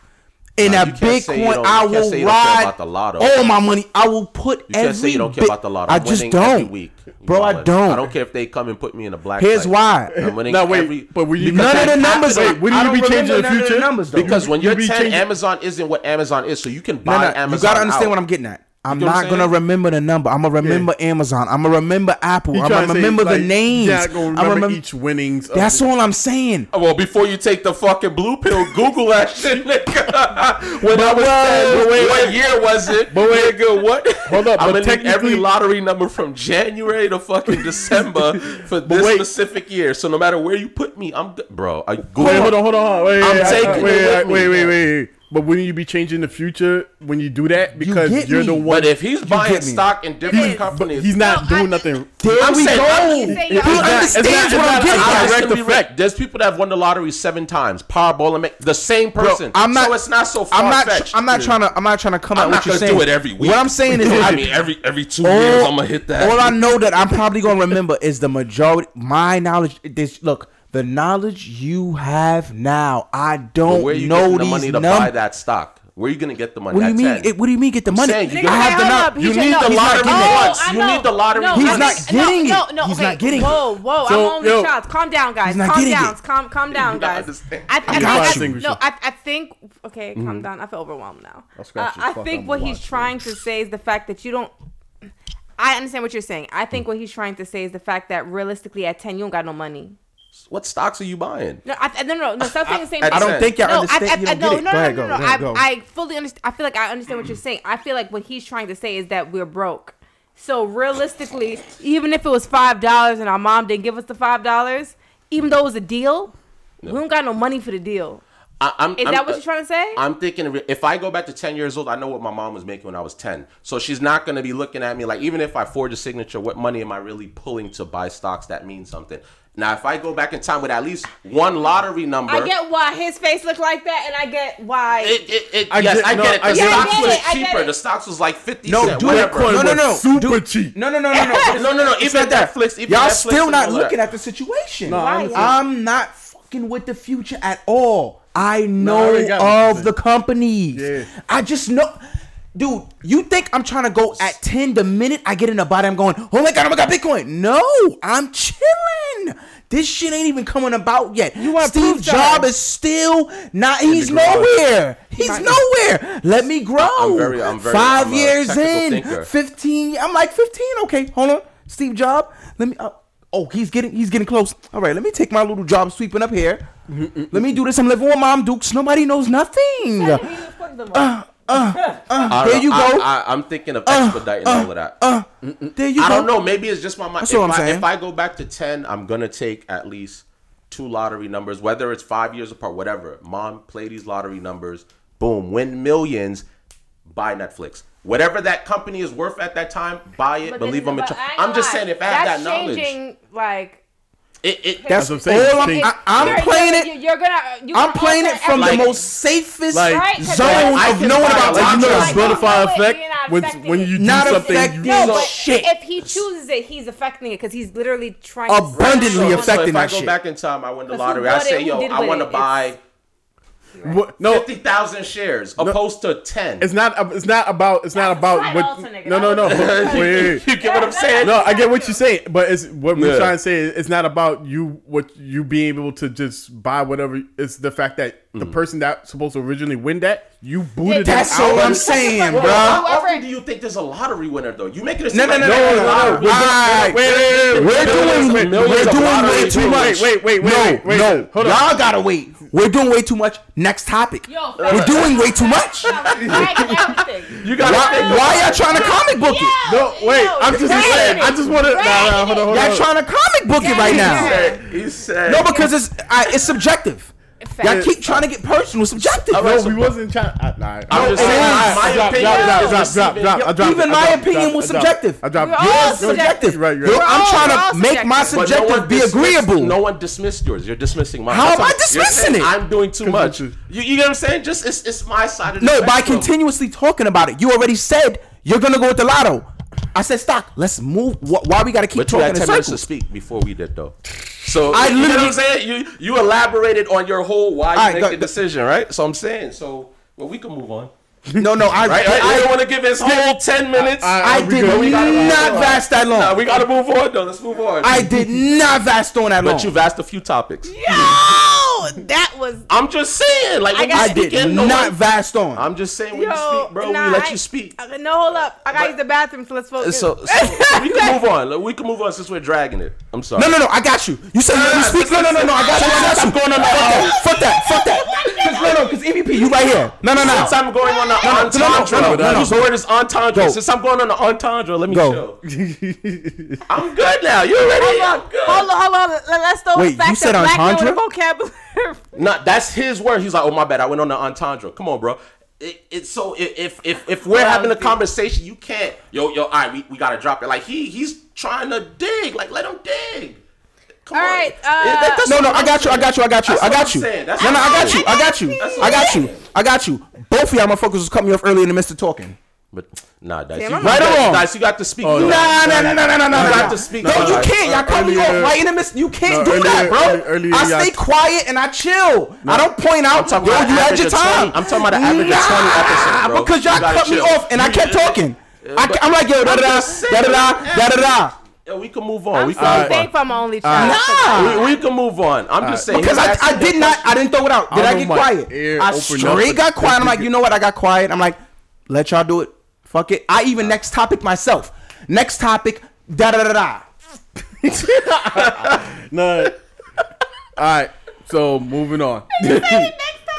In Nah, that you can't say you Bitcoin, I will say you don't care ride about the lotto. all my money. I will put You every can't say you don't care bit- about the lotto. I I'm just don't, every week. bro. I don't. I don't care if they come and put me in a black. Here's site. why. I'm winning No, wait, every. but when you None of the numbers. Wait, when I you don't be changing the future? numbers though. because when You you're be 10, changing- Amazon isn't what Amazon is, so you can No, buy no, Amazon. you gotta understand out. what I'm getting at. I'm get what I'm not gonna remember the number. I'm gonna remember Amazon. I'm gonna remember Apple. I'm gonna to say, remember the like, names. You're not gonna I'm remember remember- each winnings. That's it. all I'm saying. Oh, well, before you take the fucking blue pill, Google that shit, nigga. when I was wait, 10, wait, what year was it? But wait. nigga, what? Hold up, I'm but gonna need every lottery number from January to fucking December for this wait. specific year. So no matter where you put me, I'm bro. I Google. Wait, hold on, hold on. Wait, I'm wait, taking wait, it wait, with me. wait, wait, wait, wait. But wouldn't you be changing the future when you do that? Because get you are me. the one. But if he's buying stock in different is. companies, he's not No, doing think- nothing. There I'm we saying- go. I'm- saying He y'all- understands it's not- what I'm getting not- at. Direct effect. There's people that have won the lottery seven times, Powerball, and the same person. I'm not. So it's not so far I'm not. fetched. I'm not trying to. I'm not trying to come I'm at not what you're gonna saying. do it every week. What I'm saying is, I I mean, every every two years, I'm gonna hit that. All I know that I'm probably gonna remember is the majority. My knowledge. This look, the knowledge you have now. I don't where you know getting the money to num- buy that stock? Where are you gonna get the money? What do you at mean? It, what do you mean get the money? saying, you Nigga, I have the hold up. You said need the lottery getting once. I You know. need the lottery No, He's not getting no, it. No, no, He's okay. not getting it. Whoa, whoa! So, I'm only yo- child. Calm down, guys. He's not Calm down. it. Calm, calm down, guys. I, I, I. I, no, I, I think. Okay, calm down. I feel overwhelmed now. I'll Uh, scratch this I think what he's trying to say is the fact that you don't. I understand what you're saying. I think what he's trying to say is the fact that realistically, at ten, you don't got no money. What stocks are you buying? No, I, no, no, no. Stop saying the same. I I don't think y'all No, understand. I, you I, don't no, get it. no, go no, ahead, no, no. ahead, I. I fully understand. I feel like I understand what you're saying. I feel like what he's trying to say is that we're broke. So realistically, even if it was five dollars and our mom didn't give us the five dollars, even though it was a deal, we don't got no money for the deal. I, I'm, Is I'm- that what you're trying to say? I'm thinking if I go back to 10 years old, I know what my mom was making when I was 10. So she's not going to be looking at me like, even if I forge a signature, what money am I really pulling to buy stocks that mean something? Now, if I go back in time with at least one lottery number, I get why his face looked like that, and I get why. it, it, it, I yes, get- I no, get it. I The get it. stocks I get was it, I get cheaper. it. The stocks was like 50 No, cent, dude, whatever. Bitcoin No, no, was no, super dude. cheap. No, no, no, no, no. No, no, no, It's even not that. Netflix- even Y'all Netflix still and not all looking that. at the situation. No, I Why? understand. I'm not fucking with the future at all. I I know already got what you're of saying. the companies. Yeah. I just know. Dude, you think I'm trying to go at 10 the minute I get in the body, I'm going, oh my god, oh my god, Bitcoin. No, I'm chilling. This shit ain't even coming about yet. want Steve proof, Jobs is still not, he's nowhere. He's nowhere. Let me grow. I'm very- I'm very- Five I'm years in, thinker. 15. I'm like 15. Okay, hold on. Steve Jobs, let me. Uh, oh, he's getting he's getting close. All right, let me take my little job sweeping up here. let me do this. I'm living with Mom Dukes. Nobody knows nothing. Uh, uh, I don't There know. you go. I, I'm thinking of uh, expediting all of that. There you I go. don't know. Maybe it's just my mind. That's If, what I'm I, saying. if I go back to 10, I'm going to take at least two lottery numbers, whether it's five years apart, whatever. Mom, play these lottery numbers. Boom. Win millions. Buy Netflix. Whatever that company is worth at that time, buy it. But believe them. is- in but I ain't I'm just saying, if I have that knowledge, changing, like it, it, That's That's what I'm saying. all I'm, I, I'm you're- playing you're, it. You're gonna. You I'm can playing it alter from the most safest Like, Right, 'cause zone I of knowing about a Like you know Like, the butterfly no, wait, effect you're not when affecting when you do Not something. affecting You, No, but shit. if he chooses it, he's affecting it because he's literally trying to Abundantly so, so affecting if I go shit. back in time, I win the lottery. I say, yo, I want to it? Buy what, no, 50,000 shares opposed to 10. it's not. Uh, it's not about. It's not That's a about what. No, no, no. Wait, wait, wait. you get what I'm saying? No, I get what you're saying, but it's what we're Yeah. trying to say. is It's not about you, what you being able to just buy whatever. It's the fact that the person that's supposed to originally win that you booted them That's out. all I'm saying, Well, bro. how Whoever- often do you think there's a lottery winner though? You make it a No, no, no, no, a no, no. lottery. All right. Wait, wait, wait, We're doing, we're doing way too much. Wait, wait, wait, no, wait, wait, no, hold y'all gotta wait. We're doing way too much. Next topic. Yo, We're doing way too much. You gotta Why, why y'all trying to comic book it? No, wait. Yo, I'm just saying. I just want to. Nah, nah, hold on, hold on. Y'all trying to comic book it right now. he said, No, because it's it's subjective. Y'all keep trying to get personal. Subjective. All right, No, so- we wasn't trying. Uh, nah, I'm just saying, my, my opinion. I dropped Even my I dropped it, opinion was subjective. I dropped We're all subjective. subjective. Right, right. We're I'm all- trying to make my subjective. No be agreeable. No one dismissed yours. You're dismissing mine. How am I dismissing it? I'm doing too much. You, you get what I'm saying? Just it's, it's my side of the No, by continuously talking about it, you already said you're gonna go with the lotto. I said stock. Let's move. Wh- Why we gotta keep But you talking had in 10 minutes to circles? speak before we did, though. So I I you know what literally- I'm saying? You you elaborated on your whole why you Alright, make go- the decision, right? So I'm saying, so well, we can move on, No, no, I, right? right? I, you don't want to give his whole 10 minutes. I we did good, we not on. vast that long. Nah, we gotta move on though. Let's move on. I did not vast on that long. but you've asked a few topics. Yo, that was. I'm just saying, like when you I did in, no not vast on. I'm just saying when you Yo, speak, bro. nah, we let I- you speak. uh, No, hold up. I gotta But- use the bathroom, so let's focus. So, so, so we can move on. We can move on since we're dragging it. I'm sorry. no, no, no. I got you. You said you let me speak. No, no, no, no. I got you. I got you. going on Fuck that. Fuck that. Fuck that. 'Cause- No, no. Because EVP, you right here. No, no, no. Since I'm going on the no, no, entendre, no, no, no, no. use the word is entendre. Since I'm going on the entendre, let me Go. chill. I'm good now. You ready? Hold on, I'm good. hold on, hold on. Let- Let's throw Wait, the fact you said that black men entendre? with vocabulary. Nah, that's his word. He's like, oh my bad, I went on the entendre. Come on, bro. It, it's so if if if, if we're having a conversation, you can't. Yo, yo, all right, we, we gotta drop it. Like he he's trying to dig. Like let him dig. Come All on. right, uh, that- No, no, I'm got you. I got you. I got you. I got you. No, no, I got you. I got you. I got you. I got you. Both of y'all motherfuckers was cutting me off early in the midst of talking. But nah, Dice, Damn, you, I'm Right or Dice, wrong? Dice, you got to speak. Oh, You no. got- Nah, nah, nah, nah, nah, nah, You got to speak. No, you can't. Y'all cut me Earlier- off right in the midst. You can't No, do that, bro. earlier- earlier I stay quiet and I chill. I don't point out. I'm Yo, you had your of 20. time. I'm talking about the average of 20 Nah, episodes, bro. Because You y'all gotta cut me off and I kept talking. I, but- am like, yo, da da da just da da da da da. Yo, we can move on. I'm we so can move on. I'm only child. Nah. We, we can move on. I'm just saying. Because I, I did not I didn't throw it out. Did I I, get quiet? I straight got quiet. I'm like, you know what? I got quiet. I'm like, let y'all do it. Fuck it. I even next topic myself. Next topic. Da da da da. No. All right. So moving on.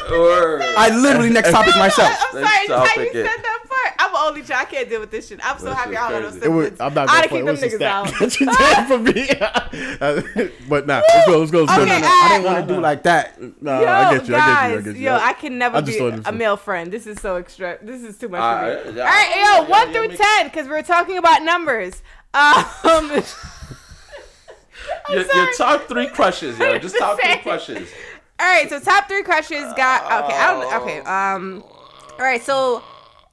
Word. I literally next topic myself. I'm Next sorry, how you topic said that part. I'm an only child. I can't deal with this shit. I'm so This happy I don't know crazy. no It siblings. I'm not gonna have play. kicked It them was a niggas stat out. for me. but nah, let's go. Let's go. Let's go. Okay, No, no, no. I I- didn't want to do like that. Nah, Yo, I get you. I get you. I get you. yo, I can never I just be thought a a- male friend. This is so extra. This is too much for me. yeah, All yeah, right, yeah, yo, one through ten, because we're talking about numbers. Um, Your, your top three crushes, yo. Just top three crushes. All right, so top three crushes got okay. I don't okay. Um, all right, so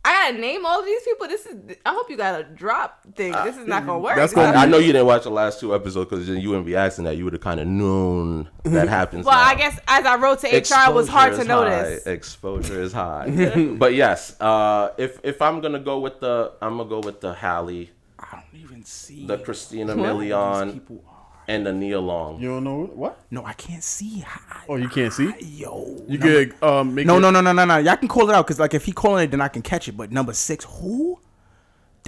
I gotta name all of these people. This is. I hope you got a drop thing. This is not gonna work. That's gonna I, I know you didn't watch the last two episodes because you wouldn't be asking that. You would have kind of known that happens. well, now. I guess as I wrote to HR, it was hard to Exposure is notice. high. Exposure is high. but yes, uh, if if I'm gonna go with the, I'm gonna go with the Halle, I don't even see the Christina these Milian, people are. And the Nia Long. You don't know what? No, I can't see. How, Oh, you can't see? yo, You number- could um make No, it- no, no, no, no, no. Y'all can call it out because like if he calling it, then I can catch it. But number six, who?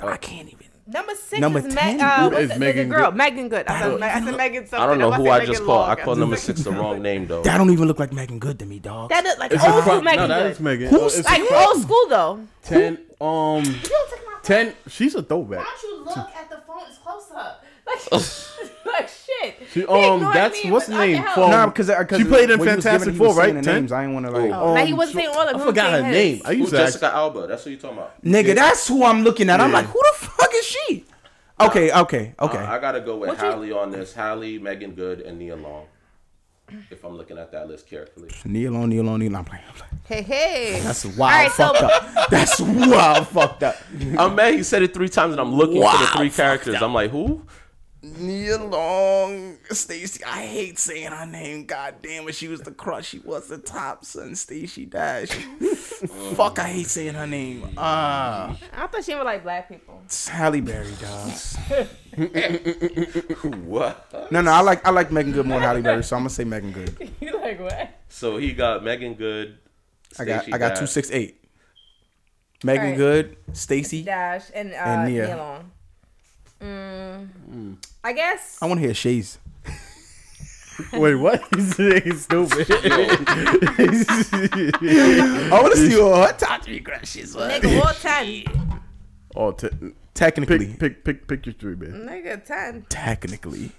I can't even. Number six Number is 10? Me- uh, Who what's is the, Megan the girl? Good? Meagan Good. I said, I said Megan something. I don't know who about I just Megan called. I called number six the wrong name though. That don't even look like Meagan Good to me, dog. That is like It's old school Megan No, that Good. is Megan. Who's- it's Like old school though. ten. Um, ten. She's a throwback. Why don't you look at the phone? It's close up. Like, like shit. She- um, that's- me, what's the name? hell? Nah, because because She played in when he was Fantastic giving- he was Four, right? names. I ain't want to like. Oh, now he Um, wasn't saying all of them. I forgot her saying name. I Who's used to ask. Jessica Alba? That's who you talking about. Nigga, that's who I'm looking at. I'm like, who the fuck is she? Okay, okay, okay. Uh, I gotta go with What you- on this. Halle, Meagan Good, and Nia Long. If I'm looking at that list carefully. Kneel on, kneel on, kneel on. I'm playing. I'm playing. Hey, hey. That's wild right, so- up. That's wild fucked up. I'm mad he said it three times and I'm looking for the three characters. I'm like, who? Nia Long, Stacy. I hate saying her name. God damn it, she was the crush. She was the top son. Stacey Dash. Fuck, I hate saying her name. Ah, I thought she was like black people. it's Halle Berry, dogs. What? No, no, I like I like Meagan Good more than Halle Berry, so I'm gonna say Meagan Good. you like what? So he got Meagan Good. I got Stacey I got Dash. two six eight. Megan Alright. Good, Stacy. Dash and uh, And Nia. Nia Long. Mm, I guess. I want to hear Shays. Wait, what? He's he's stupid. I want to see what her top three crushes. was. Nigga, what ten? oh, t- Technically, pick pick pick pick your three, man. Nigga, ten. technically.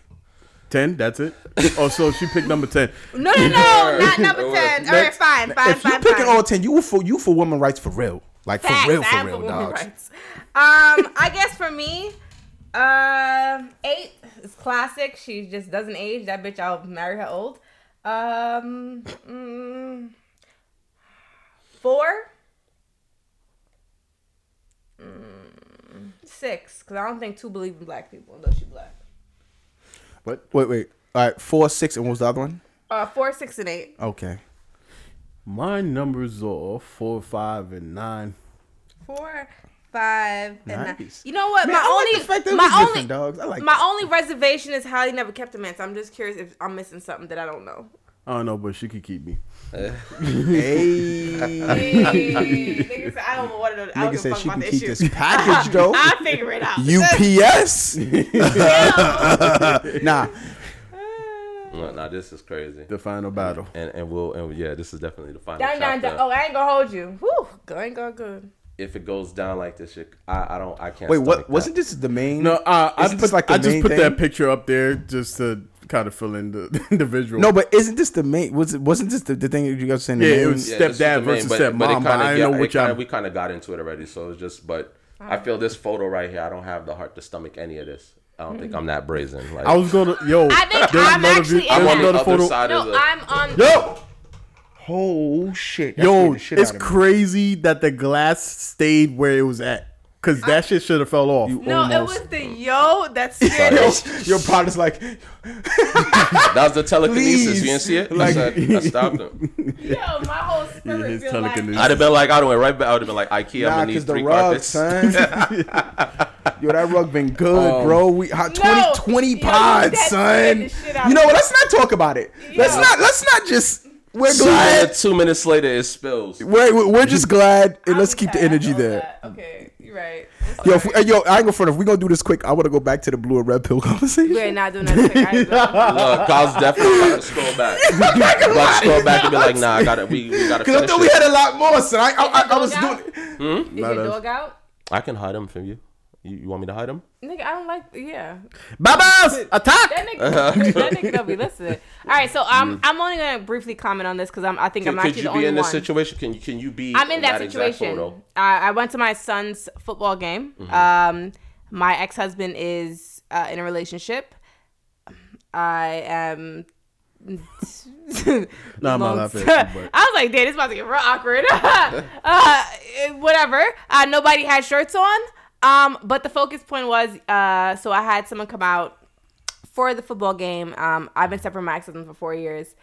Ten. That's it. Oh, so she picked number ten. No, no, no, not number ten. All right, fine, fine, if you picking all ten, you for you for women rights for real, like for real, for real, women dogs. rights. Um, I guess for me, uh, eight is classic. She just doesn't age. That bitch, I'll marry her old. Um, mm, four, mm, six, because I don't think two believe in black people, though she black. What? Wait, wait. All right, four, six, and what was the other one? Uh, four, six, and eight. Okay. My numbers are four, five, and nine. Four, five, and nine. Nice. You know what? Man, my I like only, the fact that my only, dogs. I like my that. only reservation is how he never kept a man. So I'm just curious if I'm missing something that I don't know. I don't know, but she could keep me. Hey. Hey, nigga said, I don't want to know. I don't Nigga give a said fuck she about can the keep issue. this package though. I'll figure it out. UPS. nah, No, nah, this is crazy. The final battle. And and we'll and yeah, this is definitely the final Dun, dun, dun. Oh, I ain't gonna hold you. Whew, go ain't go good. If it goes down like this, shit, I I don't I can't. wait. What that. wasn't this the main? No, uh, I Isn't put like I just put thing? that picture up there just to kind of fill in the the visual. No, but isn't this the main? Was it? Wasn't this the, the thing that you guys saying? The Yeah, it was- Yeah, stepdad the main, versus but- stepmom, but but kinda- I didn't yeah, know which kinda- I'm- We kind of got into it already, so it's just. But I feel this photo right here. I don't have the heart to stomach any of this. I don't think I'm that brazen. Like I was gonna yo. I think there's I'm another actually vi- in there's that. other photo. side of No, the. I'm on. Yo, Oh shit! That yo, shit it's out me. crazy that the glass stayed where it was at. because that shit should have fell off. No, almost. it was the yo that scared Yo, me. your partner's like, That was the telekinesis. Please. You didn't see it? Like- I, said, I stopped him. Yo, my whole spirit his feel like. I'd have been like, I'd have went right back. I would have been like, IKEA, I'm nah, gonna need cause the three rug, carpets. son. Yo, that rug been good, um, bro. We hot 20, No. 20 pods, dead scared son. the shit out You know what? Let's not talk about it. Let's not. Let's not just. We're Two, glad. minutes, two minutes later, it spills. We're, we're- we're just glad, and let's be keep the energy there. that. Okay, you're right. Yo, if, yo, I ain't gonna front. If we gonna do this quick, I want to go back to the blue and red pill conversation. We're not doing that. quick. I ain't doing that. Look, I was definitely about to scroll back. about to scroll back and be like, nah, I got to We, we got to Because I finish thought we had a lot more, so I, I, I, I was Dog doing. out? it. Hmm? Is your dog out? I can hide him from you. You, you want me to hide him? Nigga, I don't like. Yeah, Babas, attack! that nigga. that nigga don't be listening. All right, so um, I'm only gonna briefly comment on this because I'm. I think Can, I'm could actually you the be in this one. situation? Can you can you be? I'm in that, exact situation. photo? Uh, I went to my son's football game. Mm-hmm. Um, my ex husband is uh, in a relationship. I am. Nah, I'm not Long- laughing but- I was like, damn, this is about to get real awkward. uh, whatever. Uh, nobody had shirts on. Um, but the focus point was, uh, so I had someone come out for the football game. Um, I've been separate from my ex-husband for four years.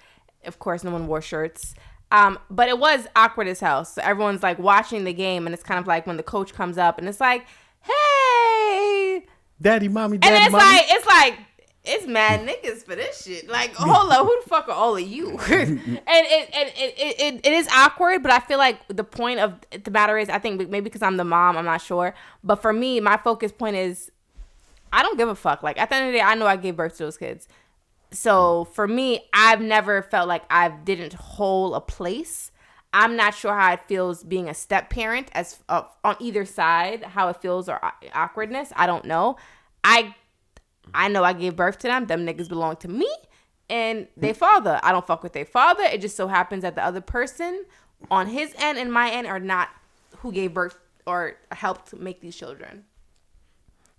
Of course, no one wore shirts. Um, but it was awkward as hell. So everyone's like watching the game, and it's kind of like when the coach comes up, and it's like, "Hey," Daddy, mommy, and daddy, then it's mommy. like, it's like, it's mad mm. niggas for this shit. Like, mm. hold up, who the fuck are all of you? Mm-hmm. and it, and it, it, it, it is awkward, but I feel like the point of the matter is, I think maybe because I'm the mom, I'm not sure. But for me, my focus point is, I don't give a fuck. Like at the end of the day, I know I gave birth to those kids. So for me, I've never felt like I didn't hold a place. I'm not sure how it feels being a step parent as uh, on either side, how it feels or uh, awkwardness. I don't know. I I know I gave birth to them. Them niggas belong to me and they father. I don't fuck with their father. It just so happens that the other person on his end and my end are not who gave birth or helped make these children.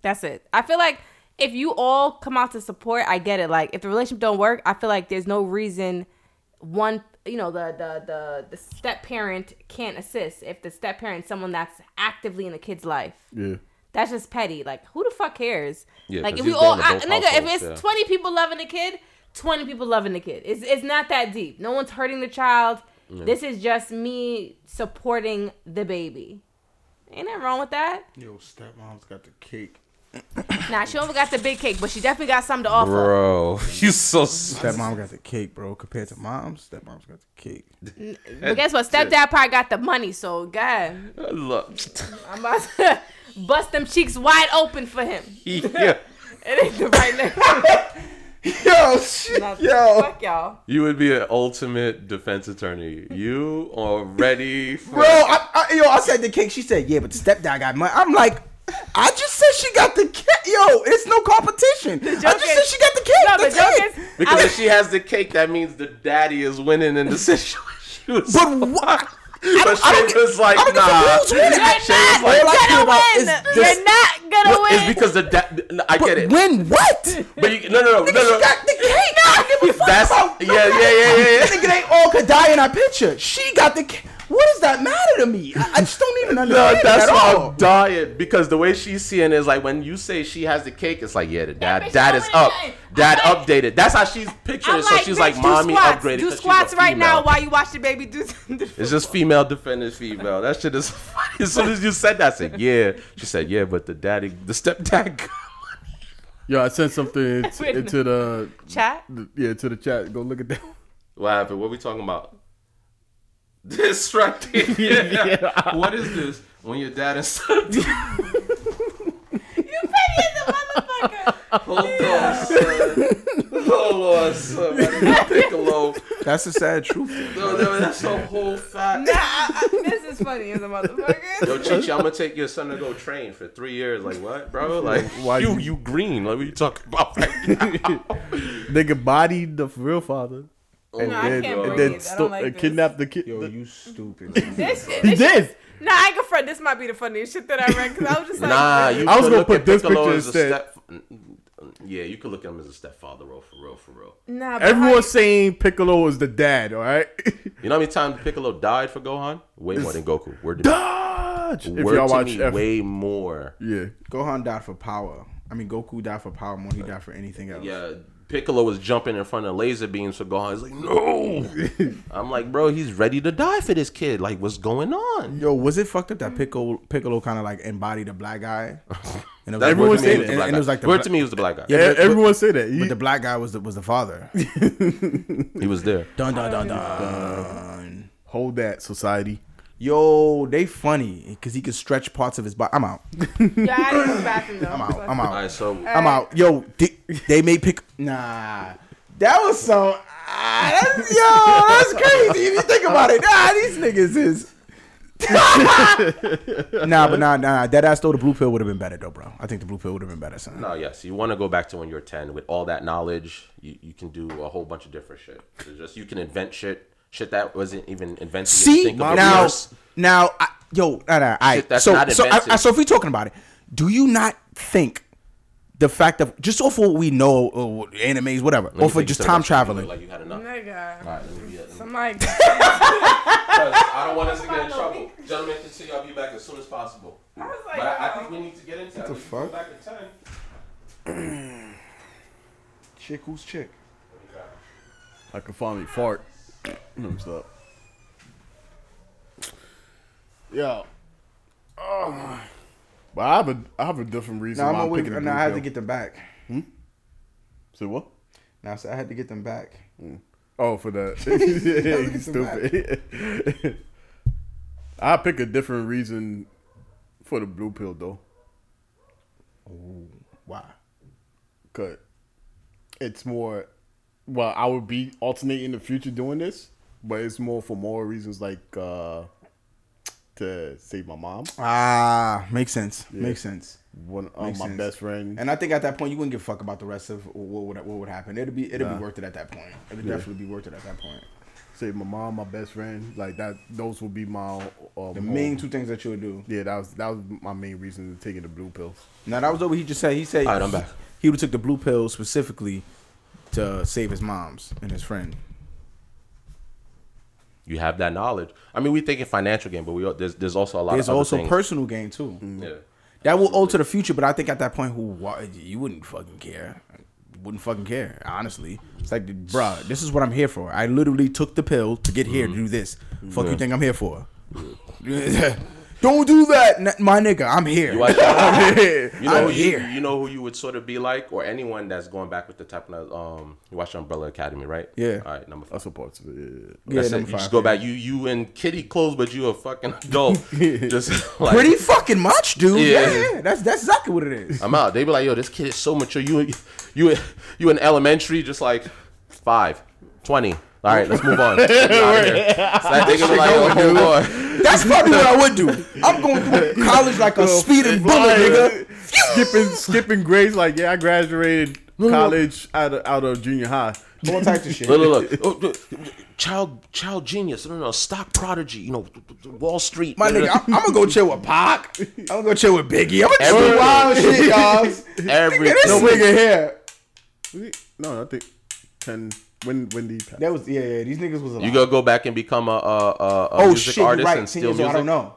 That's it. I feel like if you all come out to support, I get it. Like if the relationship don't work, I feel like there's no reason one you know the the the the step parent can't assist if the step parent someone that's actively in the kid's life. yeah. That's just petty. Like who the fuck cares? Yeah, like 'cause if we all I, nigga, if it's yeah. twenty people loving the kid, twenty people loving the kid. It's it's not that deep. No one's hurting the child. This is just me supporting the baby. Ain't nothing wrong with that. Yo, stepmom's got the cake. Nah, she only got the big cake, but she definitely got something to offer. Bro, you so. Stepmom got the cake, bro. Compared to mom's, stepmom's got the cake. But guess what? Stepdad probably got the money, so God, Look, I'm about to bust them cheeks wide open for him. yeah. It ain't the right nigga. Yo, shit, Nah, yo. Fuck y'all. You would be an ultimate defense attorney. You are ready for. Bro, I, I, yo, I said the cake. She said, yeah, but the stepdad got money. I'm like, I just said she got the cake. Yo, it's no competition. I just is- said she got the cake. No, the That's joke it. is, Because I- if she has the cake, that means the daddy is winning in the situation. But what? But I don't Shay was like, I don't get nah. the rules winning. You're Shay was not like, all I care gonna about win. is this- You're not gonna win. It's because the dad. I get it. Win what? But you, no, no, no, no, no. she got the cake. I don't give a fuck That's about yeah, yeah, yeah, yeah, yeah. Nigga, they all could die in our picture. She got the cake. What does that matter to me? I, I just don't even No, understand that's it at why all. I'm dying because the way she's seeing it is like when you say she has the cake, it's like yeah, the dad, bitch dad is up, anything. dad like- updated. That's how she's picturing I'm. So she's like, mommy squats. upgraded. Do 'cause she's a squats right now while you watch the baby do. It's just female defending female. That shit is funny. As soon as you said that, I said, yeah. She said, yeah, but the daddy, the stepdad. got Yo, I sent something into, into the Chat. yeah to the chat. Go look at that. What happened? What we talking about? This right there. What is this? When your dad and stepdad. You petty as a motherfucker. Hold on, son. Hold on, son. Man, Piccolo. That's the sad truth. No, no, that's a whole fact. Nah, I, I, this is funny as a motherfucker. Yo, Chichi, I'm gonna take your son to go train for three years. Like what, bro? Like Why you you- you green? Like what you talking about right now? Nigga bodied the real father Oh, and No, I then can't and breathe. then I don't sto- like and this. kidnapped the kid. Yo, the- you stupid. This shit. he did. nah, I ain't gonna front. This might be the funniest shit that I read because I was just like, Nah, you. I was gonna put this Piccolo picture instead. step- Yeah, you could look at him as a stepfather, role for real, for real. nah. but Everyone's you- saying Piccolo is the dad. All right. You know how many times Piccolo died for Gohan? Way more than Goku. Where did watch. If Word y'all to watch me F- way more. yeah. Gohan died for power. I mean, Goku died for power more than he died for anything else. Yeah, Piccolo was jumping in front of laser beams for Gohan. He's like, no. I'm like, bro, he's ready to die for this kid. Like, what's going on? Yo, was it fucked up that Piccolo Piccolo kind of like embodied a black guy? And it was That Everyone word to me said was that. the and, and it was like the word bla- to me was the black guy. Yeah, Yeah, but- everyone say that. He- But the black guy was the was the father. He was there. dun dun dun dun. hold that society. Yo, they funny because he can stretch parts of his body. I'm out. Yeah, I didn't go bathroom though. I'm out. I'm out. right, so I'm out. Yo, they, they made pick. Nah, that was so. Ah, that's, yo, that's crazy. If you think about it, nah, these niggas is. nah, but nah, nah. That ass though, the blue pill would have been better though, bro. I think the blue pill would have been better, son. no, yes, you want to go back to when you're 10 with all that knowledge. You, you can do a whole bunch of different shit. It's just you can invent shit, shit that wasn't even invented. See Think now, first. now, I, yo, nah, nah, I, Shit that's so, not so, I. I, so if we're talking about it, do you not think the fact of just off what we know, or animes, whatever, or for just you time restroom. You traveling? look Like you had enough. Nigga. All right, let me be let me- Somebody. I don't want us to get in trouble. Gentlemen, continue. I'll be back as soon as possible. I was like, But I, I think oh. we need to get into that. the can go fuck? Back to 10. Chick, who's chick? I can finally fart. No, stop. Yeah. Oh. my. But I have a I have a different reason No, why I'm I'm always. picking a No, I had to get them back. Hmm. Say what? Now, so I had to get them back. Oh, for that. Get Stupid. I pick a different reason for the blue pill though. Why? Cause it's more. Well, I would be alternating in the future doing this, but it's more for more reasons like uh to save my mom. Ah, makes sense. Makes sense. One uh, Makes my sense. best friend. And I think at that point you wouldn't give a fuck about the rest of what would what would happen. It'd be it'd Nah. be worth it at that point. It'd Yeah. definitely be worth it at that point. save my mom, my best friend. Like that. Those would be my uh, The main two things that you would do. Yeah, that was that was my main reason to taking the blue pills. Now that was what he just said. He said All right, I'm back. he would have took the blue pill specifically to save his mom's and his friend. You have that knowledge. I mean, we thinking financial gain, but we there's there's also a lot There's of also things. personal gain too. Mm-hmm. Yeah. That will alter the future, but I think at that point, who why, you wouldn't fucking care. Wouldn't fucking care, honestly. It's like, bruh, this is what I'm here for. I literally took the pill to get here to mm-hmm. do this. Fuck you think I'm here for? Don't do that, n- my nigga. I'm here. You, watch, I'm you know, who you, here. you know who you would sort of be like, or anyone that's going back with the type of um. You watch Umbrella Academy, right? Yeah. All right, number five. That's what parts of it. Yeah. Yeah, That's it. number You five, just go back. You you in kitty clothes, but you a fucking adult. just like, Pretty fucking much, dude. Yeah. Yeah. That's that's exactly what it is. I'm out. They be like, yo, this kid is so mature. You you you in elementary, just like five, 20. All right, let's move on. Get out of here. So that nigga be like, oh, boy. That's probably what I would do. I'm going through college like a speeding bullet, nigga. skipping skipping grades. Like yeah, I graduated college out of out of junior high. All types of shit. Look, look, look. Oh, look. Child, child genius. No, no, stock prodigy. You know, Wall Street. My nigga, I'm, I'm gonna go chill with Pac. I'm gonna go chill with Biggie. I'm gonna chill Every- with wild shit, y'all. Every This No, nigga here. No, I think ten when when the That was yeah, yeah. These niggas was a. You gonna go back and become a, a, a, a oh music shit, artist right. and still music? I don't know.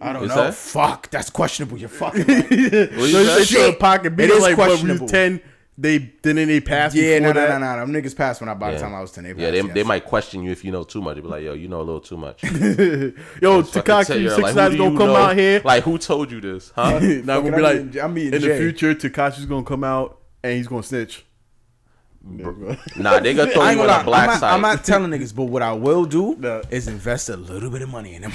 I don't Is know. that- Fuck, that's questionable. You're fucking. Right. What you So you say? say a pocket beat It is like questionable. was ten. They didn't they pass. yeah, no, before no, that? no, no. Them niggas passed when I by the time I was ten. They Yeah, they, passed, they might question you if you know too much. They be like, yo, you know a little too much. Yo, Fucking tell Tekashi Six like, Nine's gonna come know? out here. Like, who told you this? Huh? now Fucking, gonna be I'm like meeting- I'm meeting in the future, Tekashi's gonna come out and he's gonna snitch. nah, they gonna throw I you on the black I'm not, side. I'm not telling niggas, but what I will do No. is invest a little bit of money in them.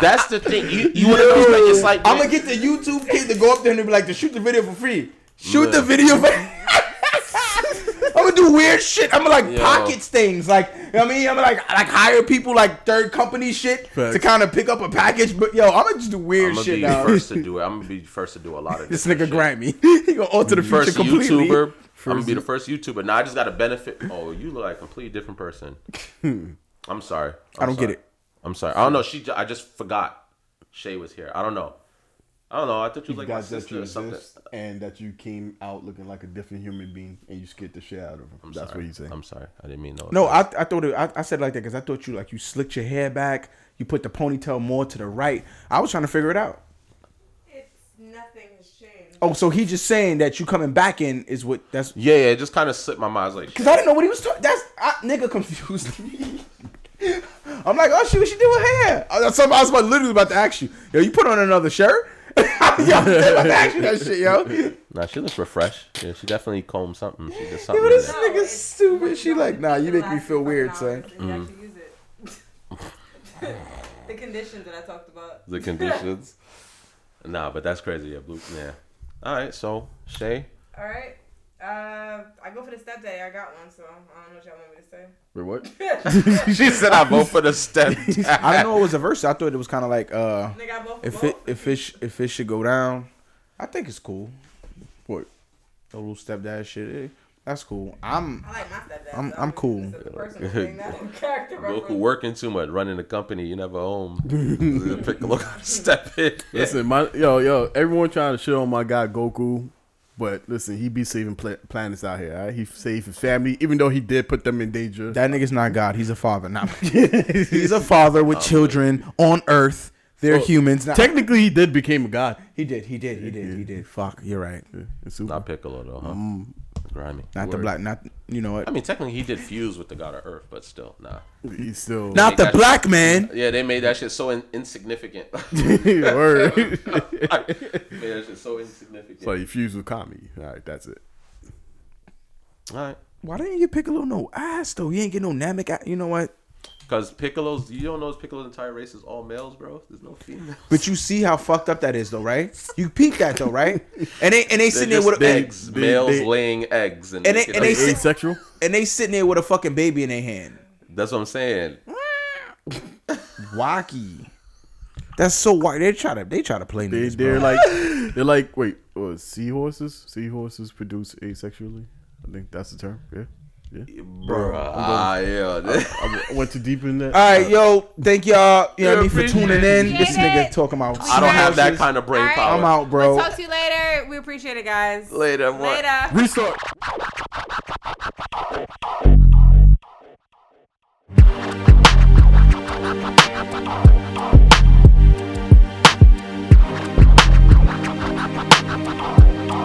That's the thing. You, you want to know? Like, it's like I'm gonna get the YouTube kid to go up there and be like, to shoot the video for free. Shoot the video for. I'm gonna do weird shit. I'm gonna like Yo. pockets things, like you know what I mean. I'm gonna like like hire people like third company shit to kind of pick up a package. But yo, I'm gonna just do weird I'm gonna shit be now. first to do it. I'm gonna be first to do a lot of This nigga shit. Grammy, he gonna alter the future First completely. YouTuber. I'm gonna be the first YouTuber. Now I just got a benefit. Oh, you look like a completely different person. Hmm. I'm sorry. I'm I don't get it. I'm sorry. I don't know. She. I just forgot. Shay was here. I don't know. I don't know. I thought you You was like my sister you or something. and that you came out looking like a different human being and you scared the shit out of him. I'm That's sorry. what he's saying. I'm sorry. I didn't mean no. No. I, I thought it, I, I said it like that because I thought you like you slicked your hair back, you put the ponytail more to the right. I was trying to figure it out. It's nothing has changed. Oh, so he just saying that you coming back in is what that's Yeah, yeah. It just kind of slipped my mind. I was like, because I didn't know what he was talking. That's I, nigga confused me. I'm like, oh, she what she do with hair? Oh, I, was- I was about, literally about to ask you, yo, you put on another shirt? yo, I was about to that shit, yo. nah, she looks refreshed. Yeah, she definitely combed something. She did something. in this there. nigga stupid. She like, nah, you make me feel weird, son. And you actually use it. the conditions that I talked about. the conditions. nah, but that's crazy. Yeah, blue. Yeah. All right, so Shay. All right. Uh, I go for the step day. I got one, so I don't know what y'all want me to say. Wait, what? she said I vote for the step. I don't know. It was a verse. I thought it was kind of like, uh, Nigga, I vote for if it if it sh- if it should go down, I think it's cool. What? The little stepdad shit, eh, that's cool. I'm I like my stepdad. I'm- so I'm cool. It's thing, character Goku working too much, running the company. You never home. Piccolo gotta step in. Listen, my yo yo, everyone trying to shit on my guy Goku, but listen, he be saving pla- planets out here. All right? He saved his family, even though he did put them in danger. that nigga's not God. He's a father. Nah. he's a father with children on Earth. They're Well, humans. Nah, Technically, he did became a god. he did. He did. He did. He did. Fuck. You're right. Yeah, it's super. Not Piccolo though, huh? Mm. Grimy. Not the Word. black. Not you know what? I mean, technically, he did fuse with the god of Earth, but still, nah. He's still Not the that- black man. Yeah, they made that shit so in- insignificant. Word. made that shit so insignificant. so he fused with Kami. All right, that's it. All right. Why didn't you pick a Piccolo no ass though? He ain't get no Namek. a- You know what? Because Piccolo's, you don't know Piccolo's entire race is all males, bro. There's no females. But you see how fucked up that is though, right? You peep that though, right? And they and they They're sitting there with eggs, they- males they- laying eggs, and, And they they- can- and they sit- asexual. and they sitting there with a fucking baby in their hand. That's what I'm saying. Wacky. That's so white. They try to they try to play They niggas, they're bro. like they're like wait, what, seahorses? Seahorses produce asexually. I think that's the term. Yeah, yeah. Bro, ah, yeah. I went too deep in that. All right, yo, thank y'all. You know what I mean for tuning in. it. This nigga talking about. I don't have that kind of brain All right. power. I'm out, bro. We'll talk to you later. We appreciate it, guys. Later, what? Later. Restart. Thank